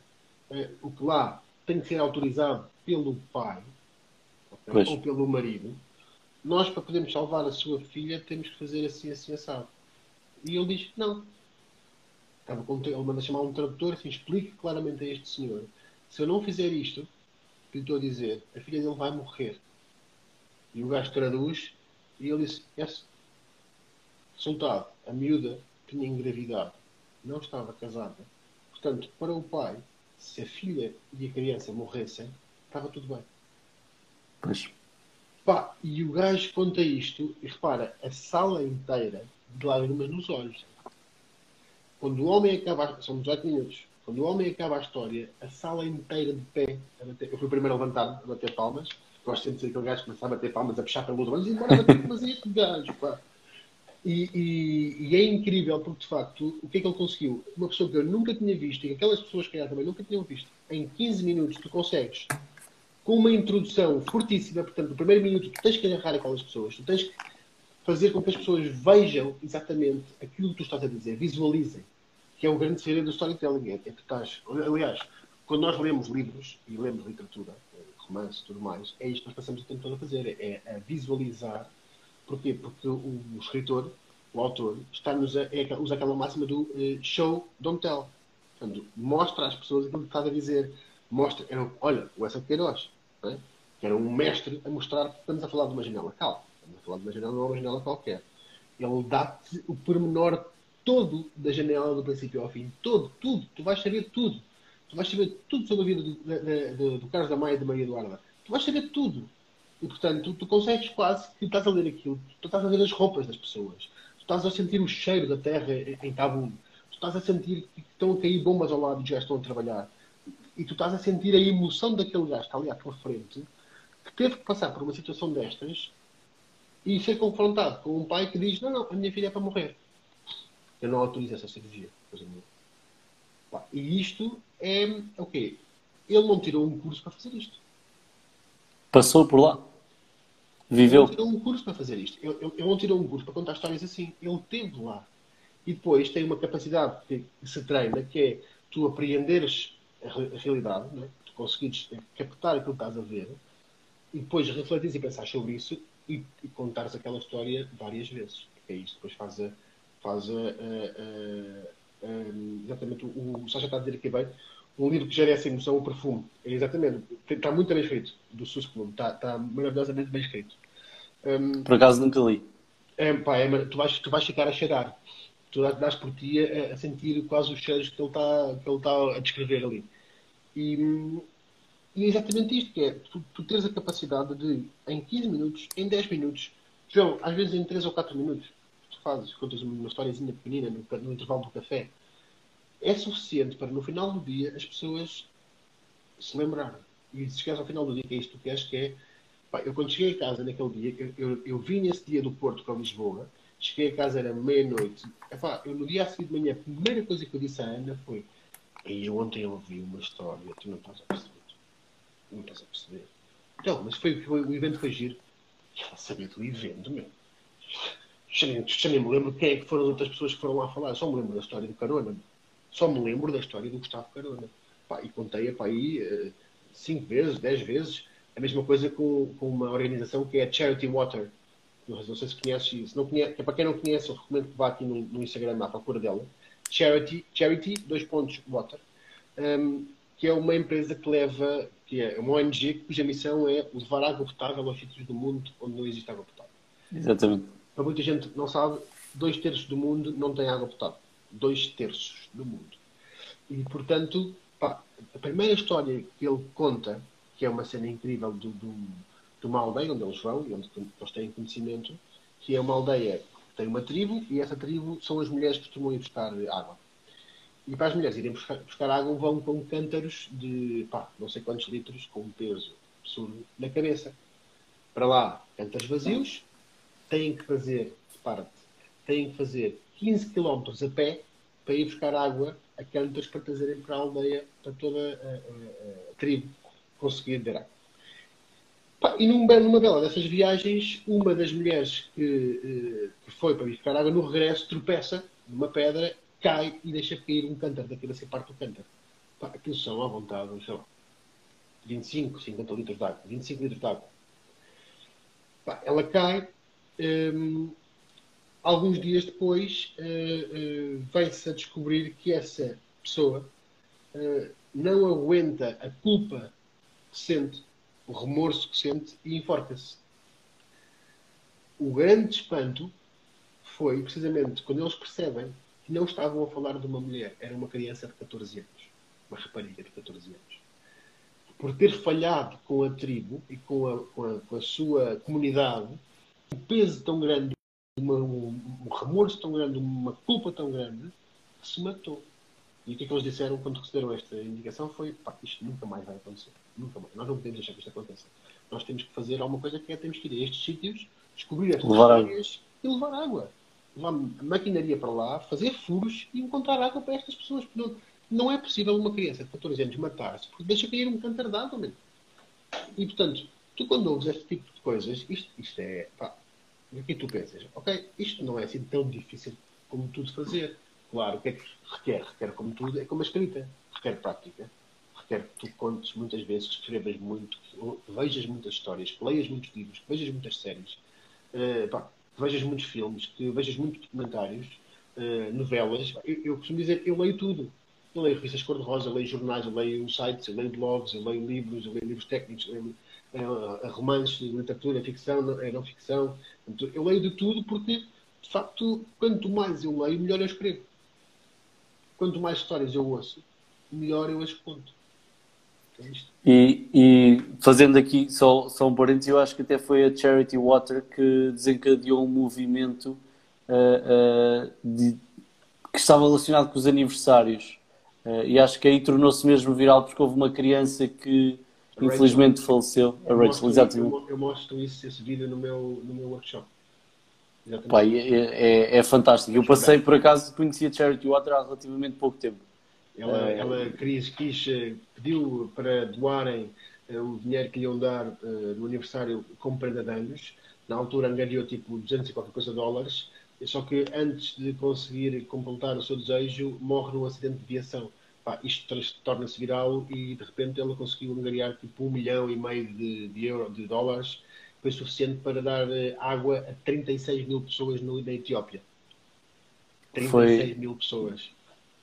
eh, o que lá tem que ser autorizado pelo pai okay, ou pelo marido. Nós, para podermos salvar a sua filha, temos que fazer assim, assim, assado. E ele diz: Não. Ele manda chamar um tradutor assim: explique claramente a este senhor. Se eu não fizer isto, que lhe estou a dizer, a filha dele vai morrer. E o gajo traduz e ele disse: Yes. Soldado, a miúda tinha engravidado não estava casada. Portanto, para o pai, se a filha e a criança morressem, estava tudo bem. Pois. Pá, e o gajo conta isto e repara, a sala inteira de lágrimas nos olhos. Quando o homem acaba, são 18 minutos, quando o homem acaba a história, a sala inteira de pé, bater, eu fui o primeiro a levantar, a bater palmas, gosto sempre de ser aquele gajo que começa a bater palmas, a puxar pelo outro, e embora bater palmas este gajo, pá. E, e, e, é incrível porque, de facto, o que é que ele conseguiu? Uma pessoa que eu nunca tinha visto e que aquelas pessoas que também nunca tinham visto, em 15 minutos tu consegues, com uma introdução fortíssima, portanto, no primeiro minuto tu tens que agarrar aquelas pessoas, tu tens que fazer com que as pessoas vejam exatamente aquilo que tu estás a dizer, visualizem, que é o grande segredo do storytelling. É, é que estás, aliás, quando nós lemos livros e lemos literatura, romance e tudo mais, é isto que nós passamos o tempo todo a fazer, é a visualizar Porquê? Porque o, escritor, o autor, está-nos a, é, usa aquela máxima do uh, show, don't tell. Portanto, mostra às pessoas aquilo que estás a dizer. Mostra, era, olha, o Essa Queiroz, é? que era um mestre a mostrar que estamos a falar de uma janela. Calma, estamos a falar de uma janela, não é uma janela qualquer. Ele dá-te o pormenor todo da janela do princípio ao fim. Todo, tudo. Tu vais saber tudo. Tu vais saber tudo sobre a vida do, do, Carlos da Maia e da Maria Eduarda. Tu vais saber tudo. E, portanto, tu consegues quase que estás a ler aquilo, tu estás a ver as roupas das pessoas, tu estás a sentir o cheiro da terra em Cabul, tu estás a sentir que estão a cair bombas ao lado e já estão a trabalhar. E tu estás a sentir a emoção daquele gajo que está ali à tua frente, que teve que passar por uma situação destas e ser confrontado com um pai que diz: Não, não, a minha filha é para morrer. Eu não autorizo essa cirurgia. E isto é o quê? Ele não tirou um curso para fazer isto. Passou por lá. Viveu. Ele tirou um curso para fazer isto. Ele, ele, ele não tirou um curso para contar histórias assim. Ele teve lá. E depois tem uma capacidade que, se treina, que é tu apreenderes a, a realidade, né? tu conseguires captar aquilo que estás a ver, e depois refletires e pensar sobre isso e, e contares aquela história várias vezes. Porque é isto. Depois faz a. Faz a, a, a exatamente o, o Sasha está a dizer aqui bem um livro que gera essa emoção, o perfume. É exatamente. Está muito bem escrito, do Susclum. Está, está maravilhosamente bem escrito. Um, Por acaso nunca li. É, pá, é, tu, vais, tu vais ficar a cheirar. Tu dás por ti a, a sentir quase os cheiros que ele está, está a descrever ali. E, e é exatamente isto que é. Tu, tu teres a capacidade de, em 15 minutos, em 10 minutos, João, às vezes em 3 ou 4 minutos, fazes, contas uma historiazinha pequenina no, no intervalo do café, é suficiente para no final do dia as pessoas se lembrarem. E se chegares ao final do dia, que é isto que queres, que é. Pá, eu quando cheguei a casa naquele dia, eu, eu, eu vim esse dia do Porto para Lisboa, cheguei a casa, era meia-noite. Eu no dia a seguir de manhã, a primeira coisa que eu disse à Ana foi: e ontem eu ouvi uma história, tu não estás a perceber. Não estás a perceber. Então, mas foi, foi, o evento foi giro. E ela sabia do evento, meu. Já nem, me lembro quem é que foram as outras pessoas que foram lá falar. Só me lembro da história do Carona. Só me lembro da história do Gustavo Carona. Pá, e contei-a para aí uh, cinco vezes, dez vezes. A mesma coisa com, com uma organização que é a Charity Water. Não, sei se conheces isso. Não conhece, é para quem não conhece, eu recomendo que vá aqui no, no Instagram à procura dela. Charity, Charity, dois pontos, Water. um, que é uma empresa que leva, que é uma ONG cuja missão é levar água potável aos sítios do mundo onde não existe água potável. Exatamente. Para muita gente não sabe, dois terços do mundo não tem água potável. Dois terços do mundo. E, portanto, pá, a primeira história que ele conta, que é uma cena incrível do, do, de uma aldeia onde eles vão e onde eles têm conhecimento, que é uma aldeia que tem uma tribo e essa tribo são as mulheres que costumam ir buscar água. E para as mulheres irem buscar, buscar água vão com cântaros de pá, não sei quantos litros, com um peso absurdo na cabeça. Para lá, cântaros vazios, têm que fazer, parte, têm que fazer 15 km a pé para ir buscar água a cântaros para trazerem para a aldeia, para toda a, a, a, tribo conseguir beber água. E num, numa bela dessas viagens, uma das mulheres que, eh, que foi para buscar água no regresso tropeça numa pedra cai e deixa cair um cântaro daquilo ser parte do cântaro. Pá, aquilo são à vontade, sei lá, 25, 50 litros de água, 25 litros de água. Ela cai, hum, alguns dias depois uh, uh, vem-se a descobrir que essa pessoa uh, não aguenta a culpa que sente, o remorso que sente e enforca-se. O grande espanto foi precisamente quando eles percebem não estavam a falar de uma mulher, era uma criança de 14 anos, uma rapariga de 14 anos. Por ter falhado com a tribo e com a, com a, com a sua comunidade, um peso tão grande, uma, um, um remorso tão grande, uma culpa tão grande, que se matou. E o que é que eles disseram quando receberam esta indicação foi: pá, isto nunca mais vai acontecer. Nunca mais. Nós não podemos deixar que isto aconteça. Nós temos que fazer alguma coisa que é: temos que ir a estes sítios, descobrir estas histórias e levar água uma maquinaria para lá, fazer furos e encontrar água para estas pessoas. Não, não é possível uma criança de 14 anos matar-se porque deixa cair um cântaro de água. E, portanto, tu quando ouves este tipo de coisas, isto, isto é... Pá, que tu pensas? Ok, isto não é assim tão difícil como tudo fazer. Claro, o que é que requer? Requer, como tudo, é como a escrita. Requer prática. Requer que tu contes muitas vezes, que escrevas muito, que vejas muitas histórias, que leias muitos livros, que vejas muitas séries. Uh, pá, que vejas muitos filmes, que vejas muitos documentários, uh, novelas. Eu, eu, costumo dizer, eu leio tudo. Eu leio revistas cor-de-rosa, leio jornais, eu leio sites, eu leio blogs, eu leio livros, eu leio livros técnicos, leio uh, romances, literatura, ficção, não, não ficção. Eu leio de tudo porque, de facto, quanto mais eu leio, melhor eu escrevo. Quanto mais histórias eu ouço, melhor eu as conto. E, e, fazendo aqui só, só um parênteses, eu acho que até foi a Charity Water que desencadeou um movimento uh, uh, de, que estava relacionado com os aniversários. Uh, e acho que aí tornou-se mesmo viral porque houve uma criança que a infelizmente Rachel. faleceu. A Rachel, exatamente. Eu, eu, mostro isso, esse vídeo no meu, no meu workshop. Pai, é, é, é, fantástico. Eu passei, por acaso, conheci a Charity Water há relativamente pouco tempo. Ela, é... ela quis, quis, eh, pediu para doarem eh, o dinheiro que iam dar uh, no aniversário como prenda de anos. Na altura angariou tipo 200 e qualquer coisa dólares. Só que antes de conseguir completar o seu desejo, morre num acidente de viação. Pá, isto torna-se viral e de repente ela conseguiu angariar tipo um milhão e meio de, de, euro, de dólares. Foi suficiente para dar água a 36 mil pessoas no, na Etiópia. 36 Foi... mil pessoas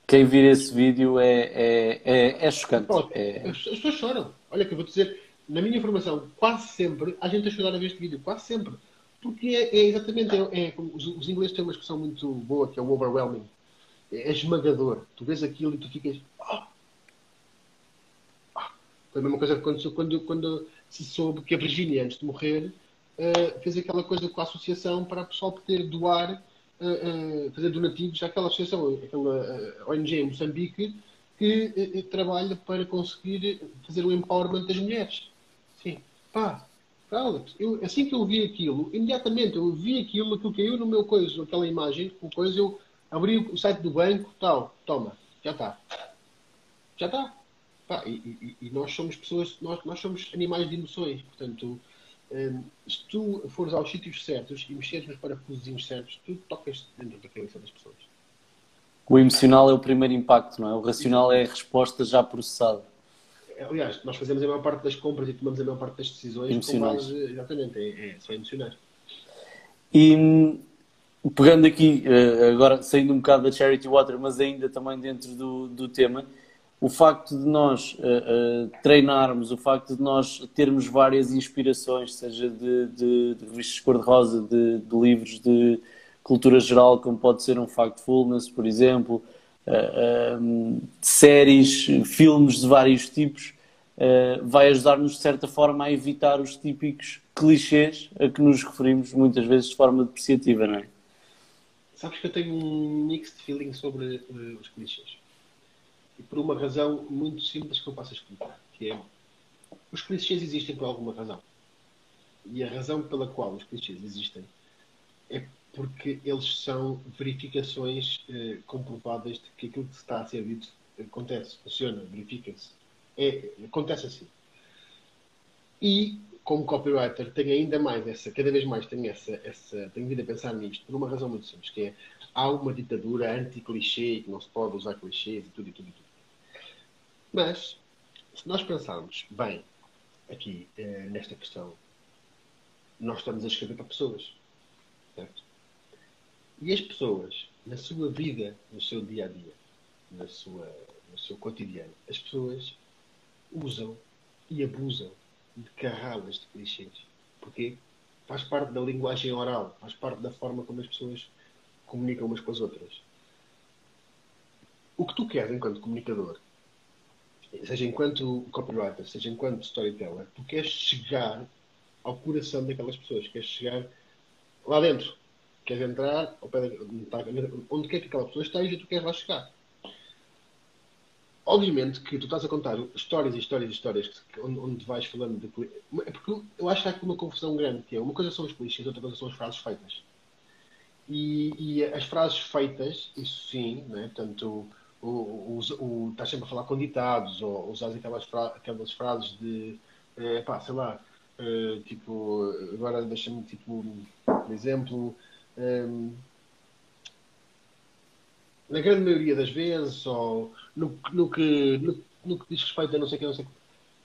quem vir esse vídeo é, é, é, é chocante. é... As pessoas choram. Olha que eu vou dizer, na minha formação, quase sempre há gente a chorar a ver este vídeo, quase sempre. Porque é, é exatamente, é, é os, os, ingleses têm uma expressão muito boa que é o overwhelming. É, esmagador. Tu vês aquilo e tu ficas. Oh! Oh! Foi a mesma coisa que aconteceu quando, quando se soube que a Virginia, antes de morrer, uh, fez aquela coisa com a associação para o pessoal poder doar uh, fazer donativos àquela associação, aquela uh, ONG em Moçambique, que trabalha para conseguir fazer o empowerment das mulheres. Sim, pá, Alex, eu, assim que eu vi aquilo, imediatamente eu vi aquilo, aquilo caiu no meu coisa, aquela imagem, com coisa, eu abri o site do banco, tal, toma, já está. Já está. E, e, e, nós somos pessoas, nós, nós somos animais de emoções, portanto, um, se tu fores aos sítios certos e mexeres nos parafusos certos, tu tocas dentro da cabeça das pessoas. O emocional é o primeiro impacto, não é? O racional é a resposta já processada. Aliás, nós fazemos a maior parte das compras e tomamos a maior parte das decisões Emocionais. com base, exatamente, é, é só emocionar. E pegando aqui, eh, agora saindo um bocado da Charity Water, mas ainda também dentro do, do tema, o facto de nós uh, treinarmos, o facto de nós termos várias inspirações, seja de, de, de revistas cor-de-rosa, de, de, livros de cultura geral, como pode ser um Factfulness, por exemplo, uh, séries, filmes de vários tipos, vai ajudar-nos de certa forma a evitar os típicos clichês a que nos referimos muitas vezes de forma depreciativa, não é? Sabes que eu tenho um mixed feeling sobre os clichês e por uma razão muito simples que eu posso explicar, que é os clichês existem por alguma razão. E a razão pela qual os clichês existem é porque eles são verificações eh, comprovadas de que aquilo que está a ser dito acontece, funciona, verifica-se. É, acontece assim. E, como copywriter, tenho ainda mais essa, cada vez mais tenho essa, essa tenho vindo a pensar nisto por uma razão muito simples, que é há uma ditadura anti-clichê, que não se pode usar clichês e tudo e tudo e tudo. Mas, se nós pensarmos bem aqui eh, nesta questão, nós estamos a escrever para pessoas. Certo? E as pessoas, na sua vida, no seu dia a dia, no seu cotidiano, as pessoas usam e abusam de carradas de clichês. Porquê? Faz parte da linguagem oral, faz parte da forma como as pessoas comunicam umas com as outras. O que tu queres enquanto comunicador seja enquanto copywriter, seja enquanto storyteller, tu queres chegar ao coração daquelas pessoas, queres chegar lá dentro, queres entrar onde quer que aquela pessoa esteja, tu queres lá chegar. Obviamente que tu estás a contar histórias e histórias e histórias onde, onde vais falando de. É porque eu acho que há aqui uma confusão grande, que é uma coisa são os clichês, outra coisa são as frases feitas. E, e as frases feitas, isso sim, né? portanto, o, o, o, estás sempre a falar com ditados, ou usas aquelas, fra aquelas frases de, é, pá, sei lá, é, tipo, agora deixa-me, tipo, por exemplo, é, na grande maioria das vezes, ou no, no, que, no, no, que diz respeito a não sei o que, não sei o que.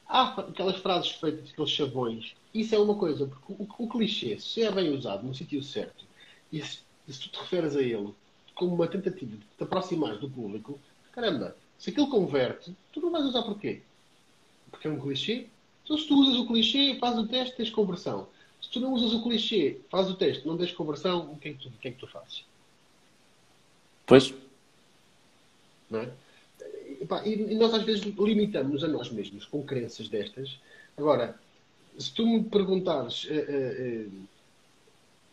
Há aquelas frases feitas, aqueles chavões. Isso é uma coisa, porque o, o clichê, se é bem usado no sítio certo, e se, se tu te referes a ele como uma tentativa de te aproximar do público, caramba, se aquilo converte, tu não vais usar porquê? Porque é um clichê? Então, se tu usas o clichê, faz o teste, tens conversão. Se tu não usas o clichê, faz o teste, não tens conversão, o que é que tu, o que é que tu fazes? Pois. É? E, nós às vezes limitamos a nós mesmos com crenças destas. Agora, se tu me perguntares. Uh, uh, uh,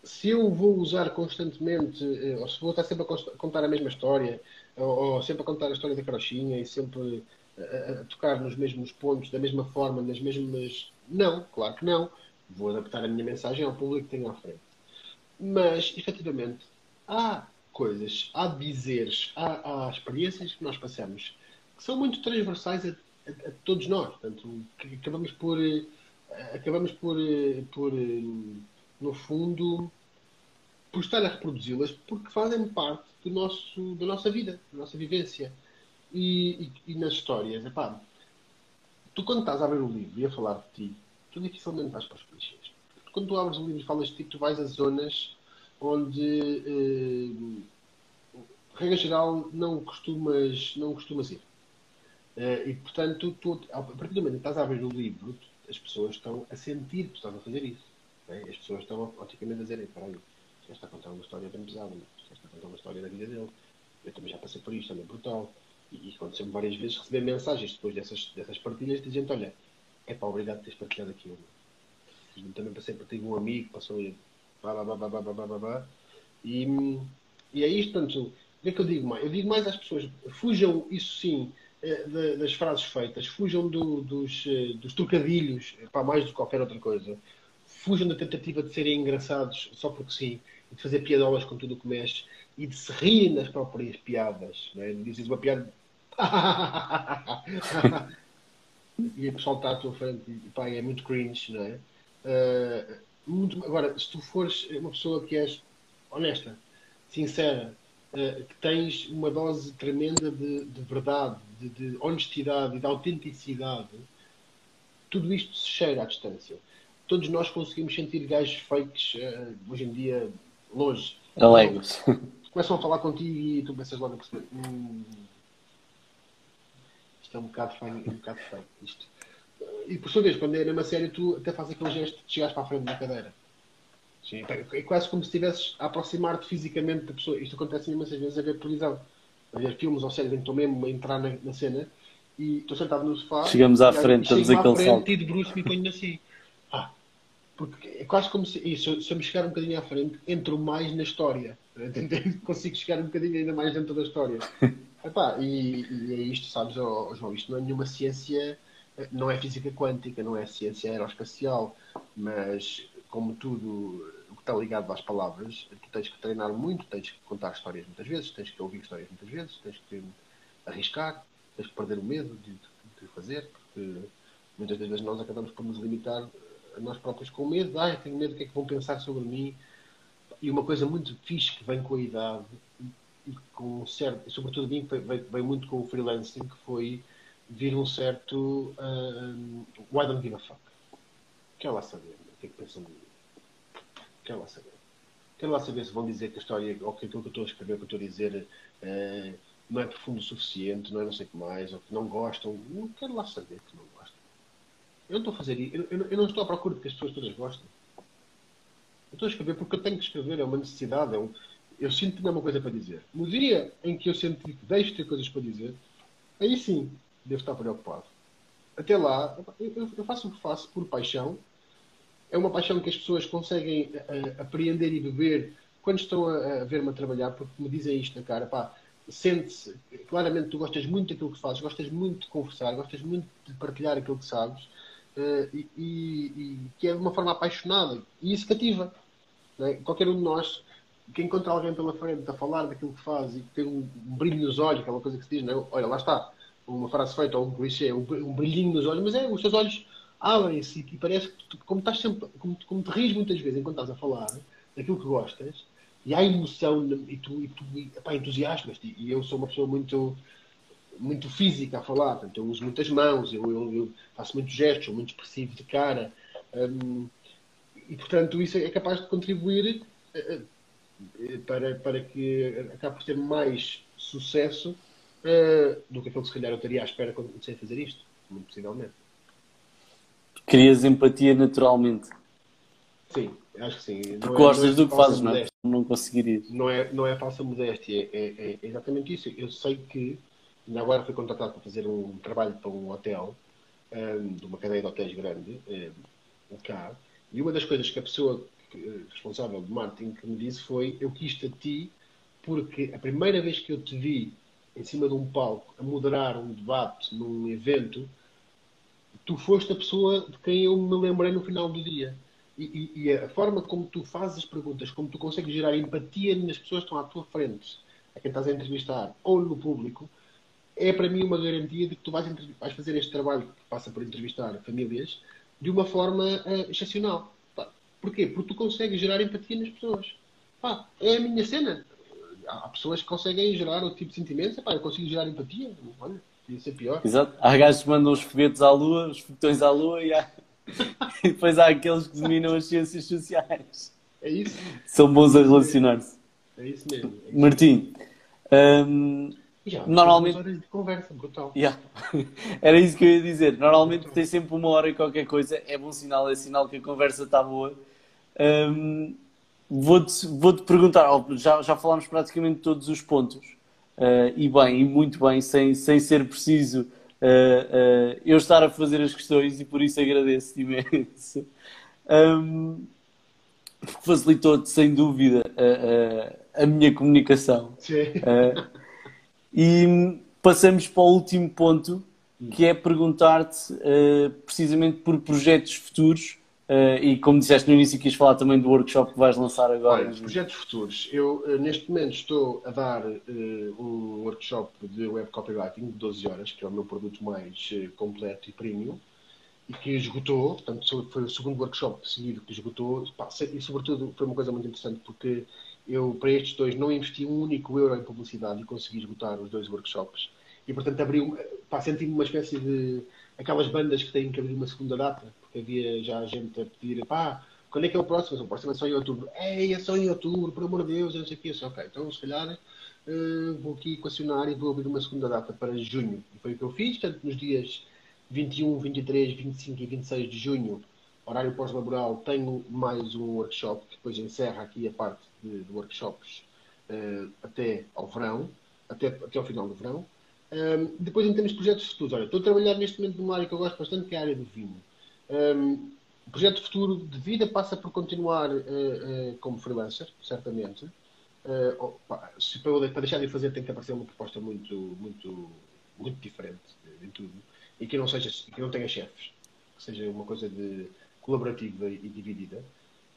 se eu vou usar constantemente, ou se vou estar sempre a contar a mesma história, ou, ou sempre a contar a história da carochinha e sempre a, a, tocar nos mesmos pontos, da mesma forma, nas mesmas. Não, claro que não. Vou adaptar a minha mensagem ao público que tenho à frente. Mas, efetivamente, há coisas, há dizeres, há, experiências que nós passamos que são muito transversais a, a, a todos nós. Portanto, acabamos por. Eh, acabamos por, eh, por no fundo, por estar a reproduzi-las porque fazem parte do nosso, da nossa vida, da nossa vivência. E, e, e nas histórias, epá, tu quando estás a abrir o livro e a falar de ti, tu dificilmente vais para os clichês. Quando tu abres o livro e falas de ti, tu vais a zonas onde, eh, regra geral, não costumas, não costumas ir. Eh, e, portanto, tu, a partir do momento que estás a abrir o livro, as pessoas estão a sentir que estás a fazer isso. É? As pessoas estão automaticamente a dizer, peraí, já está a contar uma história bem pesada, já está a contar uma história da vida dele. Eu também já passei por isto, também brutal. E, e aconteceu-me várias vezes receber mensagens depois dessas, dessas partilhas dizendo, olha, é para obrigado por teres partilhado aquilo. E também passei por ter um amigo, passou blá blá blá blá blá blá blá. E, e é isto, portanto, o que é que eu digo mais? Eu digo mais às pessoas, fujam, isso sim, eh, das frases feitas, fujam do, dos, eh, dos trocadilhos, para mais do que qualquer outra coisa fujam da tentativa de serem engraçados só porque sim, e de fazer piadolas com tudo o que mexe, e de se rir nas próprias piadas. Não é? Dizes uma piada. *laughs* e o pessoal está à tua frente e pá, é muito cringe, não é? Uh, muito, agora, se tu fores uma pessoa que és honesta, sincera, uh, que tens uma dose tremenda de, de verdade, de, de, honestidade e de autenticidade, tudo isto se cheira à distância todos nós conseguimos sentir gajos fakes uh, hoje em dia longe. Alegres. Começam a falar contigo e tu pensas logo a perceber. Hum, Isto é um bocado feio, um bocado feio. Isto. E por sua vez, quando é numa série, tu até fazes aquele gesto de chegares para a frente da cadeira. Sim, é quase como se estivesses a aproximar-te fisicamente da pessoa. Isto acontece imensas vezes a ver televisão. A ver filmes ou séries em que estou mesmo a entrar na, na cena e estou sentado no sofá. Chegamos à frente, estamos aquele salto. E debruço-me e ponho assim. Ah, porque é quase como se. Se, eu, se eu me chegar um bocadinho à frente, entro mais na história. *laughs* Consigo chegar um bocadinho ainda mais dentro da história. *laughs* Epá, e, e é isto, sabes, oh, João, isto não é nenhuma ciência, não é física quântica, não é ciência aeroespacial, mas como tudo o que está ligado às palavras, tu tens que treinar muito, tens que contar histórias muitas vezes, tens que ouvir histórias muitas vezes, tens que arriscar, tens que perder o medo de, de fazer, porque muitas vezes nós acabamos por nos limitar a nós próprios com medo, ah, tenho medo, o que é que vão pensar sobre mim? E uma coisa muito fixe que vem com a idade e com um sobretudo veio, veio muito com o freelancing, que foi vir um certo uh, why don't give a fuck? Quer lá saber o que é que pensam de mim? Quer lá saber? Quer lá saber se vão dizer que a história, ou que aquilo que eu estou a escrever, que eu estou a dizer, uh, não é profundo o suficiente, não é não sei o que mais, ou que não gostam. Não quero lá saber que não gostam. Eu não estou a fazer isso. Eu, eu, não estou à procura de que as pessoas todas gostem. Eu estou a escrever porque eu tenho que escrever, é uma necessidade, é um, eu sinto que é uma coisa para dizer. No dia em que eu sinto que deixo de ter coisas para dizer, aí sim devo estar preocupado. Até lá, eu, faço o que faço por paixão. É uma paixão que as pessoas conseguem uh, apreender e beber quando estão a, a ver-me a trabalhar, porque me dizem isto na cara, pá, sente-se, claramente tu gostas muito daquilo que fazes, gostas muito de conversar, gostas muito de partilhar aquilo que sabes, uh, e, e, e, que é de uma forma apaixonada, e isso cativa. É? Qualquer um de nós que encontra alguém pela frente a falar daquilo que faz e que tem um, brilho nos olhos, aquela coisa que se diz, não é? olha, lá está, uma frase feita ou um clichê, um, brilhinho nos olhos, mas é, os teus olhos abrem-se e parece que, tu, como estás sempre, como, como te rires muitas vezes enquanto estás a falar daquilo que gostas, e há emoção e tu, e tu epá, entusiasmas-te. E eu sou uma pessoa muito muito física a falar, portanto, eu uso muitas mãos, eu, eu, eu faço muitos gestos, sou muito expressivo de cara, hum, e portanto isso é capaz de contribuir uh, para, para que acabe por ter mais sucesso uh, do que aquilo que se calhar eu estaria à espera quando comecei a fazer isto, muito possivelmente. Crias empatia naturalmente. Sim, acho que sim. Porque não gostas é, do que fazes, não é? Não conseguirias. Não é, não é falsa modéstia, é, é, é, exatamente isso. Eu sei que, ainda agora fui contratado para fazer um trabalho para um hotel, um, de uma cadeia de hotéis grande, um, cá, e uma das coisas que a pessoa responsável de marketing que me disse foi: Eu quis-te a ti porque a primeira vez que eu te vi em cima de um palco a moderar um debate num evento, tu foste a pessoa de quem eu me lembrei no final do dia. E, e, e, a forma como tu fazes as perguntas, como tu consegues gerar empatia nas pessoas que estão à tua frente, a quem estás a entrevistar, ou no público, é para mim uma garantia de que tu vais, vais fazer este trabalho que passa por entrevistar famílias de uma forma uh, excepcional. Porquê? Porque tu consegues gerar empatia nas pessoas. Pá, é a minha cena. Há pessoas que conseguem gerar outro tipo de sentimentos. Pá, eu consigo gerar empatia. Olha, podia ser pior. Exato. Há gajos que mandam os foguetes à lua, os foguetões à lua e, há... *laughs* e depois há aqueles que dominam as ciências sociais. É isso. São bons a relacionar-se. É isso mesmo. É isso. Martim, hum, já, normalmente. horas de conversa, brutal. Yeah. *laughs* Era isso que eu ia dizer. Normalmente tem sempre uma hora e qualquer coisa. É bom sinal, é sinal que a conversa está boa. Um, Vou-te vou -te perguntar, já, já falámos praticamente todos os pontos, uh, e bem, e muito bem, sem, sem ser preciso uh, uh, eu estar a fazer as questões, e por isso agradeço-te imenso. Um, porque facilitou-te, sem dúvida, a, a, a minha comunicação. e passamos para o último ponto, que é perguntar-te precisamente por projetos futuros Uh, e como disseste no início, quis falar também do workshop que vais lançar agora. Olha, projetos futuros. Eu, uh, neste momento, estou a dar uh, um workshop de web copywriting de 12 horas, que é o meu produto mais completo e premium, e que esgotou. Portanto, foi o segundo workshop seguido que esgotou. E, sobretudo, foi uma coisa muito interessante, porque eu, para estes dois, não investi um único euro em publicidade e consegui esgotar os dois workshops. E, portanto, abriu, senti uma espécie de. aquelas bandas que têm que abrir uma segunda data havia já gente a pedir, pá, quando é que é o próximo? O próximo é só em outubro. Ei, é só em outubro, por amor de Deus, não sei o quê. ok, então se calhar uh, vou aqui equacionar e vou abrir uma segunda data para junho. E foi o que eu fiz, tanto nos dias 21, 23, 25 e 26 de junho, horário pós-laboral, tenho mais um workshop que depois encerra aqui a parte de, de workshops uh, até ao verão, até, até ao final do verão. Um, depois, em termos de projetos futuros, olha, estou a trabalhar neste momento numa área que eu gosto bastante, que é a área do vinho. Um, o projeto futuro de vida passa por continuar uh, uh, como freelancer, certamente. Uh, se para, para, deixar de fazer tem que aparecer uma proposta muito, muito, muito diferente em tudo e que não seja que não tenha chefes, que seja uma coisa de colaborativa e dividida.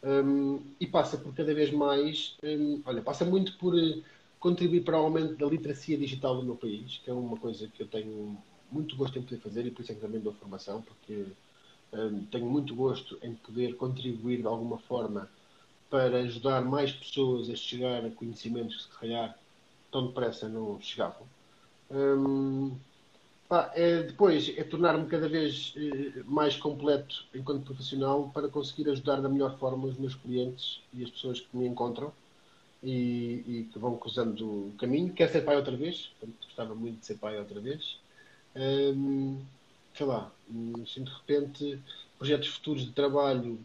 Um, e passa por cada vez mais, um, olha, passa muito por contribuir para o aumento da literacia digital do meu país, que é uma coisa que eu tenho muito gosto em poder fazer e por isso é que também dou formação, porque tenho muito gosto em poder contribuir de alguma forma para ajudar mais pessoas a chegar a conhecimentos que se calhar tão depressa não chegavam. Pá, é, depois é tornar-me cada vez eh, mais completo enquanto profissional para conseguir ajudar da melhor forma os meus clientes e as pessoas que me encontram e, e, que vão cruzando o caminho. Quer ser pai outra vez, gostava muito de ser pai outra vez. Sei lá, assim, de repente, projetos futuros de trabalho.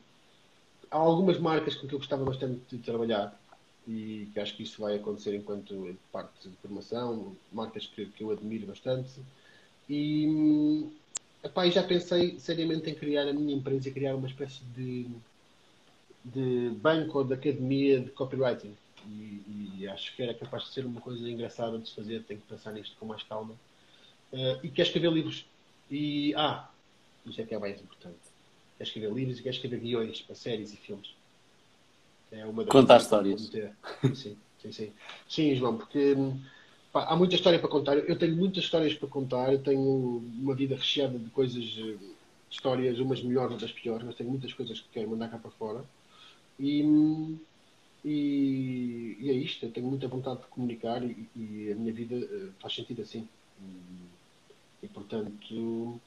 Há algumas marcas com que eu gostava bastante de trabalhar e que acho que isso vai acontecer enquanto parte de formação, marcas que, que eu admiro bastante. E, epá, já pensei seriamente em criar a minha empresa e criar uma espécie de, de banco ou de academia de copywriting e, e, acho que era capaz de ser uma coisa engraçada de se fazer. Tenho que pensar nisto com mais calma. Uh, e quer escrever livros. E, ah, isso é que é mais importante. Quer escrever livros e quer escrever guiões para séries e filmes. É uma das Contar histórias. Sim, sim, sim. Sim, João, porque pá, há muita história para contar. Eu tenho muitas histórias para contar. Eu tenho uma vida recheada de coisas, de eh, histórias, umas melhores, outras piores, mas tenho muitas coisas que quero mandar cá para fora. E, e, e, é isto, eu tenho muita vontade de comunicar e, e a minha vida uh, faz sentido assim. E, portanto,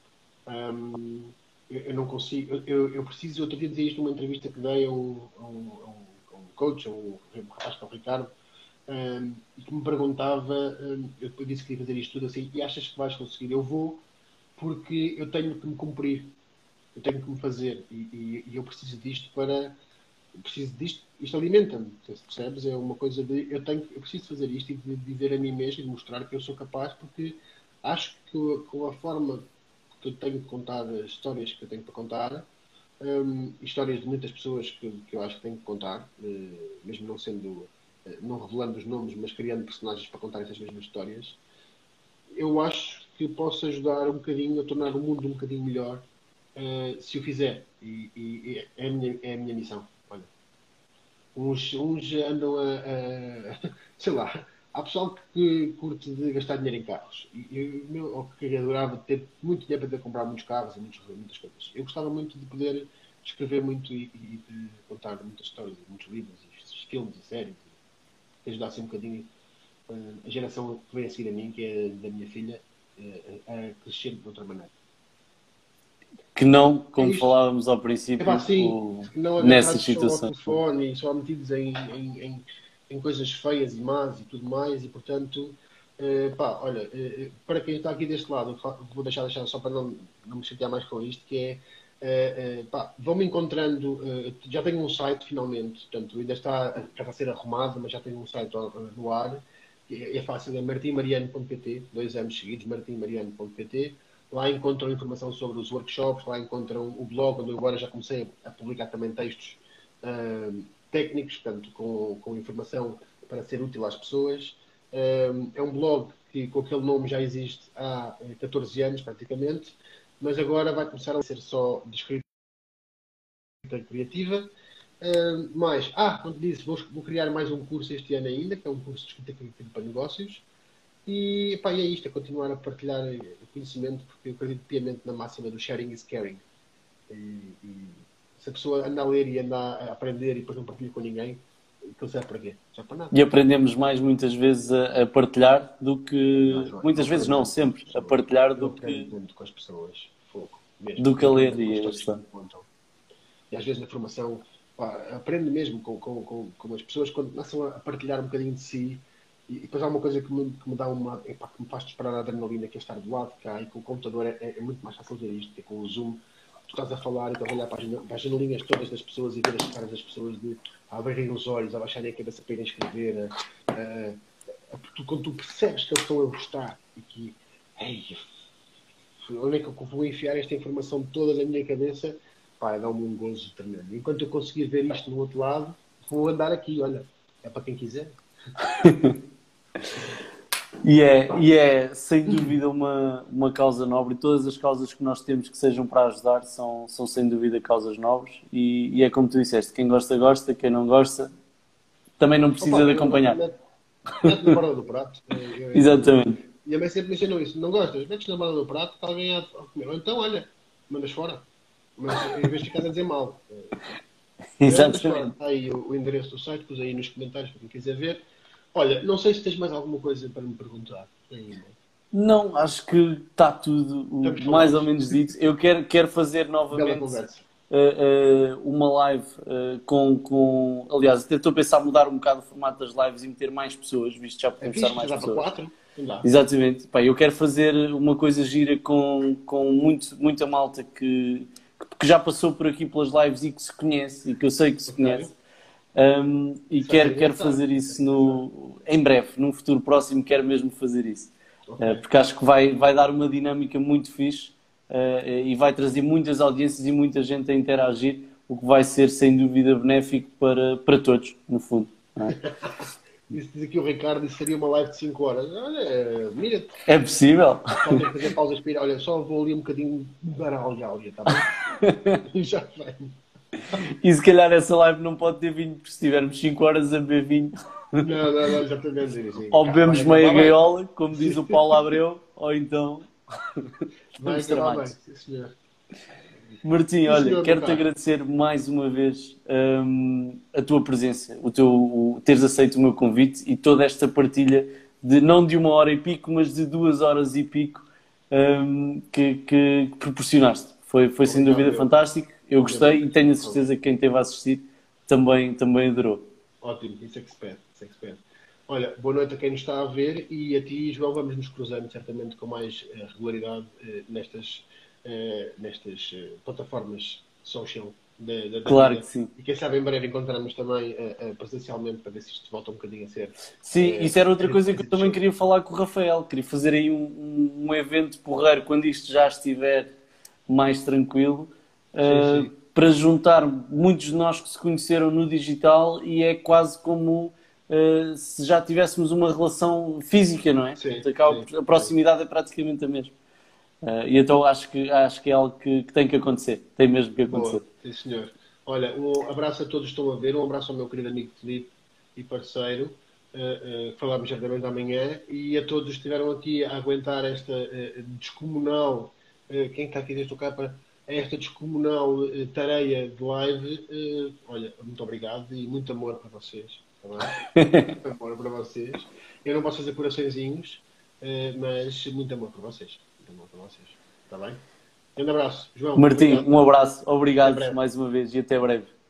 um, eu, eu, não consigo, eu, eu preciso, outro dia dizer isto numa entrevista que dei a um, a um, a um coach, a um rapaz que é o Ricardo, um, e que me perguntava, um, eu disse que ia fazer isto tudo assim, e achas que vais conseguir? Eu vou porque eu tenho que me cumprir, eu tenho que me fazer, e, e, e eu preciso disto para preciso disto, isto alimenta-me, percebes? É uma coisa de eu tenho, eu preciso fazer isto e de dizer a mim mesmo e de mostrar que eu sou capaz, porque acho que com a forma que eu tenho de contar as histórias que eu tenho para contar, um, histórias de muitas pessoas que, que, eu acho que tenho que contar, uh, mesmo não sendo, uh, não revelando os nomes, mas criando personagens para contar essas mesmas histórias, eu acho que posso ajudar um bocadinho a tornar o mundo um bocadinho melhor uh, se o fizer. E, e, e é, a minha, é a minha missão. Uns, uns andam a, a, *laughs* sei lá, há pessoal que curte de gastar dinheiro em carros e, eu, ou que adorava ter muito dinheiro para comprar muitos carros e muitos, muitas coisas. Eu gostava muito de poder escrever muito e, e de contar muitas histórias, muitos livros, e filmes e séries, que ajudasse um bocadinho eh, a geração que vem a seguir a mim, que é da minha filha, eh, a crescer de outra maneira. Que não, como é falávamos ao princípio, é, sim, não nessa situação. Só ao telefone, só metidos em, em, em, em, coisas feias e más e tudo mais, e portanto, eh, pá, olha, eh, para quem está aqui deste lado, vou deixar, deixar só para não, não me chatear mais com isto, que é, eh, pá, vão-me encontrando, já tenho um site finalmente, portanto, ainda está, já está a ser arrumado, mas já tenho um site no ar, é, é fácil, é martimariano.pt, dois anos seguidos, martimariano.pt, Lá encontram informação sobre os workshops, lá encontram o blog, onde eu agora já comecei a publicar também textos técnicos, portanto, com, com informação para ser útil às pessoas. Uh, é um blog que com aquele nome já existe há 14 eh, anos, praticamente, mas agora vai começar a ser só de escrita criativa. Uh, mais, ah, quando disse, vou, vou, criar mais um curso este ano ainda, que é um curso de escrita criativa para negócios. E, pá, e é isto, é continuar a partilhar o conhecimento, porque eu acredito piamente na máxima do sharing is caring. E, se a pessoa anda a ler e anda a aprender e depois não partilha com ninguém, aquilo serve para quê? Serve para nada. E aprendemos mais muitas vezes a, a partilhar do que. Não, não, muitas não vezes não, sempre. A partilhar do que. muito com as pessoas, fogo, mesmo, do que a ler e é E às vezes na formação, pá, aprende mesmo com, com, com, com as pessoas quando começam a partilhar um bocadinho de si E, depois há uma coisa que me, que me dá uma, epá, que me faz disparar a adrenalina, que é estar do lado de cá e com o computador é, é, é muito mais fácil ver isto, que é com o Zoom. Tu estás a falar e estás a olhar para as, para as janelinhas todas das pessoas e ver as caras das pessoas de, abrirem os olhos, a baixarem a cabeça para irem escrever. A, a, tu, quando tu percebes que eles estão a gostar e que, ei, onde é que eu vou enfiar esta informação toda na minha cabeça? Pá, dá-me um gozo tremendo. Enquanto eu conseguir ver isto no outro lado, vou andar aqui, olha, é para quem quiser. *laughs* E é, e é sem dúvida uma, uma causa nobre. E todas as causas que nós temos que sejam para ajudar são, são sem dúvida causas nobres. E, e é como tu disseste: quem gosta, gosta, quem não gosta, também não precisa Opa, de acompanhar. Mete na borda do prato. Exatamente. E a mãe sempre me ensinou isso: não gostas? Metes na borda do prato para alguém a comer. Ou então, olha, mandas fora. Mas em vez de ficar a dizer mal. *laughs* Exatamente. Está aí o, o endereço do site, pus aí nos comentários para quem quiser ver. Olha, não sei se tens mais alguma coisa para me perguntar ainda. Não, acho que está tudo mais ou menos dito. Eu quero, quero fazer novamente uh, uh, uma live uh, com, com. Aliás, até estou a pensar mudar um bocado o formato das lives e meter mais pessoas, visto já para é começar mais pessoas. Quatro? Exatamente. Pá, eu quero fazer uma coisa gira com, com muito, muita malta que, que já passou por aqui pelas lives e que se conhece e que eu sei que se okay. conhece. Um, e quero, quero fazer isso no, em breve, num futuro próximo, quero mesmo fazer isso. Okay. Uh, porque acho que vai, vai dar uma dinâmica muito fixe uh, e vai trazer muitas audiências e muita gente a interagir, o que vai ser sem dúvida benéfico para, para todos, no fundo. É? *laughs* Diz aqui o Ricardo, isso seria uma live de 5 horas. Olha, mira-te. É possível. Podem fazer pausas para Olha, só vou ali um bocadinho bem? e *laughs* *laughs* já vem. E se calhar essa live não pode ter vinho, porque se tivermos 5 horas a beber vinho. Não, não, não, exatamente. Assim. Ou bebemos meia gaiola, como diz o Paulo Abreu, ou então. Sim, senhor. Martim, olha, quero-te agradecer mais uma vez um, a tua presença, o teu o, teres aceito o meu convite e toda esta partilha de não de uma hora e pico, mas de duas horas e pico um, que, que, proporcionaste. Foi, foi sem dúvida fantástico. Eu gostei e tenho a certeza que quem teve a assistir também, também adorou. Ótimo, isso é que se pede, isso é que se pede. Olha, boa noite a quem nos está a ver e a ti, João, vamos nos cruzando certamente com mais uh, regularidade uh, nestas, uh, nestas plataformas social da, da, Claro vida. que sim. E quem sabe em breve encontramos também presencialmente para ver se isto volta um bocadinho a ser. Sim, isso era outra coisa que eu também queria falar com o Rafael. Queria fazer aí um, um, um evento porreiro quando isto já estiver mais tranquilo uh, para juntar muitos de nós que se conheceram no digital e é quase como uh, se já tivéssemos uma relação física, não é? Sim, sim, a proximidade sim. é praticamente a mesma. Uh, e então acho que, acho que é algo que, que, tem que acontecer, tem mesmo que acontecer. Boa. Sim, senhor. Olha, um abraço a todos que estão a ver, um abraço ao meu querido amigo Felipe e parceiro, uh, uh, falámos certamente amanhã, e a todos que estiveram aqui a aguentar esta descomunal, quem está aqui desde o capa, esta descomunal uh, tareia de live, uh, olha, muito obrigado e muito amor para vocês. Tá *laughs* muito amor para vocês. Eu não posso fazer coraçõezinhos, uh, mas muito amor para vocês. Muito amor para vocês. Está bem? Um abraço. João. Martim, obrigado. um abraço. Obrigado mais uma vez e até breve.